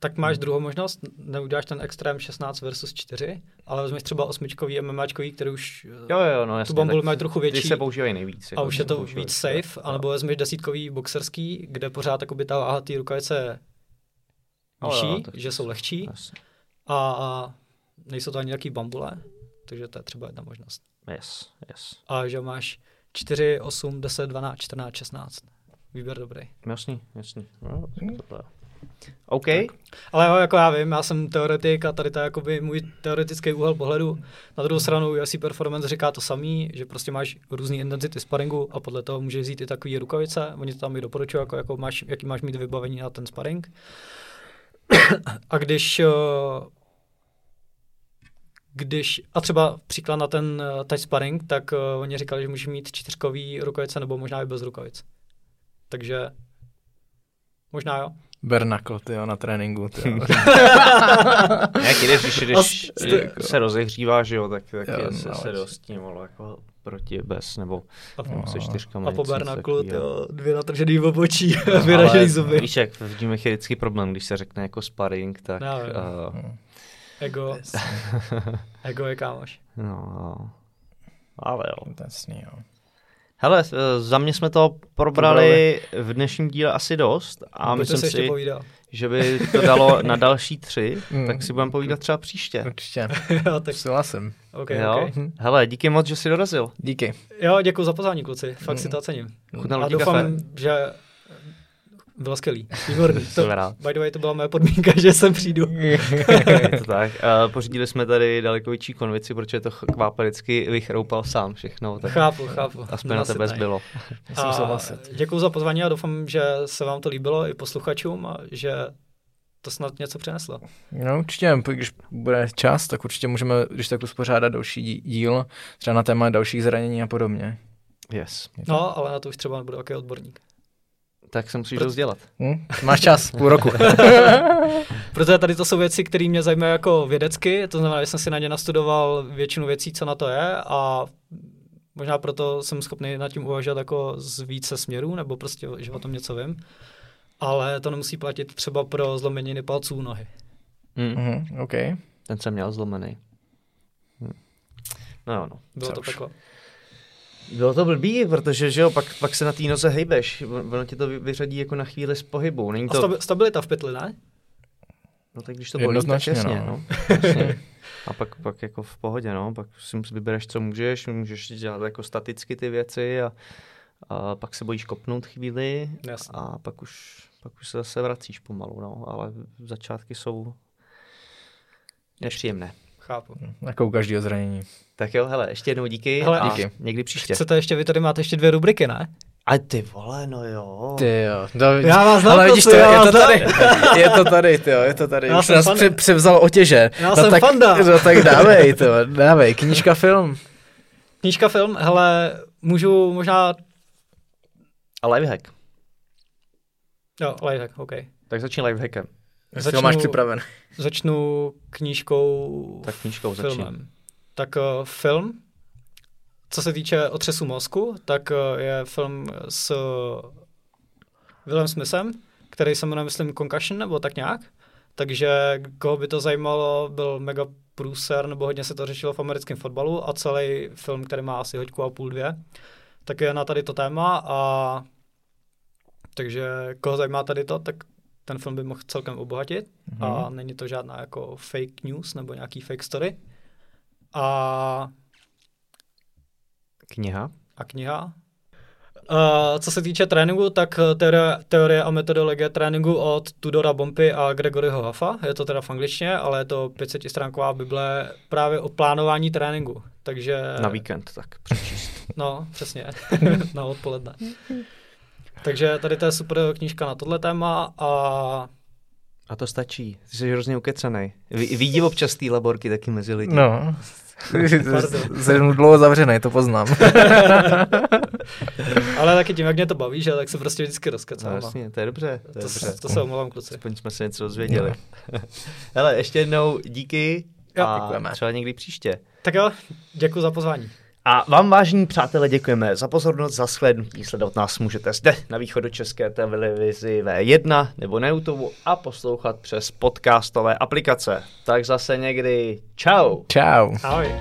Tak máš hmm. druhou možnost, neuděláš ten extrém 16 versus 4, ale vezmeš třeba osmičkový MMAčkový, který už jo, jo, no, jasně, tu bambulu mají trochu větší. Se používají nejvíc. Jako a už je to víc safe, anebo vezmeš desítkový boxerský, kde pořád ta váha té rukavice je vyšší, no, jo, že jsou lehčí jasně. a, a nejsou to ani nějaký bambule, takže to je třeba jedna možnost. Yes, yes. A že máš 4, 8, 10, 12, 14, 16. Výběr dobrý. Jasný, jasný. No, to OK. Tak. Ale jo, jako já vím, já jsem teoretik a tady to je jakoby můj teoretický úhel pohledu. Na druhou stranu UFC Performance říká to samý, že prostě máš různé intenzity sparingu a podle toho můžeš vzít i takové rukavice. Oni to tam i doporučují, jako, jako máš, jaký máš mít vybavení na ten sparing. a když když, a třeba příklad na ten touch sparring, tak uh, oni říkali, že můžeš mít čtyřkový rukavice nebo možná i bez rukavic. Takže Možná jo. Bernakl, ty jo, na tréninku, ty jo. Jak jdeš, když, když jako se rozehřívá, že jo, tak, tak Jo, je se, no, se ale- dost tím, vole, jako proti bez, nebo A, se čtyřkama. a po takovýho. tyjo, dvě natržený obočí, vyražený Ale zuby. Víš, jak v Gymech je vždycky problém, když se řekne jako sparring, tak... No, jo. uh, Ego, ego je kámoš. no, no. Ale jo. To je jo. Hele, eh, za mě jsme to probrali v dnešním díle asi dost a Pojďte myslím si, povídat. že by to dalo na další tři, Mm. tak si budeme povídat třeba příště. Určitě. jo, tak Souhlasím. OK, jo? OK. Hele, díky moc, že jsi dorazil. Díky. Jo, děkuji za pozvání, kluci. Fakt si to cením. Chutnalo A doufám, kafe? že bylo skvělý. Výborný. To, Jsem rád. by the way, to byla moje podmínka, že sem přijdu. Je to tak. Uh, pořídili jsme tady daleko větší konvici, protože to kvápa vždycky vychroupal sám všechno. Tak chápu, chápu. aspoň na tebe zbylo. Děkuji za pozvání a doufám, že se vám to líbilo i posluchačům a že to snad něco přineslo. No určitě, když bude čas, tak určitě můžeme, když tak uspořádat další dí- díl, třeba na téma dalších zranění a podobně. Yes. No, ale na to už třeba nebude jaký odborník. Tak se musíš rozdělat. Hm? Máš čas, půl roku. Protože tady to jsou věci, které mě zajímají jako vědecky, to znamená, že jsem si na ně nastudoval většinu věcí, co na to je a možná proto jsem schopný nad tím uvažovat jako z více směrů, nebo prostě, že o tom něco vím. Ale to nemusí platit třeba pro zlomeniny palců nohy. Hm. Mhm, OK. Ten jsem měl zlomený. Hm. No jo, no. Bylo Co to už. peklo. Bylo to blbý, protože že jo, pak, pak se na té noze hejbeš. Ono ti to vy- vyřadí jako na chvíli z pohybu. Není A to... stabi- stabilita v pytli, ne? No tak když to bolí, tak Jednoznačně, jasně, no. no. Jasně. A pak, pak jako v pohodě, no. Pak si vybereš, co můžeš, můžeš dělat jako staticky ty věci a, a pak se bojíš kopnout chvíli Jasně. a pak už, pak už se zase vracíš pomalu, no. Ale začátky jsou nepříjemné. Chápu. Jako u každého zranění. Tak jo, hele, ještě jednou díky Hele, a díky. někdy příště. Chcete ještě, vy tady máte ještě dvě rubriky, ne? A ty vole, no jo. Ty jo. No, Já vás znám, ale vidíš to, já je vás to tady, je to tady, ty jo, je to tady. Já Už jsem nás fan- pře- převzal otěže. Já no jsem tak, fanda. No tak dávej, to, dávej, knížka, film. Knížka, film, hele, můžu možná, A lifehack. jo, lifehack, OK. Tak začni lifehackem. Ho máš připraven. Začnu knížkou, Tak knížkou začni. Tak uh, film, co se týče otřesu mozku, tak uh, je film s Willem Smithem, který se jmenuje, myslím, Concussion, nebo tak nějak. Takže koho by to zajímalo, byl mega průser, nebo hodně se to řešilo v americkém fotbalu a celý film, který má asi hoďku a půl, dvě, tak je na tady to téma a takže koho zajímá tady to, tak ten film by mohl celkem obohatit Mhm. a není to žádná jako fake news nebo nějaký fake story. A, Kniha. a kniha. Uh, co se týče tréninku, tak teorie, teorie a metodologie tréninku od Tudora Bompy a Gregoryho Huffa. Je to teda v angličtině, ale je to 500 stránková bible právě o plánování tréninku. Takže... Na víkend, tak přečíst. No, přesně. na odpoledne. Takže tady to je super knížka na tohle téma a A to stačí. Ty jsi hrozně ukecenej. Vidí občas té laborky taky mezi lidi. No. Jsem dlouho zavřený, to poznám. ale taky tím, jak mě to baví, že tak se prostě vždycky No, rozkecám. a jasně, to je dobře. To, je to, dobře. to, to se omlouvám, kluci. Aspoň jsme se něco dozvěděli. Hele, ještě jednou díky Jo, a děkujeme. třeba někdy příště. Tak jo, děkuji za pozvání. A vám, vážení přátelé, děkujeme za pozornost, za shlédnutí. Sledovat nás můžete zde na východočeské televizi V1 nebo na YouTube a poslouchat přes podcastové aplikace. Tak zase někdy. Čau! Čau. Ahoj.